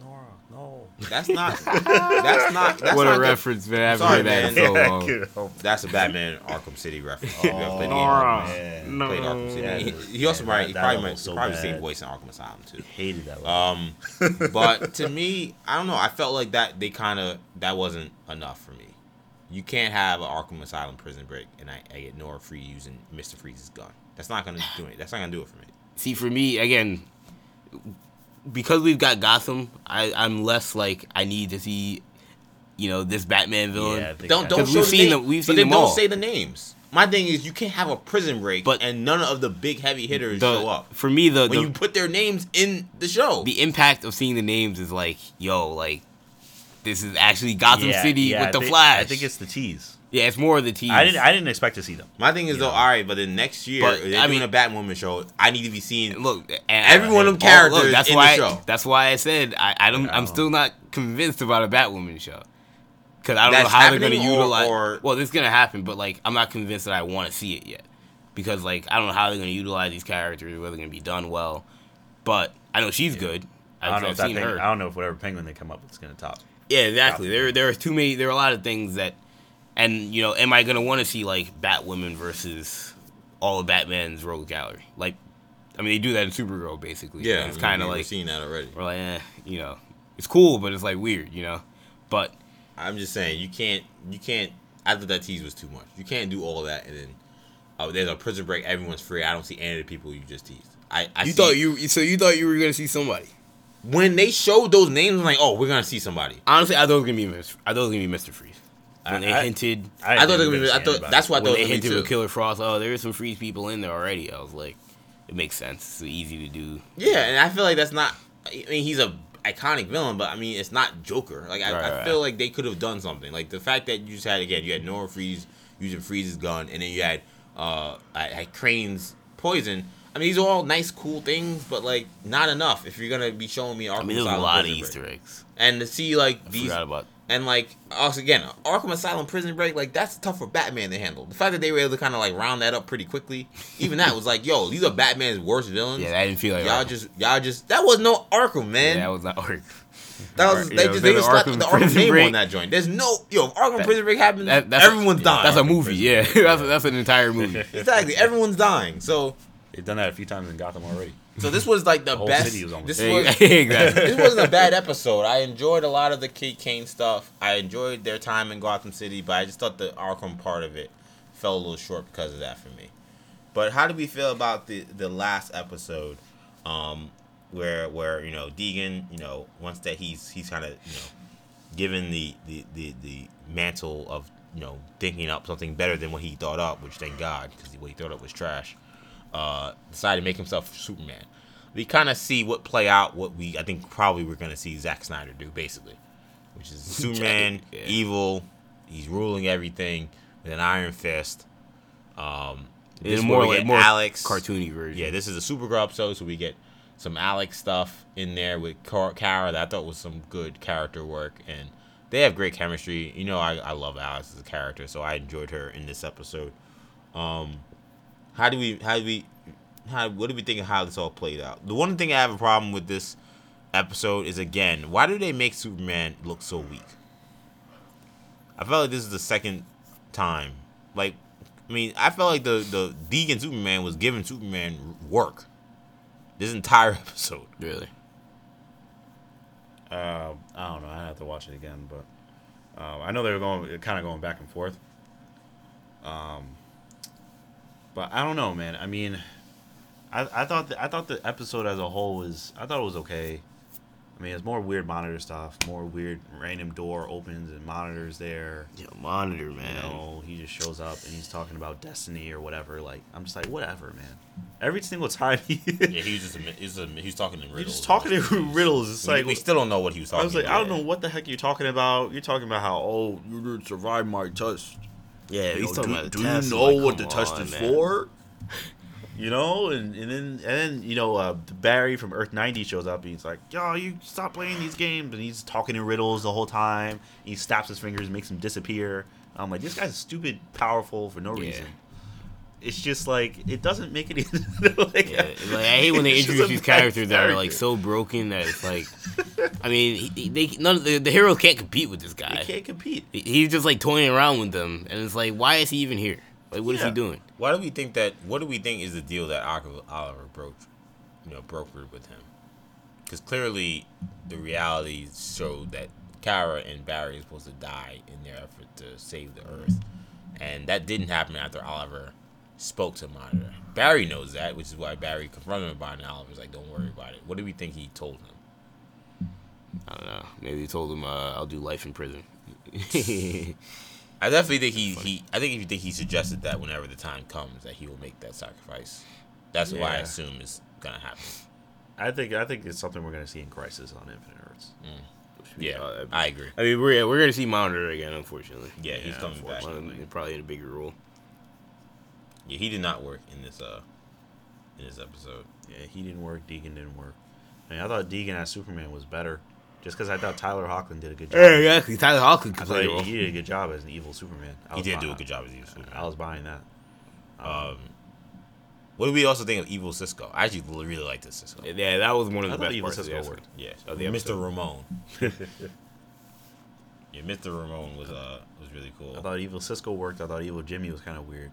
Nora, no. That's not. [LAUGHS] that's not. That's what not a the- reference, man! I haven't Sorry, heard that in man. so Yeah, long. couldn't help it. That's a Batman Arkham City reference. Oh, You ever played the game? Nora. man. Played Arkham City. Yeah, he, he also yeah, might. He probably might. was so probably bad. same voice in Arkham Asylum too. Hated that. level. Um, [LAUGHS] but to me, I don't know. I felt like that they kind of that wasn't enough for me. You can't have an Arkham Asylum prison break and I, I get Nora Free using Mister Freeze's gun. That's not gonna do it. That's not gonna do it for me. See, for me, again, because we've got Gotham, I, I'm less like I need to see, you know, this Batman villain. Yeah, Don't don't 'Cause show we've the seen name, them- we've but seen then them don't all. say the names. My thing is you can't have a prison break But- and none of the big heavy hitters The- show up. For me, the When the, you put their names in the show, the impact of seeing the names is like, yo, like this is actually Gotham Yeah, City yeah, with the I think- Flash. I think it's the tease. Yeah, it's more of the tease. I didn't. I didn't expect to see them. my thing is You though, all right, but then next year But, they're I doing mean- a Batwoman show. I need to be seeing look and every one of them oh, characters look, that's in why the show. that's why I said I, I don't I'm still not convinced about a Batwoman show because I don't know how they're going to utilize. or- well, it's going to happen, but like I'm not convinced that I want to see it yet because like I don't know how they're going to utilize these characters, whether they're going to be done well. But I know she's good. I don't know I've if that seen penguin, her. I don't know if whatever penguin they come up with is going to top. Yeah, exactly. There, there are too many. There are a lot of things that, and you know, am I gonna want to see like Batwoman versus all of Batman's rogue gallery? Like, I mean, they do that in Supergirl basically. Yeah, And it's kind of like seen that already. we're like, eh, you know, it's cool, but it's like weird, you know. But I'm just saying you can't you can't I thought that tease was too much. You can't do all that and then oh there's a prison break, everyone's free. I don't see any of the people you just teased. I, I see- you so you thought you were gonna see somebody. when they showed those names, I'm like, oh, we're gonna see somebody. Honestly, I thought it was gonna be Mr. I thought it was gonna be Mister Freeze. When I- they I- hinted, I thought they didn't were. I thought about that's it. why I when thought they it hinted gonna with. Killer Frost, oh, there is some Freeze people in there already. I was like, it makes sense. It's easy to do. Yeah, and I feel like that's not. I mean, he's a iconic villain, but I mean, it's not Joker. Like I, Right, I right. feel like they could have done something. Like the fact that you just had again, you had Nora Fries using Freeze's gun, and then you had uh, I had Crane's poison. I mean, these are all nice, cool things, but like not enough if you're gonna be showing me Arkham I mean, there's a lot of Easter Break. eggs. and to see like I these forgot about. And like also again Arkham Asylum Prison Break, like that's tough for Batman to handle. The fact that they were able to kind of like round that up pretty quickly, even that was like, yo, these are Batman's worst villains. Yeah, I didn't feel like y'all Arkham. just y'all just that was no Arkham, man. Yeah, that was not Arkham. That was Yeah, they was just they the just slapped the Arkham Prison name Break? on that joint. There's no yo if Arkham That- Prison Break happens. That- that's everyone's a, dying. [LAUGHS] That's a movie. Yeah, that's that's an entire movie. exactly. Everyone's dying. So They've done that a few times in Gotham already. So this was like the, whole best. city was almost this [LAUGHS] was [LAUGHS] exactly. this wasn't a bad episode. I enjoyed a lot of the Kate Kane stuff. I enjoyed their time in Gotham City, but I just thought the Arkham part of it fell a little short because of that for me. But how did we feel about the the last episode, um, where where you know Deegan, you know, once that he's he's kind of you know given the, the the the mantle of you know thinking up something better than what he thought up, which thank God because what he thought up was trash. Uh, decided to make himself Superman. We kind of see what play out. What we I think probably we're gonna see Zack Snyder do basically, which is [LAUGHS] Superman, Yeah. evil. He's ruling everything with an iron fist. Um, a more like more Alex cartoony version. yeah, this is a Supergirl episode, so we get some Alex stuff in there with Kara that I thought was some good character work, and they have great chemistry. You know, I, I love Alex as a character, so I enjoyed her in this episode. Um, how do we how do we how what do we think of how this all played out? The one thing I have a problem with this episode is again, why do they make Superman look so weak? I felt like this is the second time. Like, I mean, I felt like the the Deegan Superman was giving Superman work. This entire [LAUGHS] episode. Really? Uh, I don't know. I have to watch it again, but um, I know they were going kind of going back and forth. Um, but I don't know, man. I mean, I, I thought the, I thought the episode as a whole was I thought it was okay. I mean, it's more weird monitor stuff, more weird random door opens and monitors there. Yeah, monitor, man. You know, he just shows up and he's talking about destiny or whatever. Like, I'm just like, whatever, man. Every single [LAUGHS] time he, Yeah, he was just a, he's a, he's talking in riddles. he's just talking in riddles. It's We, like we still don't know what he was talking. I was like, about. I don't know what the heck you're talking about. You're talking about how, oh, you didn't survive my test. Yeah, he's talking do, about do you know like, what the test is for? [LAUGHS] You know, and, and then and then you know uh, Barry from Earth ninety shows up and he's like, "Yo, you stop playing these games," and he's talking in riddles the whole time. He snaps his fingers, and makes him disappear. I'm like, this guy's stupid, powerful for no Yeah. reason. It's just like it doesn't make any. [LAUGHS] like, Yeah, like I hate when they introduce these bad characters that are like so broken that it's like, I mean, he, he- they none of the, the heroes can't compete with this They guy. can't compete. He- He's just like toying around with them, and it's like, why is he even here? Like, what is Yeah. he doing? Why do we think that? What do we think is the deal that Oliver, Oliver broke, you know, brokered with him? Because clearly, the reality showed that Kara and Barry are supposed to die in their effort to save the Earth, and that didn't happen after Oliver spoke to Monitor. Barry knows that, which is why Barry confronted him about it. And Oliver's like, "Don't worry about it." What do we think he told him? I don't know. Maybe he told him, uh, "I'll do life in prison." [LAUGHS] I definitely think he, he I think if you think he suggested that whenever the time comes that he will make that sacrifice. That's why I assume is gonna happen. I think I think it's something we're gonna see in Crisis on Infinite Earths. Yeah, Uh, I agree. I mean, we're yeah, we're gonna see Monitor again, unfortunately. Yeah, he's Yeah, coming back. Probably in a bigger role. Yeah, he did not work in this uh in this episode. Yeah, he didn't work. Deegan didn't work. I mean, I thought Deegan as Superman was better, just because I thought Tyler Hoechlin did a good job. Yeah, exactly. Tyler Hoechlin I could play a he did a good job as an evil Superman. I He did do a good job as Evil Superman. I was buying that. Um, what do we also think of Evil Cisco? I actually really like this Cisco. Yeah, that was one of I the best Evil parts of the Cisco episode. worked. Yeah, Of the Mr. Ramon. [LAUGHS] yeah, Mr. Ramon was uh was really cool. I thought Evil Cisco worked. I thought Evil Jimmy was kind of weird.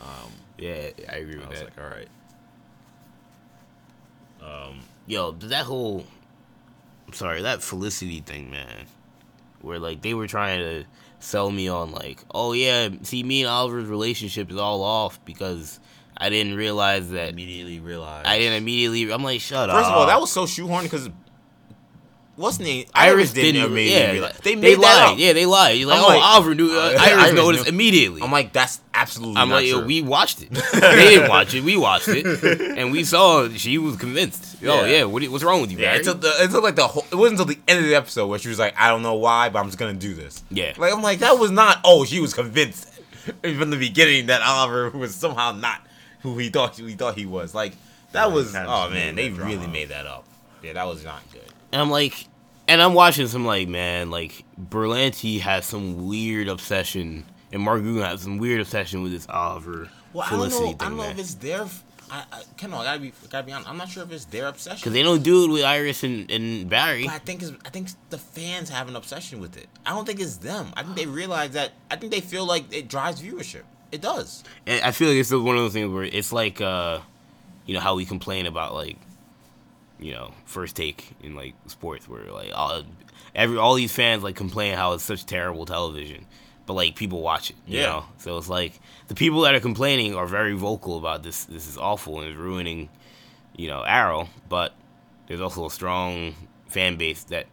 Um, Yeah, I agree I with was that. like, all right. um, Yo, that whole I'm sorry, that Felicity thing, man. Where like they were trying to sell me on like, oh yeah, see me and Oliver's relationship is all off because I didn't realize that Immediately realized. I didn't immediately I'm like, shut up. first of all, that was so shoehorned because what's the name? Iris didn't, didn't, immediately yeah, realize- they, They made that lied. up. Yeah, they lied. You're like, I'm oh, like- Oliver knew. Uh, Iris, Iris noticed knew. immediately. I'm like, that's absolutely I'm not like, yo, we watched it. [LAUGHS] they didn't watch it. We watched it, [LAUGHS] and we saw she was convinced. Oh Yeah. yeah, what, what's wrong with you, Yeah, Barry? it took, the, it like the whole. It wasn't until the end of the episode where she was like, "I don't know why, but I'm just gonna do this." Yeah. like I'm like that was not. Oh, she was convinced from the beginning that Oliver was somehow not who he thought he thought he was. Like that Yeah, was. Oh man, they really drama. made that up. Yeah, that was not good. And I'm like, and I'm watching some like, man, like Berlanti has some weird obsession, and Mark Guggen has some weird obsession with this Oliver Well, I don't know. thing, I don't know man. if it's their. I, I, Kendall, I gotta be, gotta be honest. I'm not sure if it's their obsession. Because they don't do it with Iris and, and Barry. But I think it's, I think the fans have an obsession with it. I don't think it's them. I think they realize that. I think they feel like it drives viewership. It does. And I feel like it's one of those things where it's like, uh, you know, how we complain about like, you know, first take in like sports, where like all every all these fans like complain how it's such terrible television, but like people watch it, you Yeah. know. So it's like the people that are complaining are very vocal about this. This is awful and it's ruining, you know, Arrow. But there's also a strong fan base that,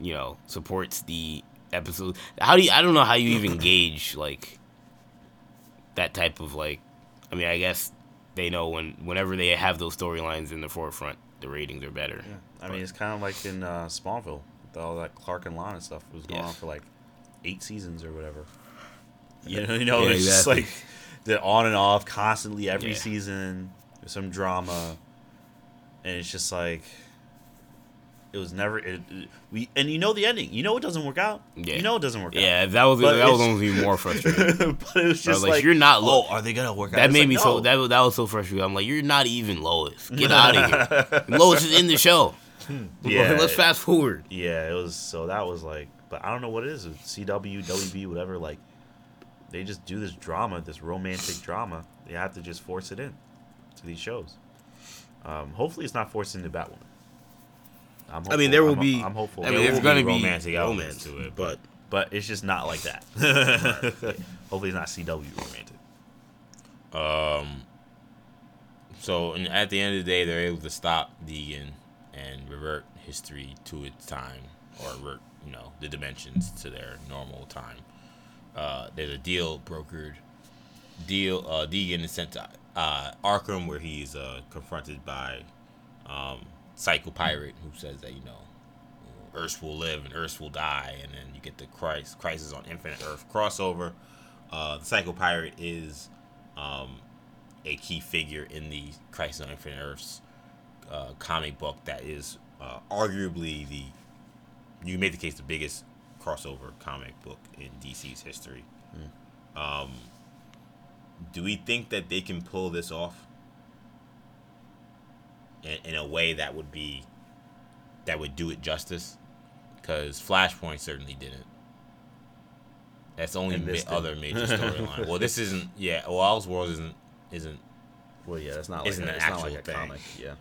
you know, supports the episode. How do you? I don't know how you even [CLEARS THROAT] gauge like that type of like I mean, I guess they know when whenever they have those storylines in the forefront, the ratings are better. Yeah. I mean, it's kind of like in uh, Smallville, with all that Clark and Lana stuff was going on for like eight seasons or whatever. [LAUGHS] You know, you know, Yeah, it's just like the on and off constantly every Yeah. season. There's some drama, and it's just like it was never. It, it- we and you know the ending. You know it doesn't work out. Yeah. You know it doesn't work out. Yeah, that was But that was even more [LAUGHS] frustrating. but it was I was just like, like, you're not Oh, low. are they gonna work out? That made like, me so that was- that was so frustrating. I'm like, you're not even Lois. Get [LAUGHS] out of here. Lois is in the show. [LAUGHS] Yeah. Let's fast forward. Yeah, it was so that was like, but I don't know what it is. CW, WB, whatever. Like, they just do this drama, this romantic drama. They have to just force it in to these shows. Um, hopefully, it's not forced into Batwoman. I'm I mean, there will I'm- be. I'm hopeful. I mean, There there's will gonna be be romantic elements romance to it, but but it's just not like that. [LAUGHS] [LAUGHS] hopefully, it's not CW romantic. Um. So, and at the end of the day, they're able to stop Deegan and revert history to its time, or revert, you know, the dimensions to their normal time. Uh, there's a deal brokered. Deal. Uh, Deegan is sent to uh, Arkham, where he's uh, confronted by um, Psycho Pirate, who says that you know, Earth will live and Earth will die, and then you get the Christ Crisis on Infinite Earth crossover. Uh, the Psycho Pirate is um, a key figure in the Crisis on Infinite Earths uh, comic book that is uh, arguably the you made the case the biggest crossover comic book in DC's history. Um, do we think that they can pull this off in, in a way that would be that would do it justice? Because Flashpoint certainly didn't. That's the only ma- other major [LAUGHS] storyline. well, this isn't. Yeah, well, Elseworlds isn't isn't Well, yeah, that's not like Isn't an it's not actual like a thing. comic. Yeah.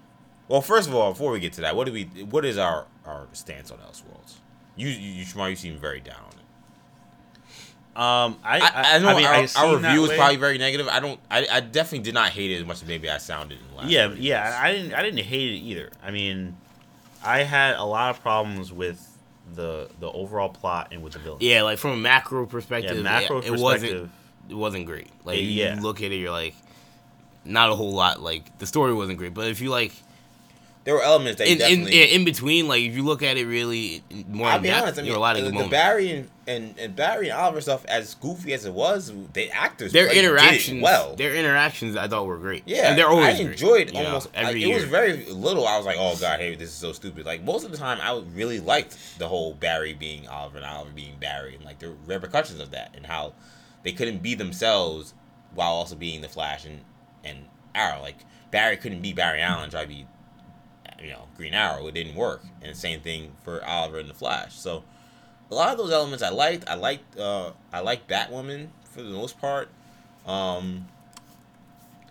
Well, first of all, before we get to that, what do we? What is our our stance on Elseworlds? You you, you, Shamar, you seem very down on it. Um, I I, I know mean, our, our review was way. probably very negative. I don't. I, I definitely did not hate it as much as maybe I sounded in the last. Yeah, 30 yeah. I didn't. I didn't hate it either. I mean, I had a lot of problems with the the overall plot and with the villain. yeah, like from a macro perspective, Yeah, macro it, it wasn't perspective. it wasn't great. Like Yeah, you yeah. look at it, you're like, not a whole lot. Like the story wasn't great, but if you like there were elements that in in, definitely. yeah, in between, like if you look at it really more I'll in be depth, honest. I there mean, were a lot of the, the. Barry and, and and Barry and Oliver stuff, as goofy as it was, the actors their played- did it interactions, well. their interactions, I thought were great. Yeah, and they're always I great, enjoyed you know, almost every like, year. It was very little. I was like, oh god, hey, this is so stupid. Like most of the time, I really liked the whole Barry being Oliver and Oliver being Barry, and like the repercussions of that, and how they couldn't be themselves while also being the Flash and and Arrow. Like Barry couldn't be Barry Allen, try to be you know Green Arrow. It didn't work, and the same thing for Oliver and the Flash. So a lot of those elements I liked. I liked uh, I liked Batwoman for the most part. Um,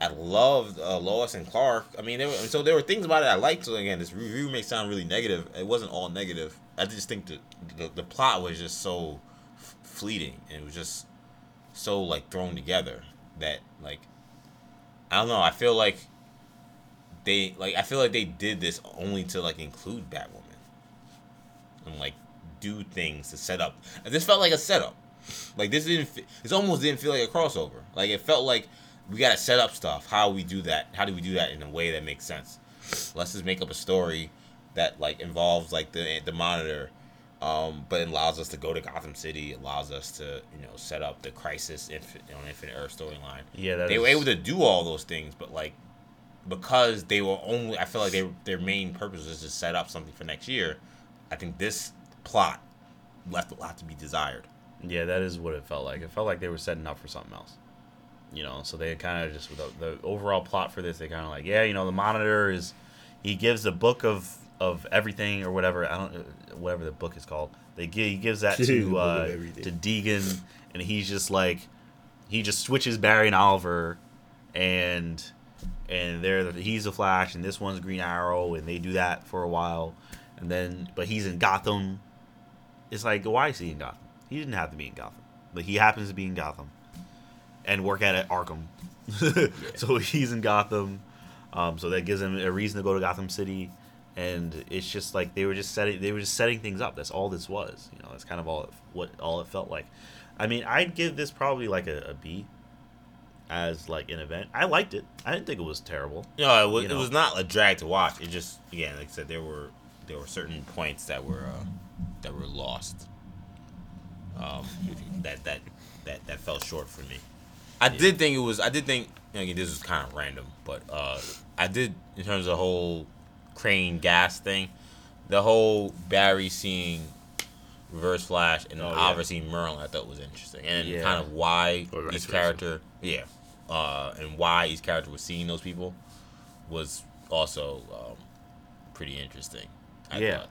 I loved uh, Lois and Clark. I mean, there were, so there were things about it I liked. So again, this review may sound really negative. It wasn't all negative. I just think that the, the plot was just so f- fleeting and it was just so like thrown together that like I don't know. I feel like they like I feel like they did this only to like include Batwoman and like do things to set up. This felt like a setup. Like this didn't. This almost didn't feel like a crossover. Like it felt like we gotta set up stuff. How we do that? How do we do that in a way that makes sense? Let's just make up a story that like involves like the the monitor, um, but it allows us to go to Gotham City. Allows us to you know set up the crisis on Infinite Earth storyline. Yeah, that they were able to do all those things, but like because they were only, I feel like they their main purpose was to set up something for next year. I think this plot left a lot to be desired. Yeah, that is what it felt like. It felt like they were setting up for something else. You know, so they kind of just the, the overall plot for this. They kind of like, yeah, you know, the monitor is he gives a book of of everything or whatever. I don't uh, whatever the book is called. They give he gives that [LAUGHS] to uh, to Deegan, and he's just like he just switches Barry and Oliver, and and they're the, he's the Flash and this one's Green Arrow, and they do that for a while, and then but he's in Gotham. It's like why is he in Gotham? He didn't have to be in Gotham, but he happens to be in Gotham, and work at Arkham. [LAUGHS] So he's in Gotham, um, so that gives him a reason to go to Gotham City, and it's just like they were just setting they were just setting things up. That's all this was. You know, that's kind of all it, what all it felt like. I mean, I'd give this probably like a, a B as like an event. I liked it. I didn't think it was terrible. No, it was, You it was not a drag to watch. It just again, like I said, there were there were certain points that were uh, that were lost. Um, that that that that fell short for me. I did think it was. I did think again. This was kind of random, but uh, I did in terms of the whole crane gas thing, the whole Barry seeing Reverse Flash and Oh, yeah. Oliver Merlin. I thought was interesting, and Yeah. kind of why each character, yeah, uh, and why each character was seeing those people was also um, pretty interesting. I Yeah. thought.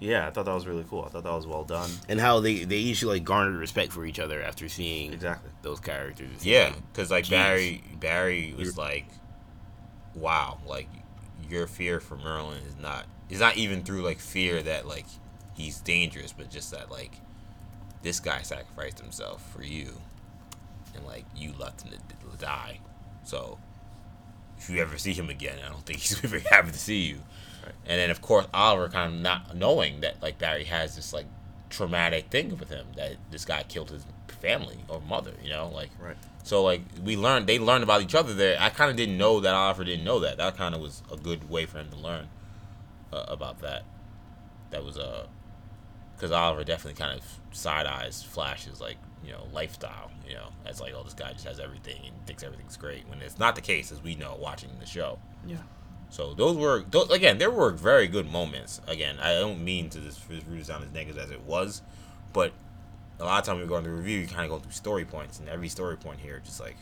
Yeah, I thought that was really cool. I thought that was well done. and how they they each like garnered respect for each other after seeing Exactly. those characters. Yeah, because like Jeez. Barry, Barry was You're- like, wow, like your fear for Merlin is not is not even through like fear that like he's dangerous, but just that like this guy sacrificed himself for you, and like you left him to, die. So if you ever see him again, I don't think [LAUGHS] he's very happy to see you. Right. And then of course Oliver kind of not knowing that like Barry has this like traumatic thing with him that this guy killed his family or mother, you know, like Right. so like we learned, they learned about each other there. I kind of didn't know that Oliver didn't know that. That kind of was a good way for him to learn uh, about that. That was uh, because Oliver definitely kind of side eyes Flash's like you know lifestyle. You know, as like oh this guy just has everything and thinks everything's great when it's not the case as we know watching the show. Yeah. So those were those, again there were very good moments. Again, I don't mean to this this root sound as negative as it was, but a lot of time we go into review, you kind of go through story points, and every story point here just like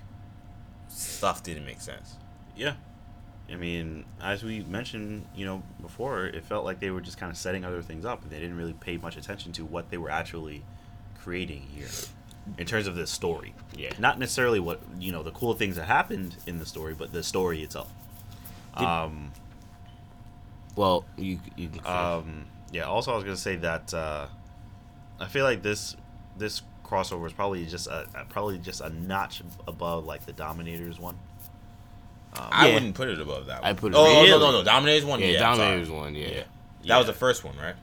stuff didn't make sense. Yeah. I mean, as we mentioned, you know, before, it felt like they were just kind of setting other things up, and they didn't really pay much attention to what they were actually creating here, in terms of the story. Yeah. Not necessarily what you know the cool things that happened in the story, but the story itself. Did- um. Well, you you. Um. Yeah. Also, I was gonna say that uh, I feel like this this crossover is probably just a a- probably just a notch above like the Dominators one. Um, I Yeah. wouldn't put it above that. One. I put it- Oh no, no, no, no, Dominators one. yeah, Yeah, Dominators one. Yeah. Yeah. Yeah. That was the first one, right?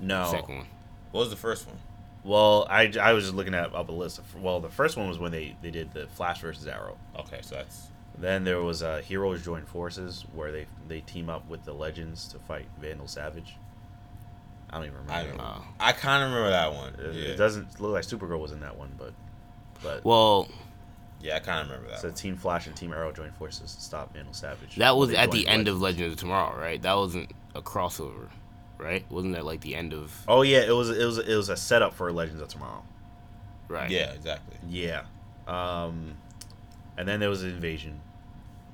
no. Second one. What was the first one? Well, I, I was just looking at up a list. Of, well, the first one was when they, they did the Flash versus Arrow. Okay, so that's Then there was uh, Heroes Join Forces, where they they team up with the Legends to fight Vandal Savage. I don't even remember. I don't one. Uh, I kind of remember that one. It, Yeah, it doesn't look like Supergirl was in that one, but but well, yeah, I kind of remember that. so one. Team Flash and Team Arrow joined forces to stop Vandal Savage. that was at the end of Legends. Legend of Tomorrow, right? That wasn't a crossover, right? Wasn't that like the end of? Oh yeah, it was it was it was a setup for Legends of Tomorrow. Right. Yeah, exactly. Yeah, um, and then there was an invasion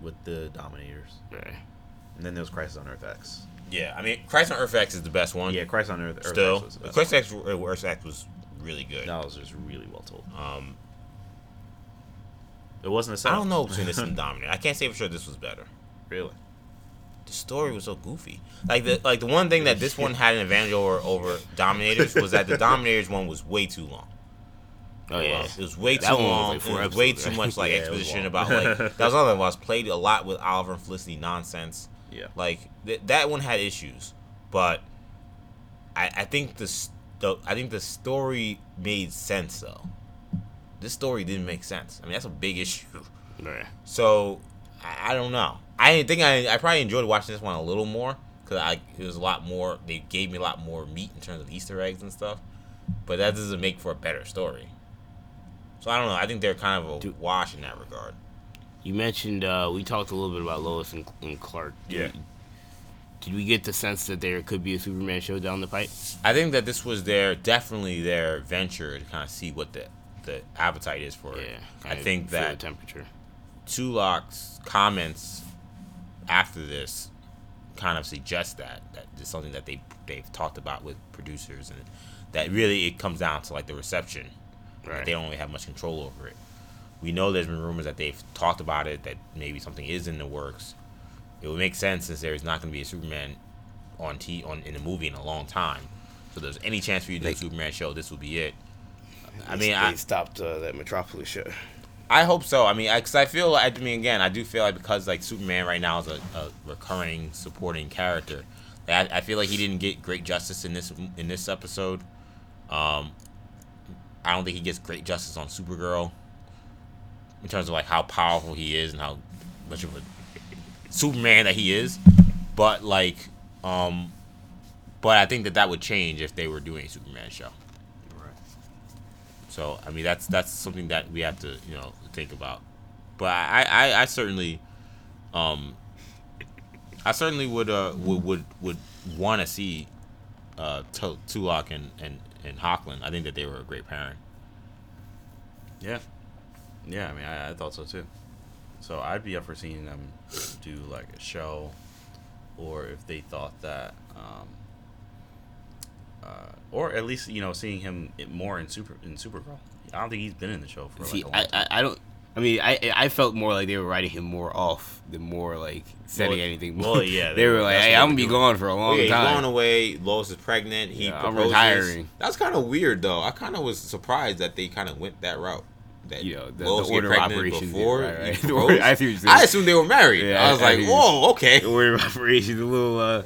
with the Dominators, Right. and then there was Crisis on Earth X. Yeah, I mean, Crisis on Earth X is the best one. Yeah, Crisis on Earth, Earth still, X was the best Christ one. X, uh, Earth X was really good. That was just really well told. Um, It wasn't a I setup. I don't know between [LAUGHS] this and Dominator. I can't say for sure this was better. really. The story was so goofy. Like the like the one thing that this one had an advantage over over Dominators was that the Dominators one was way too long. Oh yeah. It was way too one was long. like it was way too much like [LAUGHS] Yeah, exposition about like that was another one. I was played a lot with Oliver and Felicity nonsense. Yeah. Like th- that one had issues, but I I think the, the I think the story made sense though. This story didn't make sense. I mean that's a big issue. Right. So I, I don't know. I think I I probably enjoyed watching this one a little more because I it was a lot more. They gave me a lot more meat in terms of Easter eggs and stuff. But that doesn't make for a better story. So I don't know. I think they're kind of a Do- wash in that regard. You mentioned uh, we talked a little bit about Lois and, and Clark. Did Yeah. we- did we get the sense that there could be a Superman show down the pipe? I think that this was their definitely their venture to kind of see what the the appetite is for it. Yeah. I think the that temperature. Tulloch's comments after this kind of suggest that that is something that they they've talked about with producers and that really it comes down to like the reception. Right. They don't really have much control over it. We know there's been rumors that they've talked about it that maybe something is in the works. It would make sense since there's not going to be a Superman on T on in a movie in a long time. So there's any chance for you to do a Superman show, this will be it. I mean, I, stopped uh, that Metropolis show. I hope so. I mean, because I, feel like I mean, again, I do feel like because like Superman right now is a, a recurring supporting character, that I, feel like he didn't get great justice in this in this episode. Um, I don't think he gets great justice on Supergirl in terms of like how powerful he is and how much of a Superman that he is. But like, um, but I think that that would change if they were doing a Superman show. So I mean that's that's something that we have to you know think about. But I I, I certainly, um, I certainly would uh would would, would want to see, uh Tu- Tulloch and and and Hoechlin. I think that they were a great pairing. Yeah. Yeah, I mean, I, I thought so too. So I'd be up for seeing them do like a show, or if they thought that, um, uh, or at least you know seeing him more in super in Supergirl. I don't think he's been in the show for See, like a long I, time. I, I don't. I mean, I I felt more like they were writing him more off than more like setting Well, anything. well, yeah, [LAUGHS] they, they were were- like, "Hey, I'm gonna be were gone for a long yeah, he's time." going away. Lois is pregnant. He Yeah, I'm proposes. retiring. That's kind of weird, though. I kind of was surprised that they kind of went that route. That You know, the- Lois the order of operations, before yeah, right, right. [LAUGHS] The I see what you're saying. I assumed they were married. Yeah, I was I like, see. whoa, okay. The [LAUGHS] order of operations a little, uh,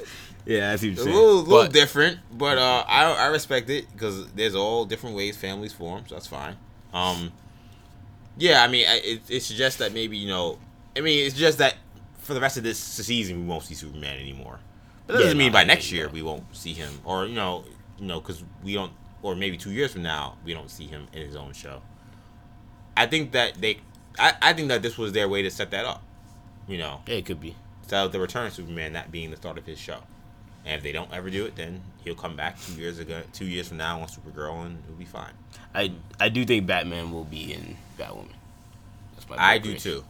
yeah, I see what A you're saying. little, little But- different, but uh, I I respect it because there's all different ways families form, so that's fine. Um, yeah, I mean, I- it, it suggests that maybe you know, I mean, it's just that for the rest of this season we won't see Superman anymore. But that Yeah, doesn't mean by next year we won't see him, or you know, you know, because we don't, or maybe two years from now we don't see him in his own show. I think that they, I, I think that this was their way to set that up. You know, Yeah, it could be. up the return of Superman that being the start of his show. And if they don't ever do it, then he'll come back two years ago, two years from now on Supergirl, and it'll be fine. I I do think Batman will be in Batwoman. That's my I big do wish. too.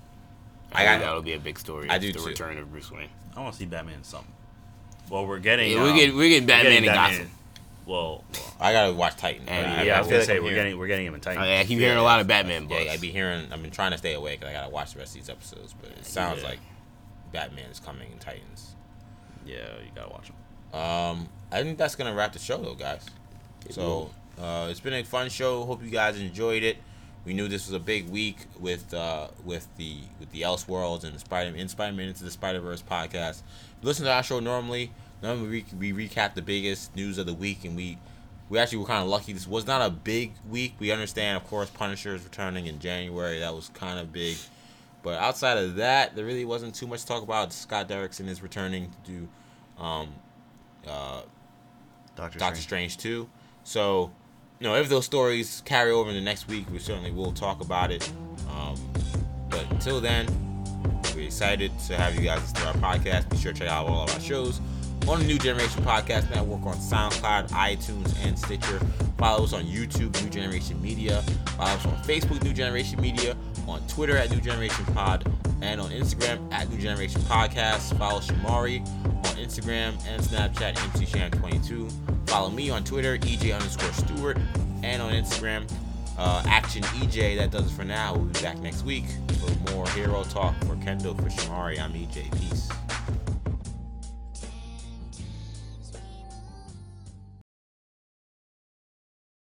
I, I think got- that'll be a big story. I is do the too. return of Bruce Wayne. I want to see Batman in something. Well, we're getting. Yeah, we're um, getting we're getting we're Batman getting and Batman. Gotham. Well, I gotta watch Titan. And, I- yeah, I was feel gonna like say I'm we're hearing- getting we're getting him in Titan. I, I keep hearing a lot of Batman buzz. Yeah, I be hearing. I've been trying to stay awake. 'cause I gotta watch the rest of these episodes, but it sounds Yeah. like Batman is coming in Titans. Yeah, you gotta watch him. Um, I think that's gonna wrap the show though, guys. So uh, it's been a fun show. Hope you guys enjoyed it. We knew this was a big week with uh, with the with the Elseworlds and the Spider in Spider Man into the Spider Verse podcast. Listen to our show normally. Normally we, we recap the biggest news of the week, and we we actually were kind of lucky. This was not a big week. We understand, of course, Punisher is returning in January. That was kind of big. But outside of that, there really wasn't too much to talk about. Scott Derrickson is returning to do um, uh, Doctor, Doctor Strange 2. So, you know, if those stories carry over into next week, we certainly will talk about it. Um, but until then, we're excited to have you guys listen to our podcast. Be sure to check out all of our shows on the New Generation Podcast Network on SoundCloud, iTunes, and Stitcher. Follow us on YouTube, New Generation Media. Follow us on Facebook, New Generation Media. On Twitter at New Generation Pod. And on Instagram at New Generation Podcast. Follow Shamari on Instagram and Snapchat, MCSham22. Follow me on Twitter, EJ underscore Stewart. And on Instagram, uh, Action EJ. That does it for now. We'll be back next week for more hero talk. For Kendall, for Shamari, I'm EJ. Peace.